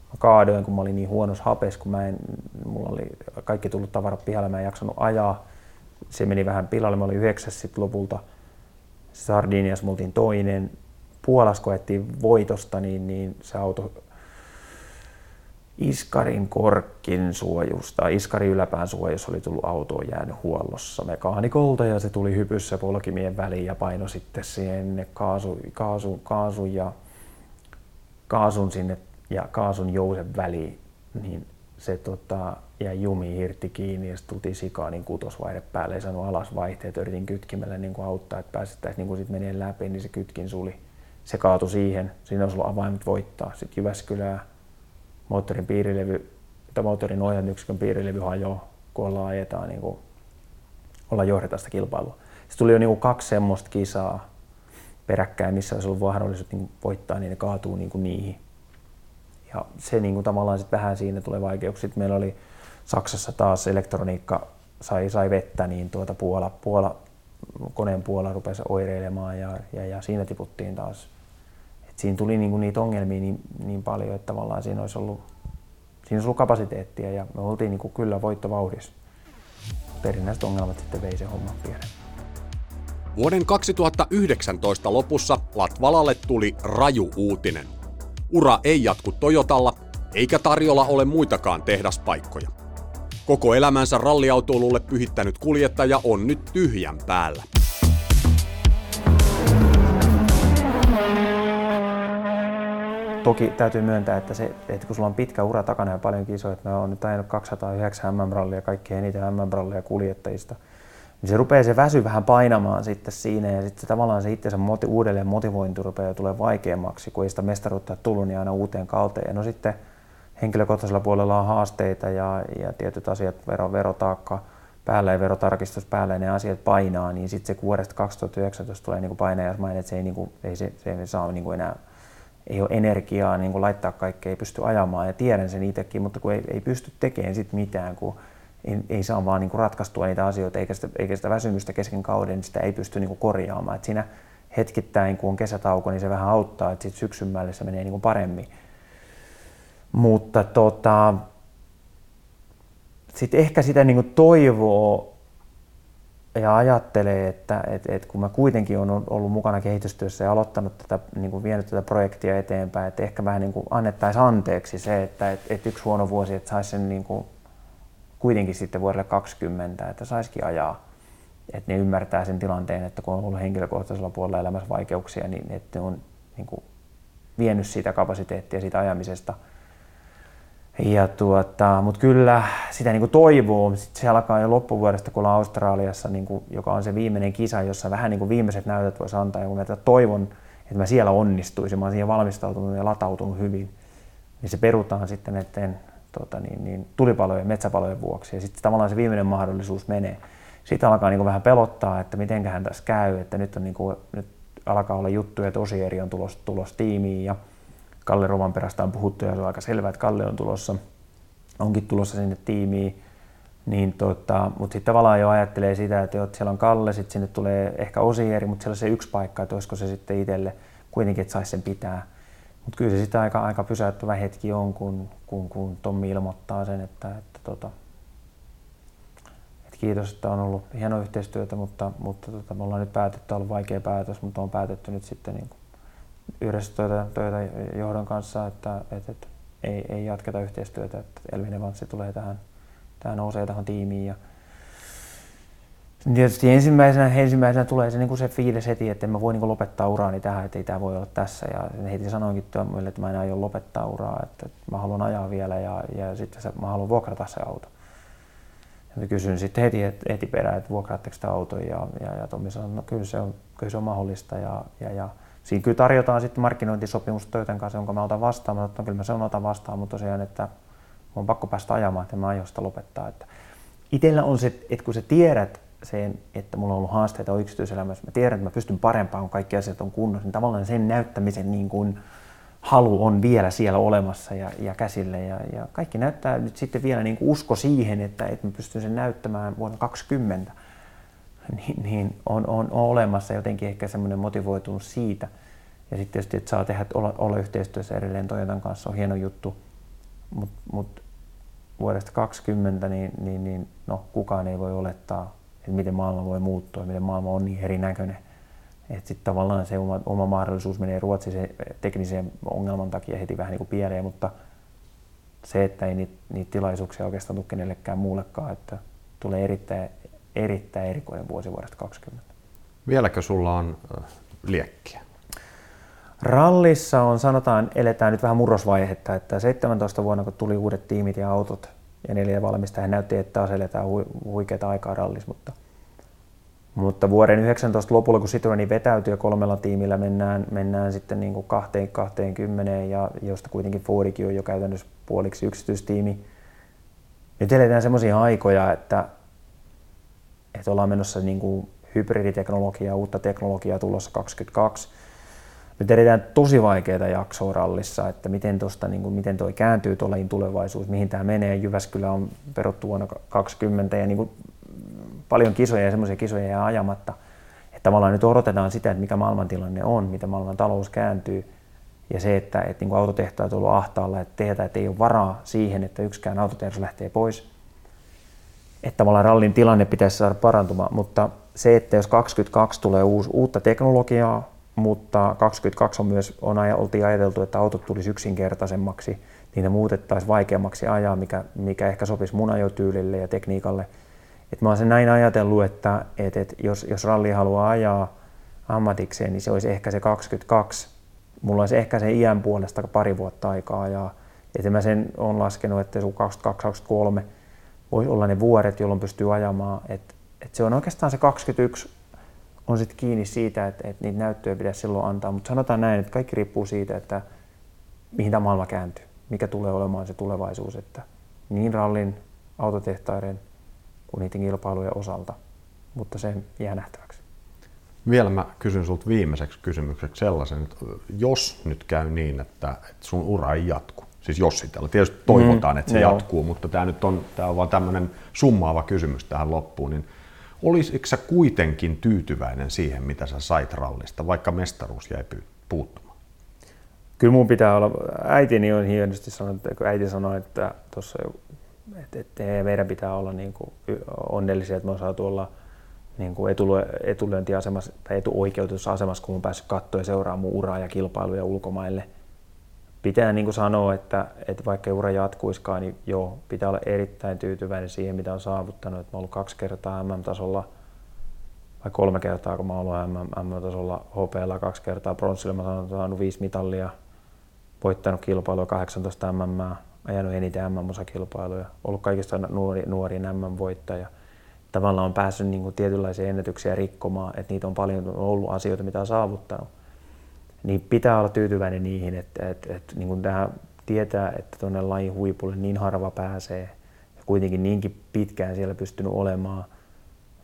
Mä kaadoin, kun mä olin niin huonossa hapes, kun mä en, mulla oli kaikki tullut tavarat pihalle, mä en jaksanut ajaa. Se meni vähän pilalle, mä olin yhdeksäs sitten lopulta. Sardinias me toinen. Puolas koettiin voitosta, niin, niin se auto Iskarin korkkin suojusta, Iskarin yläpään suojus oli tullut autoon jäänyt huollossa mekaanikolta ja se tuli hypyssä polkimien väliin ja paino sitten sinne kaasu, kaasu, kaasu ja kaasun sinne ja kaasun jousen väliin, niin se tota, jäi jumi hirtti kiinni ja sitten tultiin sikaan niin kutosvaihde päälle, ei saanut alas vaihteet, yritin kytkimellä niin kuin auttaa, että pääsettäisiin niin sitten menee läpi, niin se kytkin suli. Se kaatui siihen, siinä olisi ollut avaimet voittaa. Sitten Jyväskylää moottorin piirilevy, tai moottorin ohjainyksikön piirilevy hajoaa, kun ollaan ajetaan, niin kuin, ollaan johdetaan sitä kilpailua. Sitten tuli jo niin kuin kaksi semmoista kisaa peräkkäin, missä olisi ollut mahdollisuus niin voittaa, niin ne kaatuu niin kuin niihin. Ja se niin kuin tavallaan sitten vähän siinä tulee vaikeuksia. Meillä oli Saksassa taas elektroniikka sai, sai vettä, niin tuota Puola, Puola, koneen Puola rupesi oireilemaan ja, ja, ja siinä tiputtiin taas siinä tuli niinku niitä ongelmia niin, niin paljon, että tavallaan siinä olisi ollut, siinä olisi ollut kapasiteettia ja me oltiin niinku kyllä voittovauhdissa. Perinnäiset ongelmat sitten vei sen homman pienen. Vuoden 2019 lopussa Latvalalle tuli raju uutinen. Ura ei jatku Toyotalla, eikä tarjolla ole muitakaan tehdaspaikkoja. Koko elämänsä ralliautoilulle pyhittänyt kuljettaja on nyt tyhjän päällä. Toki täytyy myöntää, että, se, että kun sulla on pitkä ura takana ja paljon kisoja, että mä oon nyt ajanut 209 MM-rallia, kaikki eniten MM-rallia kuljettajista, niin se rupeaa se väsy vähän painamaan sitten siinä ja sitten se, tavallaan se itsensä moti, uudelleen motivointi rupeaa tulee vaikeammaksi, kun ei sitä mestaruutta tullut niin aina uuteen kauteen. No sitten henkilökohtaisella puolella on haasteita ja, ja tietyt asiat, vero, verotaakka päällä ja verotarkistus päällä ja ne asiat painaa, niin sitten se vuodesta 2019 tulee niin paine, jos mainit, että se ei, niin kuin, ei, se, se ei saa niin kuin enää ei ole energiaa niin kuin laittaa kaikkea, ei pysty ajamaan ja tiedän sen itsekin, mutta kun ei, ei pysty tekemään sit mitään, kun ei, ei saa vaan niin kuin ratkaistua niitä asioita eikä sitä, eikä sitä väsymystä kesken kauden, niin sitä ei pysty niin kuin korjaamaan. Et siinä hetkittäin, kun on kesätauko, niin se vähän auttaa, että sitten syksyn se menee niin kuin paremmin. Mutta tota, sitten ehkä sitä niin kuin toivoo ja ajattelee, että, että, että kun mä kuitenkin olen ollut mukana kehitystyössä ja aloittanut tätä, niin kuin vienyt tätä projektia eteenpäin, että ehkä vähän niin kuin annettaisiin anteeksi se, että, että, että yksi huono vuosi, että saisi sen niin kuin kuitenkin sitten vuodelle 20, että saisikin ajaa. Että ne ymmärtää sen tilanteen, että kun on ollut henkilökohtaisella puolella elämässä vaikeuksia, niin että ne on niin kuin vienyt siitä kapasiteettia siitä ajamisesta – ja tuota, mutta kyllä sitä niin kuin toivoo, sitten se alkaa jo loppuvuodesta, kun ollaan Australiassa, niin kuin, joka on se viimeinen kisa, jossa vähän niin kuin viimeiset näytöt voisi antaa, ja kun mä toivon, että mä siellä onnistuisin, mä olen siihen valmistautunut ja latautunut hyvin, niin se perutaan sitten näiden tota, niin, niin, tulipalojen, metsäpalojen vuoksi, ja sitten tavallaan se viimeinen mahdollisuus menee. Sitten alkaa niin kuin vähän pelottaa, että mitenköhän tässä käy, että nyt, on niin kuin, nyt alkaa olla juttuja, että Osieri on tulos, tulos tiimiin, ja Kalle Rovanperästä on puhuttu ja se on aika selvää, että Kalle on tulossa, onkin tulossa sinne tiimiin. Niin tota, mutta sitten tavallaan jo ajattelee sitä, että, että siellä on Kalle, sitten sinne tulee ehkä Osieri, mutta siellä on se yksi paikka, että olisiko se sitten itselle kuitenkin, että saisi sen pitää. Mutta kyllä se sitten aika, aika pysäyttävä hetki on, kun, kun, kun Tommi ilmoittaa sen, että, että, tota, että kiitos, että on ollut hienoa yhteistyötä, mutta, mutta tota, me ollaan nyt päätetty, on ollut vaikea päätös, mutta on päätetty nyt sitten niin kuin yhdessä töitä, töitä johdon kanssa, että, että, että ei, ei jatketa yhteistyötä, että Elvin Evanssi tulee tähän, tähän nousee tähän tiimiin ja Tietysti ensimmäisenä, ensimmäisenä tulee se, niin kuin se fiilis heti, että en mä voi niin lopettaa uraani tähän, että ei tämä voi olla tässä. Ja heti sanoinkin työmyille, että mä en aio lopettaa uraa, että mä haluan ajaa vielä ja, ja sitten se, mä haluan vuokrata se auto. Ja kysyin sitten heti, heti perään, että vuokraatteko sitä auton ja, ja, ja Tommi sanoi, no kyllä se on, kyllä se on mahdollista. Ja, ja, ja siinä kyllä tarjotaan sitten markkinointisopimus töiden kanssa, jonka mä otan vastaan. Mä otan, kyllä mä sen otan vastaan, mutta tosiaan, että on pakko päästä ajamaan, että mä aion sitä lopettaa. Että itellä on se, että kun sä tiedät, sen, että mulla on ollut haasteita yksityiselämässä, mä tiedän, että mä pystyn parempaan, kun kaikki asiat on kunnossa, niin tavallaan sen näyttämisen niin kuin halu on vielä siellä olemassa ja, ja käsille. Ja, ja kaikki näyttää nyt sitten vielä niin kuin usko siihen, että, että mä pystyn sen näyttämään vuonna 2020, niin, niin on, on, on, olemassa jotenkin ehkä semmoinen motivoitumus siitä. Ja sitten tietysti, että saa tehdä, olla, olla yhteistyössä edelleen Toyotan kanssa on hieno juttu, mutta mut vuodesta 2020 niin, niin, niin no, kukaan ei voi olettaa että miten maailma voi muuttua, miten maailma on niin erinäköinen. Että sitten tavallaan se oma, oma mahdollisuus menee Ruotsin se teknisen ongelman takia heti vähän niin kuin pieleen, mutta se, että ei niitä, niitä tilaisuuksia oikeastaan tule kenellekään muullekaan, että tulee erittäin, erittäin erikoinen vuosi vuodesta 2020. Vieläkö sulla on liekkiä? Rallissa on, sanotaan, eletään nyt vähän murrosvaihetta, että 17 vuonna kun tuli uudet tiimit ja autot, ja neljä hän näytti, että taas eletään hu- huikeaa aikaa rallis, mutta, mutta vuoden 19 lopulla, kun Citroeni vetäytyi ja kolmella tiimillä mennään, mennään sitten niin kuin 20, ja josta kuitenkin Fordikin on jo käytännössä puoliksi yksityistiimi. Nyt eletään semmoisia aikoja, että, että ollaan menossa niin kuin hybriditeknologiaa, uutta teknologiaa tulossa 22 nyt edetään tosi vaikeita jaksoa rallissa, että miten, tosta, niin kuin, miten toi kääntyy tuolla tulevaisuus, mihin tämä menee. Jyväskylä on peruttu vuonna 2020 ja niin kuin, paljon kisoja ja semmoisia kisoja jää ajamatta. Että tavallaan nyt odotetaan sitä, että mikä maailmantilanne on, mitä maailman talous kääntyy. Ja se, että, että niin kuin autotehtaat on ollut ahtaalla, että tehdään, että ei ole varaa siihen, että yksikään autotehdas lähtee pois. Että tavallaan rallin tilanne pitäisi saada parantumaan, mutta se, että jos 22 tulee uusi, uutta teknologiaa, mutta 22 on myös, on, oltiin ajateltu, että autot tulisi yksinkertaisemmaksi, niin ne muutettaisiin vaikeammaksi ajaa, mikä, mikä ehkä sopisi mun ajotyylille ja tekniikalle. Et mä oon sen näin ajatellut, että et, et jos, jos ralli haluaa ajaa ammatikseen, niin se olisi ehkä se 22. Mulla olisi ehkä se iän puolesta pari vuotta aikaa ja että mä sen on laskenut, että se 22-23 voisi olla ne vuodet, jolloin pystyy ajamaan. Et, et se on oikeastaan se 21 on sitten kiinni siitä, että, että niitä näyttöjä pitäisi silloin antaa. Mutta sanotaan näin, että kaikki riippuu siitä, että mihin tämä maailma kääntyy, mikä tulee olemaan se tulevaisuus, että niin rallin, autotehtaiden kuin niiden kilpailujen osalta, mutta se jää nähtäväksi. Vielä mä kysyn sinulta viimeiseksi kysymykseksi sellaisen, että jos nyt käy niin, että sun ura ei jatku, siis jos sitä, tietysti toivotaan, mm, että se joo. jatkuu, mutta tämä nyt on, tämä on vaan tämmöinen summaava kysymys tähän loppuun, niin Olisitko sä kuitenkin tyytyväinen siihen, mitä sä sait rallista, vaikka mestaruus jäi puuttumaan? Kyllä mun pitää olla, äitini on hienosti sanonut, kun äiti sanoi, että tuossa että, että meidän pitää olla niin kuin onnellisia, että me on saatu olla niin kuin etulyöntiasemassa tai etuoikeutussa asemassa, kun on päässyt katsoa ja seuraamaan mun uraa ja kilpailuja ulkomaille – pitää niin kuin sanoa, että, että vaikka ura jatkuiskaan, niin joo, pitää olla erittäin tyytyväinen siihen, mitä on saavuttanut. Että mä ollut kaksi kertaa MM-tasolla, vai kolme kertaa, kun mä oon ollut MM-tasolla HPL kaksi kertaa bronssilla, mä oon saanut viisi mitallia, voittanut kilpailua 18 MM, ajanut eniten MM-osakilpailuja, ollut kaikista nuori, nuorin MM-voittaja. Tavallaan on päässyt niin kuin tietynlaisia ennätyksiä rikkomaan, että niitä on paljon ollut asioita, mitä on saavuttanut niin pitää olla tyytyväinen niihin, että, että, että niin kuin tämä tietää, että tuonne lajin huipulle niin harva pääsee ja kuitenkin niinkin pitkään siellä pystynyt olemaan,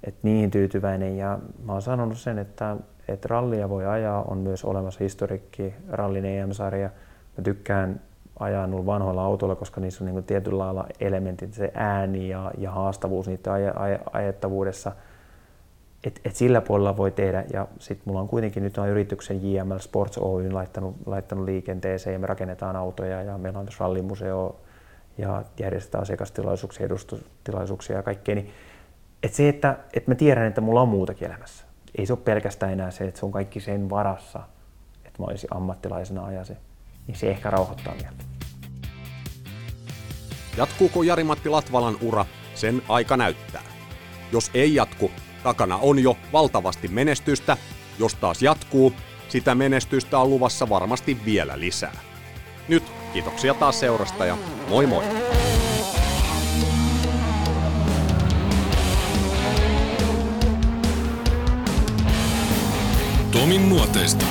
että niihin tyytyväinen ja mä oon sanonut sen, että, että rallia voi ajaa, on myös olemassa historikki, rallin EM-sarja. Mä tykkään ajaa nuilla vanhoilla autoilla, koska niissä on niin tietyllä lailla elementit, se ääni ja, ja haastavuus niiden aj, aj, ajettavuudessa. Et, et sillä puolella voi tehdä, ja sitten mulla on kuitenkin nyt on yrityksen JML Sports Oy laittanut, laittanut liikenteeseen, ja me rakennetaan autoja, ja meillä on rallimuseo, ja järjestetään asiakastilaisuuksia, edustustilaisuuksia ja kaikkea, niin et se, että, että mä tiedän, että mulla on muutakin elämässä. Ei se ole pelkästään enää se, että se on kaikki sen varassa, että mä olisin ammattilaisena ajasi, niin se ehkä rauhoittaa mieltä. Jatkuuko Jari-Matti Latvalan ura? Sen aika näyttää. Jos ei jatku, takana on jo valtavasti menestystä. Jos taas jatkuu, sitä menestystä on luvassa varmasti vielä lisää. Nyt kiitoksia taas seurasta ja moi moi! Tomin nuoteista.